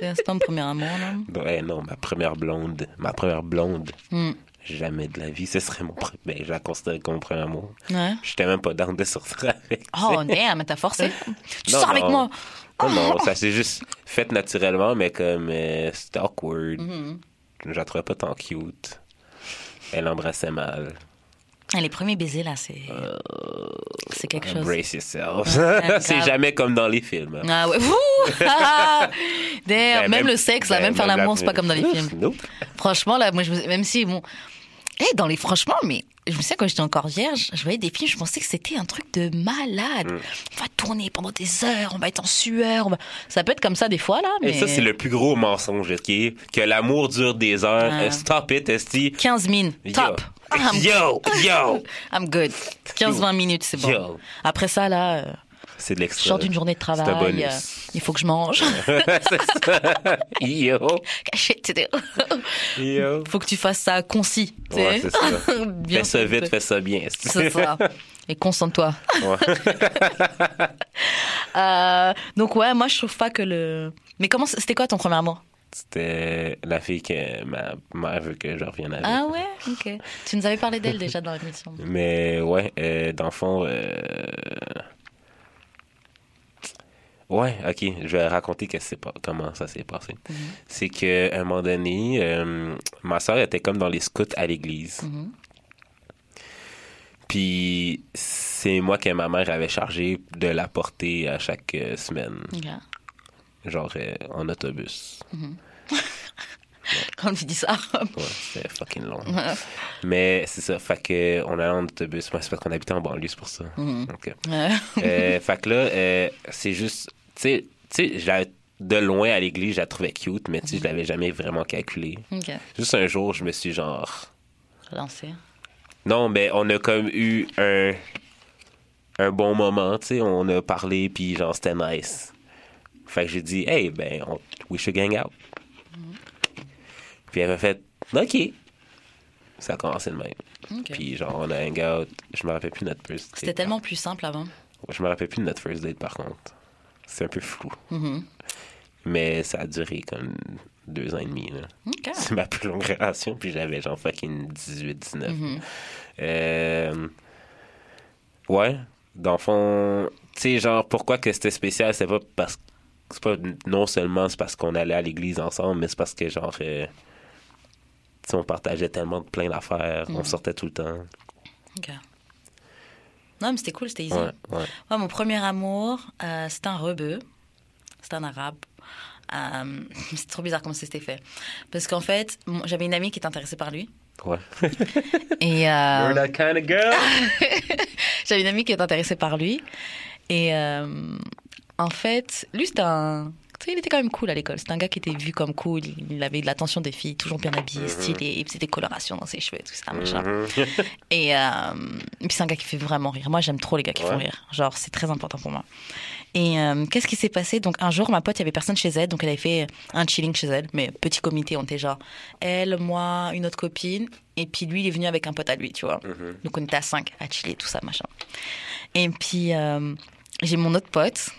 S2: C'est- mon premier amour, là.
S3: Ouais, non, ma première blonde. Ma première blonde.
S2: Hmm.
S3: Jamais de la vie, ce serait mon premier. Ben, je la considère comme mon premier amour.
S2: Ouais.
S3: J'étais même pas down de sortir avec.
S2: Oh, damn, t'as forcé. Tu
S3: Non,
S2: sors avec
S3: non.
S2: moi.
S3: Non, non, ça s'est juste fait naturellement, mais comme euh, c'était awkward.
S2: Mhm.
S3: Je la trouvais pas tant cute. Elle embrassait mal.
S2: Les premiers baisers, là, c'est. C'est quelque chose.
S3: Embrace yourself.
S2: Ouais,
S3: c'est jamais comme dans les films.
S2: Ah ouais.
S3: Ben,
S2: même, le sexe, là,
S3: ben,
S2: même faire
S3: la-
S2: l'amour, c'est pas comme dans les films.
S3: Nope.
S2: Franchement, là, moi, je me- même si, bon. Eh, dans les. Franchement, mais. Je me souviens quand j'étais encore vierge, je voyais des films, je pensais que c'était un truc de malade.
S3: Mm.
S2: On va tourner pendant des heures, on va être en sueur. va- Ça peut être comme ça des fois, là, mais.
S3: Et ça, c'est le plus gros mensonge, ok? Que l'amour dure des heures.
S2: Ah.
S3: Euh, Stop it, esti.
S2: 15 min, top. I'm,
S3: Yo, yo.
S2: I'm good. 15-20 minutes, c'est bon.
S3: Yo.
S2: Après ça, là, euh,
S3: C'est de
S2: je
S3: l'extra.
S2: sors d'une journée de travail, euh, il faut que je mange.
S3: C'est ça. Yo. Yo.
S2: faut que tu fasses ça concis.
S3: Ouais, c'est ça.
S2: Bien
S3: Fais ça vite, fais ça bien.
S2: C'est ça. Et concentre-toi.
S3: Ouais.
S2: Euh, donc ouais, moi je trouve pas que le. Mais comment c'était quoi ton premier amour?
S3: C'était la fille que ma mère veut que je revienne avec.
S2: Ah ouais, ok. Tu nous avais parlé d'elle déjà dans l'émission.
S3: Mais ouais, euh, dans le fond. euh, Ouais, ok, je vais raconter que c'est pas, comment ça s'est passé.
S2: Mhm.
S3: C'est qu'à un moment donné, euh, ma soeur était comme dans les scouts à l'église.
S2: Mhm.
S3: Puis c'est moi que ma mère avait chargé de la porter à chaque euh, semaine, genre euh, en autobus.
S2: Quand tu dis ça.
S3: Ouais, c'était fucking long. Mais c'est ça, fait que on allait en autobus. Moi, c'est parce qu'on habitait en banlieue, c'est pour ça.
S2: Mhm. Ouais.
S3: Euh, fait que là, euh, c'est juste, tu sais, je de loin à l'église, je la trouvais cute, mais tu sais, je l'avais jamais vraiment calculé.
S2: ok.
S3: Juste un jour, je me suis genre,
S2: Lancé.
S3: non, mais on a comme eu un, un bon moment, tu sais, on a parlé, puis genre, c'était nice. Fait que j'ai dit, hey, ben, on, we should hang out. Puis elle m'a fait, OK. Ça a commencé de même.
S2: Ok.
S3: Puis genre, on a hang out. Je me rappelle plus notre first date.
S2: C'était tellement plus simple avant.
S3: Je me rappelle plus de notre first date, par contre. C'est un peu flou.
S2: Mhm.
S3: Mais ça a duré comme deux ans et demi. C'est ma plus longue relation, puis j'avais genre fucking 18-19.
S2: Mhm.
S3: Euh, Ouais, dans le fond, tu sais, genre, pourquoi que c'était spécial, c'est pas parce que. C'est pas non seulement c'est parce qu'on allait à l'église ensemble, mais c'est parce que, genre, euh, on partageait tellement de plein d'affaires, on
S2: Mhm.
S3: sortait tout le temps.
S2: Non, mais c'était cool, c'était easy.
S3: Ouais, ouais.
S2: Ouais, mon premier amour, euh, c'était un rebeu. C'était un arabe. Euh, c'est trop bizarre comment ça s'était fait. Parce qu'en fait, j'avais une amie qui était intéressée par lui.
S3: Ouais.
S2: Et euh,
S3: You're that kind of girl.
S2: j'avais une amie qui était intéressée par lui. Et euh, en fait, lui, c'était un, il était quand même cool à l'école. C'était un gars qui était vu comme cool. Il avait de l'attention des filles, toujours bien habillé,
S3: Mhm.
S2: stylé. Et des colorations dans ses cheveux, tout ça, machin.
S3: Mhm.
S2: Et, euh, et puis c'est un gars qui fait vraiment rire. Moi, j'aime trop les gars qui font rire. Genre, c'est très important pour moi. Et euh, qu'est-ce qui s'est passé? Donc, un jour, ma pote, il y avait personne chez elle. Donc, elle avait fait un chilling chez elle. Mais petit comité, on était genre elle, moi, une autre copine. Et puis lui, il est venu avec un pote à lui, tu vois.
S3: Mhm.
S2: Donc, on était à cinq à chiller, tout ça, machin. Et puis, euh, j'ai mon autre pote.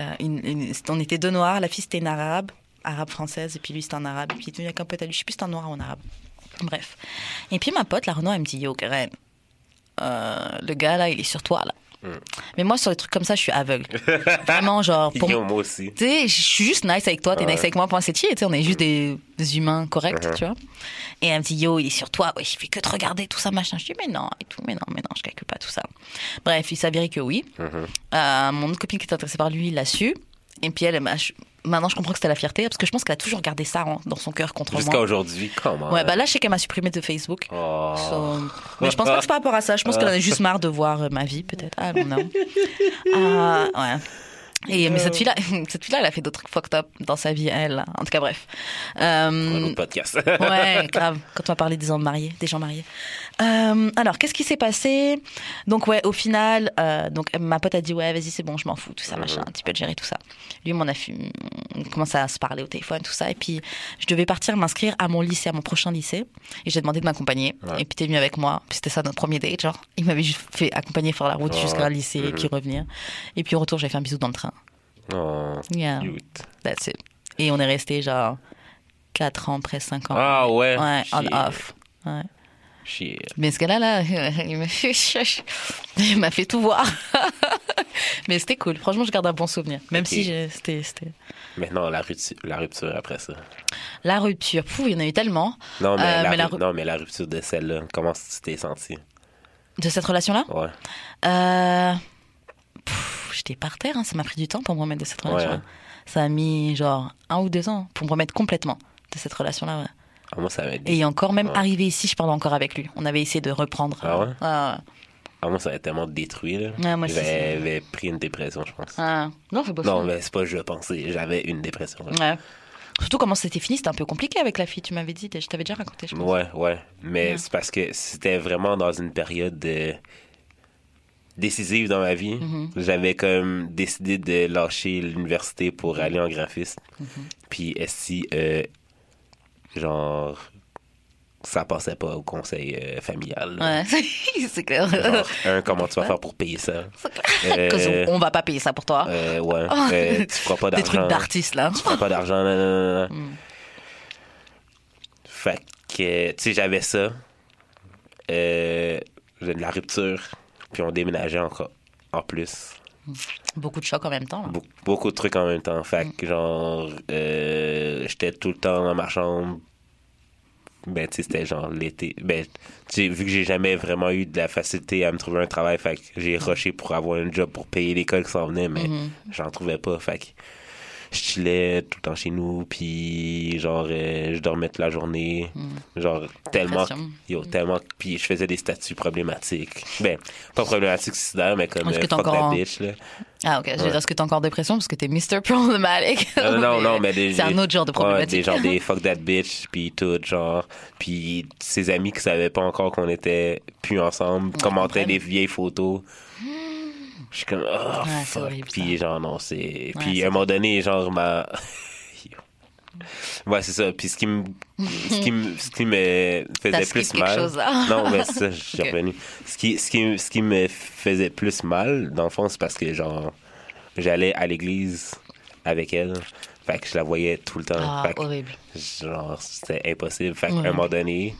S2: Euh, on était deux noirs. La fille, c'était une arabe, arabe française. Et puis lui, c'était un arabe. Et puis, il est venu avec un pote à lui. Je sais plus c'était un noir ou un arabe. Bref. Et puis, ma pote, la Renaud, elle me dit Yo, Karen, euh, le gars là, il est sur toi là.
S3: Mm.
S2: Mais moi, sur les trucs comme ça, je suis aveugle. Vraiment, genre, pour
S3: Yo, moi aussi.
S2: tu sais, je suis juste nice avec toi, t'es
S3: Ouais.
S2: nice avec moi, moi c'est tu sais, on est juste des, des humains corrects,
S3: Mhm.
S2: tu vois. Et elle me dit, yo, il est sur toi, ouais, je fais que te regarder, tout ça, machin. Je dis, mais non, et tout, mais non, mais non, je calcule pas tout ça. Bref, il s'avérait que oui.
S3: Mhm.
S2: Euh, mon autre copine qui était intéressée par lui, il l'a su. Et puis elle, elle m'a- maintenant je comprends que c'était la fierté, parce que je pense qu'elle a toujours gardé ça en- dans son cœur contre
S3: Jusqu'à
S2: moi.
S3: aujourd'hui, comment?
S2: Ouais, bah là, je sais qu'elle m'a supprimé de Facebook.
S3: Oh.
S2: So- Mais je pense pas que c'est par rapport à ça. Je pense qu'elle en a juste marre de voir euh, ma vie, peut-être. Ah, non. Ah, ouais. Et, mais cette fille-là, cette fille-là, elle a fait d'autres trucs fucked up dans sa vie, elle. En tout cas, bref.
S3: Un
S2: Euh,
S3: autre podcast.
S2: ouais, grave. Quand on va parler des gens mariés, des gens mariés. Euh, alors, qu'est-ce qui s'est passé? Donc, ouais, au final, euh, donc ma pote a dit ouais, vas-y, c'est bon, je m'en fous, tout ça, machin. Tu peux te gérer tout ça. Lui, on a fait, on commence à se parler au téléphone, tout ça, et puis je devais partir m'inscrire à mon lycée, à mon prochain lycée, et j'ai demandé de m'accompagner.
S3: Ouais.
S2: Et puis t'es venu avec moi. Puis c'était ça notre premier date, genre. Il m'avait juste fait accompagner faire la route jusqu'à un lycée, et
S3: Mhm.
S2: puis revenir. Et puis au retour, j'ai fait un bisou dans le train.
S3: Oh,
S2: Yeah,
S3: cute.
S2: that's it. Et on est resté genre 4 ans, presque 5 ans.
S3: Ah ouais.
S2: Ouais, on off. Ouais.
S3: Shit.
S2: Mais ce gars-là, là, il m'a fait, il m'a fait tout voir. Mais c'était cool. Franchement, je garde un bon souvenir. Même
S3: Ok.
S2: si j'ai- c'était, c'était.
S3: Maintenant, la rupture, la rupture après ça.
S2: La rupture, Pouh, il y en a eu tellement.
S3: Non, mais,
S2: Euh,
S3: la,
S2: mais
S3: non, mais la rupture de celle-là, comment tu t'es senti?
S2: De cette relation-là?
S3: Ouais.
S2: euh... J'étais par terre, hein, ça m'a pris du temps pour me remettre de cette
S3: Ouais,
S2: relation.
S3: hein.
S2: Ça a mis genre un ou deux ans pour me remettre complètement de cette relation-là. ouais.
S3: Ah, moi, ça
S2: Et encore même
S3: Ouais.
S2: arrivé ici, je parlais encore avec lui. On avait essayé de reprendre.
S3: Ah ouais?
S2: Ah,
S3: ah, moi, ça m'a tellement détruit. Là.
S2: Moi c'est-
S3: J'avais pris une dépression, je pense.
S2: ah. Non, fais pas
S3: Non,
S2: ça.
S3: mais c'est pas je pensais. J'avais une dépression. là.
S2: Ouais. Surtout comment c'était fini, c'était un peu compliqué avec la fille, tu m'avais dit, je t'avais déjà raconté, je pense.
S3: Ouais, ouais. Mais
S2: Ouais.
S3: c'est parce que c'était vraiment dans une période de- décisive dans ma vie.
S2: Mhm.
S3: J'avais comme décidé de lâcher l'université pour aller en graphisme.
S2: Mhm.
S3: Puis si euh, genre ça passait pas au conseil euh, familial. là.
S2: Ouais, c'est clair.
S3: Genre, un, comment tu vas faire pour payer ça?
S2: Parce
S3: Euh,
S2: on va pas payer ça pour toi.
S3: euh, ouais.
S2: Oh.
S3: Euh, tu feras pas
S2: Des
S3: d'argent.
S2: trucs d'artistes, là.
S3: Tu feras pas d'argent.
S2: Mm.
S3: Fait que, tu sais, j'avais ça. J'ai de la rupture. Puis on déménageait encore en plus.
S2: Beaucoup de chocs en même temps. là.
S3: Be- beaucoup de trucs en même temps. Fait que, genre, euh, j'étais tout le temps dans ma chambre. Ben, tu sais, c'était genre l'été. Ben, tu sais, vu que j'ai jamais vraiment eu de la facilité à me trouver un travail, fait que j'ai rushé pour avoir un job pour payer l'école qui s'en venait, mais
S2: Mhm.
S3: j'en trouvais pas. Fait que je chillais tout le temps chez nous, puis genre, euh, je dormais toute la journée. Genre, tellement. Yo, tellement. Puis je faisais des statuts problématiques. Ben, pas problématiques suicidaires, mais comme euh, fuck
S2: encore
S3: bitch, là.
S2: Ah, ok. Je veux
S3: Ouais.
S2: dire, est-ce que t'as encore dépression parce que t'es Mr. Problematic?
S3: Non, non, non, non, mais des.
S2: C'est un autre genre de
S3: ouais,
S2: problématique.
S3: des genre des fuck that bitch, puis tout, genre. Puis ses amis qui savaient pas encore qu'on était plus ensemble commentaient
S2: comprennent.
S3: des vieilles photos. Je suis comme, oh,
S2: Ouais,
S3: fuck.
S2: horrible,
S3: Puis genre, non, c'est. Puis à un moment donné, genre, ma. Ouais, c'est ça. Puis ce qui me, ce qui me, ce qui me faisait plus mal.
S2: chose.
S3: Non, mais ça, je suis
S2: Ok.
S3: revenu. Ce qui, ce, qui, ce qui me faisait plus mal, dans le fond, c'est parce que, genre, j'allais à l'église avec elle. Fait que je la voyais tout le temps.
S2: Ah,
S3: fait que,
S2: horrible.
S3: genre, c'était impossible. Fait qu'à un moment donné,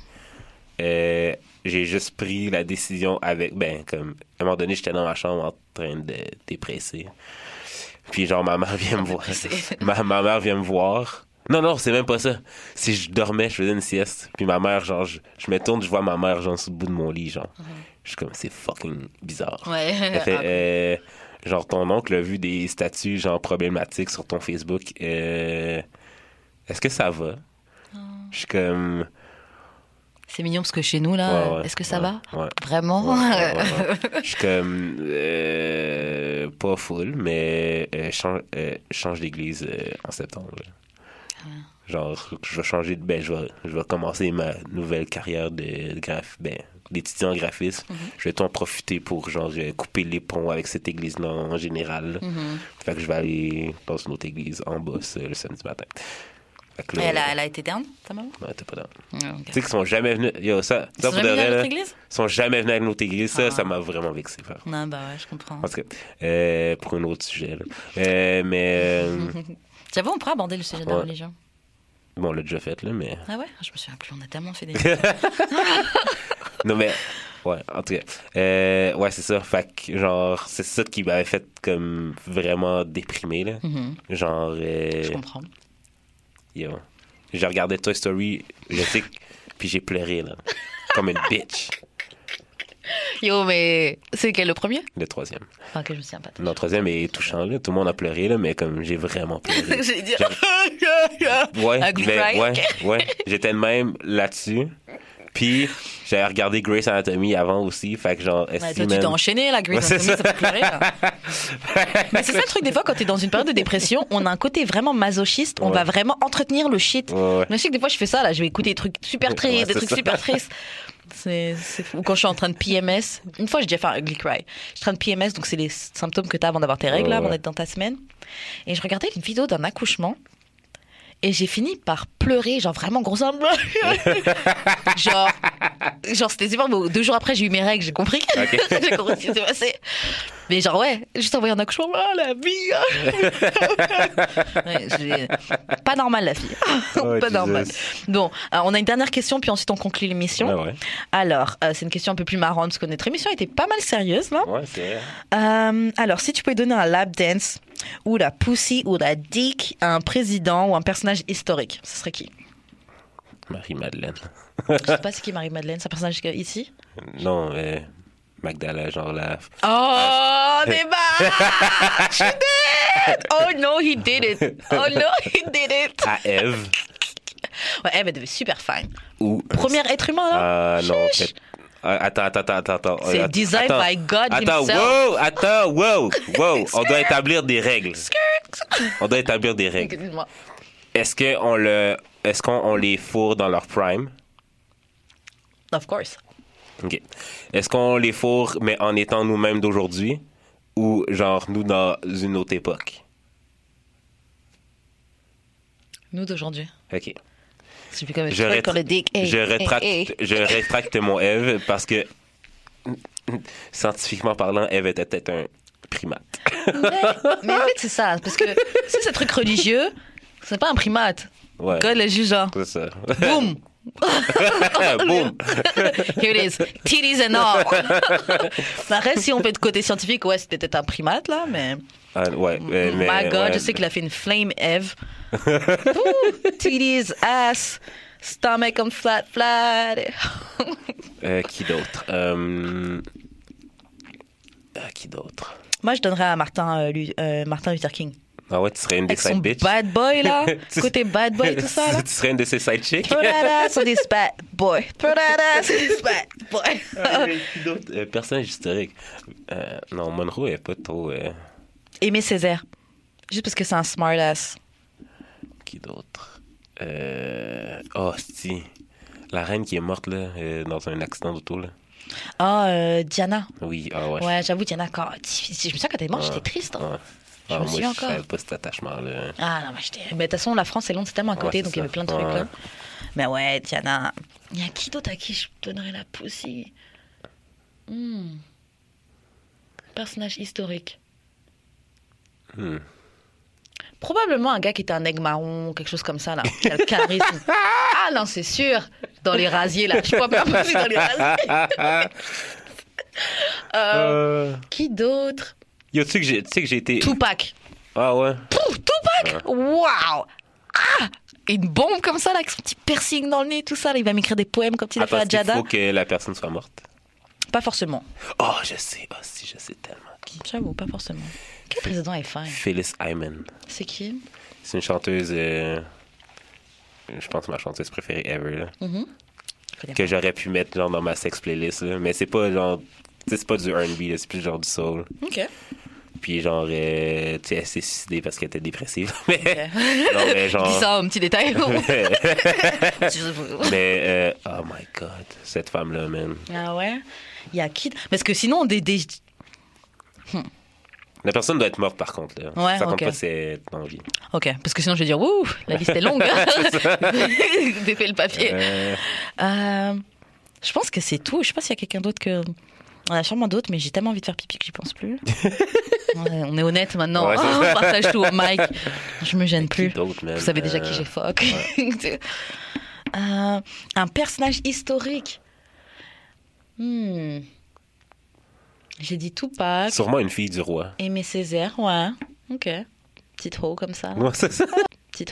S3: euh, j'ai juste pris la décision avec. Ben, comme, à un moment donné, j'étais dans ma chambre en train de dépresser. Puis, genre, ma mère vient me voir. ma, ma mère vient me voir. Non, non, c'est même pas ça. Si je dormais, je faisais une sieste. Puis ma mère, genre, je, je me tourne, je vois ma mère, genre, sous le bout de mon lit, genre. Je suis comme, c'est fucking bizarre.
S2: Ouais.
S3: Elle fait,
S2: Ah,
S3: euh, genre, ton oncle a vu des statuts, genre, problématiques sur ton Facebook. Euh, Est-ce que ça va? Je suis comme.
S2: C'est mignon parce que chez nous, là,
S3: Ouais, ouais,
S2: est-ce que ça
S3: ouais,
S2: va. Vraiment.
S3: Je suis comme. euh, pas full, mais euh, change, euh, change d'église euh, en septembre.
S2: Ah.
S3: Genre, je vais changer de. Ben, je vais, je vais commencer ma nouvelle carrière de graph, ben, d'étudiant en graphisme.
S2: Mhm.
S3: Je vais tout en profiter pour, genre, couper les ponts avec cette église-là en général.
S2: Mhm.
S3: Fait que je vais aller dans une autre église en boss euh, le samedi matin. Que là,
S2: elle, a, elle a été down, ta maman?
S3: Ouais, t'es pas.
S2: Ouais, ok.
S3: Tu sais qu'ils sont jamais venus. Yo, ça,
S2: Ils
S3: ça
S2: sont
S3: pour de
S2: jamais venus à
S3: vrai,
S2: notre
S3: là,
S2: église?
S3: Ils sont jamais venus à notre église. Ça,
S2: Ah.
S3: ça m'a vraiment vexé. frère.
S2: Non, bah ouais, je comprends.
S3: En tout cas, euh, pour un autre sujet. là. Euh, mais euh,
S2: J'avoue, on pourrait aborder le sujet de la religion.
S3: bon, on l'a déjà fait, là, mais.
S2: Ah ouais? Je me souviens plus, on a tellement fait des.
S3: Non, mais. Ouais, en tout cas. Euh, ouais, c'est ça. Fait que, genre, c'est ça qui m'avait fait comme vraiment déprimé, là.
S2: Mhm,
S3: Genre, euh,
S2: Je comprends.
S3: Yo. J'ai regardé Toy Story, je sais, puis j'ai pleuré, là. Comme une bitch.
S2: Yo, mais c'est quel le premier?
S3: Le troisième.
S2: Enfin, que je me souviens pas.
S3: Non, le troisième est touchant, là. Tout le monde a pleuré, là, mais comme j'ai vraiment pleuré.
S2: J'allais dire.
S3: Ouais, mais- ouais, ouais. J'étais de même là-dessus. Puis, j'avais regardé Grace Anatomy avant aussi. Fait que genre,
S2: Ouais, toi, tu t'es enchaîné, là,
S3: c'est
S2: Anatomy, ça fait pleurer, là. Mais c'est ça le truc, des fois, quand t'es dans une période de dépression, on a un côté vraiment masochiste, on
S3: Ouais.
S2: va vraiment entretenir le shit.
S3: Ouais,
S2: je sais que des fois, je fais ça, là, je vais écouter des trucs super tristes, des trucs
S3: ça.
S2: super tristes. C'est. Ou quand je suis en train de PMS, une fois j'ai déjà fait un ugly cry. Je suis en train de PMS, donc c'est les symptômes que tu as avant d'avoir tes règles, là, avant d'être dans ta semaine. Et je regardais une vidéo d'un accouchement. Et j'ai fini par pleurer, genre vraiment gros genre, genre c'était super beau. Deux jours après, j'ai eu mes règles, j'ai compris. J'ai compris ce qui s'est passé. Mais genre, ouais, juste envoyer un accouchement, ah, la vie. Ouais, j'ai- pas normal, la fille.
S3: Oh,
S2: pas normal. Bon, alors, on a une dernière question, puis ensuite on conclut l'émission.
S3: Ouais.
S2: Alors, euh, c'est une question un peu plus marrante, parce que notre émission était pas mal sérieuse, là.
S3: Ouais, c'est.
S2: Euh, alors, si tu pouvais donner un lap dance, ou la pussy, ou la dick à un président ou un personnage historique, ce serait qui?
S3: Marie-Madeleine.
S2: Je sais pas c'est qui Marie-Madeleine, c'est un personnage ici?
S3: Non, euh, Magdala, genre la.
S2: Oh, débat She did Oh no, he did it Oh no, he did it
S3: À Eve.
S2: Ouais, elle devait super fine.
S3: Ou.
S2: Premier être humain, là
S3: Ah, non, peut-être. Attends, attends, attends, attends.
S2: C'est designed
S3: attends.
S2: by God
S3: Attends,
S2: himself.
S3: wow, attends, wow, wow. On doit établir des règles. On doit établir des règles. Est-ce qu'on le, est-ce qu'on on les fourre dans leur prime?
S2: Of course.
S3: OK. Est-ce qu'on les fourre, mais en étant nous-mêmes d'aujourd'hui? Ou genre nous dans une autre époque?
S2: Nous d'aujourd'hui.
S3: OK. Je, rétra-
S2: le dick. Hey,
S3: je, rétracte,
S2: hey.
S3: je rétracte mon Eve parce que scientifiquement parlant, Eve était peut-être un primate.
S2: Mais, mais en fait, c'est ça. Parce que si c'est un truc religieux, c'est pas un primate.
S3: Ouais.
S2: God le jugeant.
S3: C'est ça.
S2: Boum!
S3: Boum!
S2: Here it is. Titties and all. Après, si on fait de côté scientifique, ouais, c'était peut-être un primate, là, mais.
S3: Ah, ouais, mais,
S2: My God,
S3: ouais.
S2: je sais qu'il a fait une flame Eve. Ouh, titties, ass, stomach on flat, flat.
S3: Euh, qui d'autre? Euh, euh, qui d'autre?
S2: Moi, je donnerais à Martin, euh, Martin Luther King.
S3: Ah ouais, tu serais une des side bitch.
S2: bad boy, là. Côté bad boy, tout ça, là.
S3: tu serais une de ces side chicks?
S2: Throw that ass on this bad boy. Throw that ass on this bad boy.
S3: Ah, mais qui d'autre? Euh, personnage historique. Euh, non, Monroe est pas trop. euh,
S2: Aimé Césaire. Juste parce que c'est un smart ass.
S3: qui d'autre? Euh... Oh, si. La reine qui est morte là, euh, dans un accident d'auto. Là.
S2: Ah, euh, Diana.
S3: Oui, ah ouais.
S2: Ouais, j'avoue, Diana, quand... je me souviens quand elle est morte, j'étais triste. hein.
S3: Ouais.
S2: Je
S3: Ah,
S2: me
S3: moi, je
S2: encore.
S3: savais pas cet attachement-là.
S2: Ah non, mais j'étais. Mais de toute façon, la France est longue, c'est tellement à côté,
S3: Ouais,
S2: donc il y avait plein de trucs
S3: Ouais.
S2: là. Mais ouais, Diana. Il y a qui d'autre à qui je donnerais la pussy Hmm. Personnage historique.
S3: Hmm.
S2: Probablement un gars qui était un aigle marron, quelque chose comme ça, là. Qui a le charisme. ah non, c'est sûr. Dans les rasiers, là. Je suis pas dans les rasiers. Euh,
S3: Euh,
S2: qui d'autre?
S3: Yo, tu sais que j'ai tu sais que j'ai été.
S2: Tupac.
S3: Ah ouais?
S2: Pouf, Tupac? Waouh Ah Une bombe comme ça, là, avec son petit piercing dans le nez, tout ça. Là, il va m'écrire des poèmes comme il a
S3: Attends,
S2: fait
S3: qu'il
S2: Jada.
S3: faut que la personne soit morte.
S2: Pas forcément.
S3: Oh, je sais. Oh, si, je sais tellement. Qui?
S2: J'avoue, pas forcément. Quel président est fin?
S3: Phyllis Hyman.
S2: C'est qui?
S3: C'est une chanteuse. euh, Je pense ma chanteuse préférée ever. Là.
S2: Mhm. Connais
S3: que j'aurais pu mettre genre dans ma sex playlist. là. Mais c'est pas genre. C'est pas du R&B, c'est plus genre du soul.
S2: Ok.
S3: Puis genre, euh, tu sais, elle s'est suicidée parce qu'elle était dépressive. mais, non, mais genre.
S2: Dis ça, un petit détail.
S3: mais, euh, oh my god, cette femme-là, man.
S2: ah ouais? Il y a qui? Parce que sinon, des, des...
S3: La personne doit être morte par contre. Là.
S2: Ouais,
S3: ça compte
S2: ok.
S3: pas si elle est en vie.
S2: Ok, parce que sinon je vais dire, ouh, la liste est longue. Défais le papier.
S3: Euh,
S2: Euh, je pense que c'est tout. Je sais pas s'il y a quelqu'un d'autre que. On a sûrement d'autres, mais j'ai tellement envie de faire pipi que j'y pense plus. On est honnête maintenant.
S3: Ouais,
S2: Oh, on partage tout au mic. Je me gêne plus. Vous savez déjà
S3: Euh,
S2: qui j'ai fuck. Euh, un personnage historique. Hmm. J'ai dit Tupac,
S3: Sûrement une fille du roi.
S2: Aimé Césaire, ouais. Ok. Petite ho comme ça.
S3: Ouais, c'est ça.
S2: Petite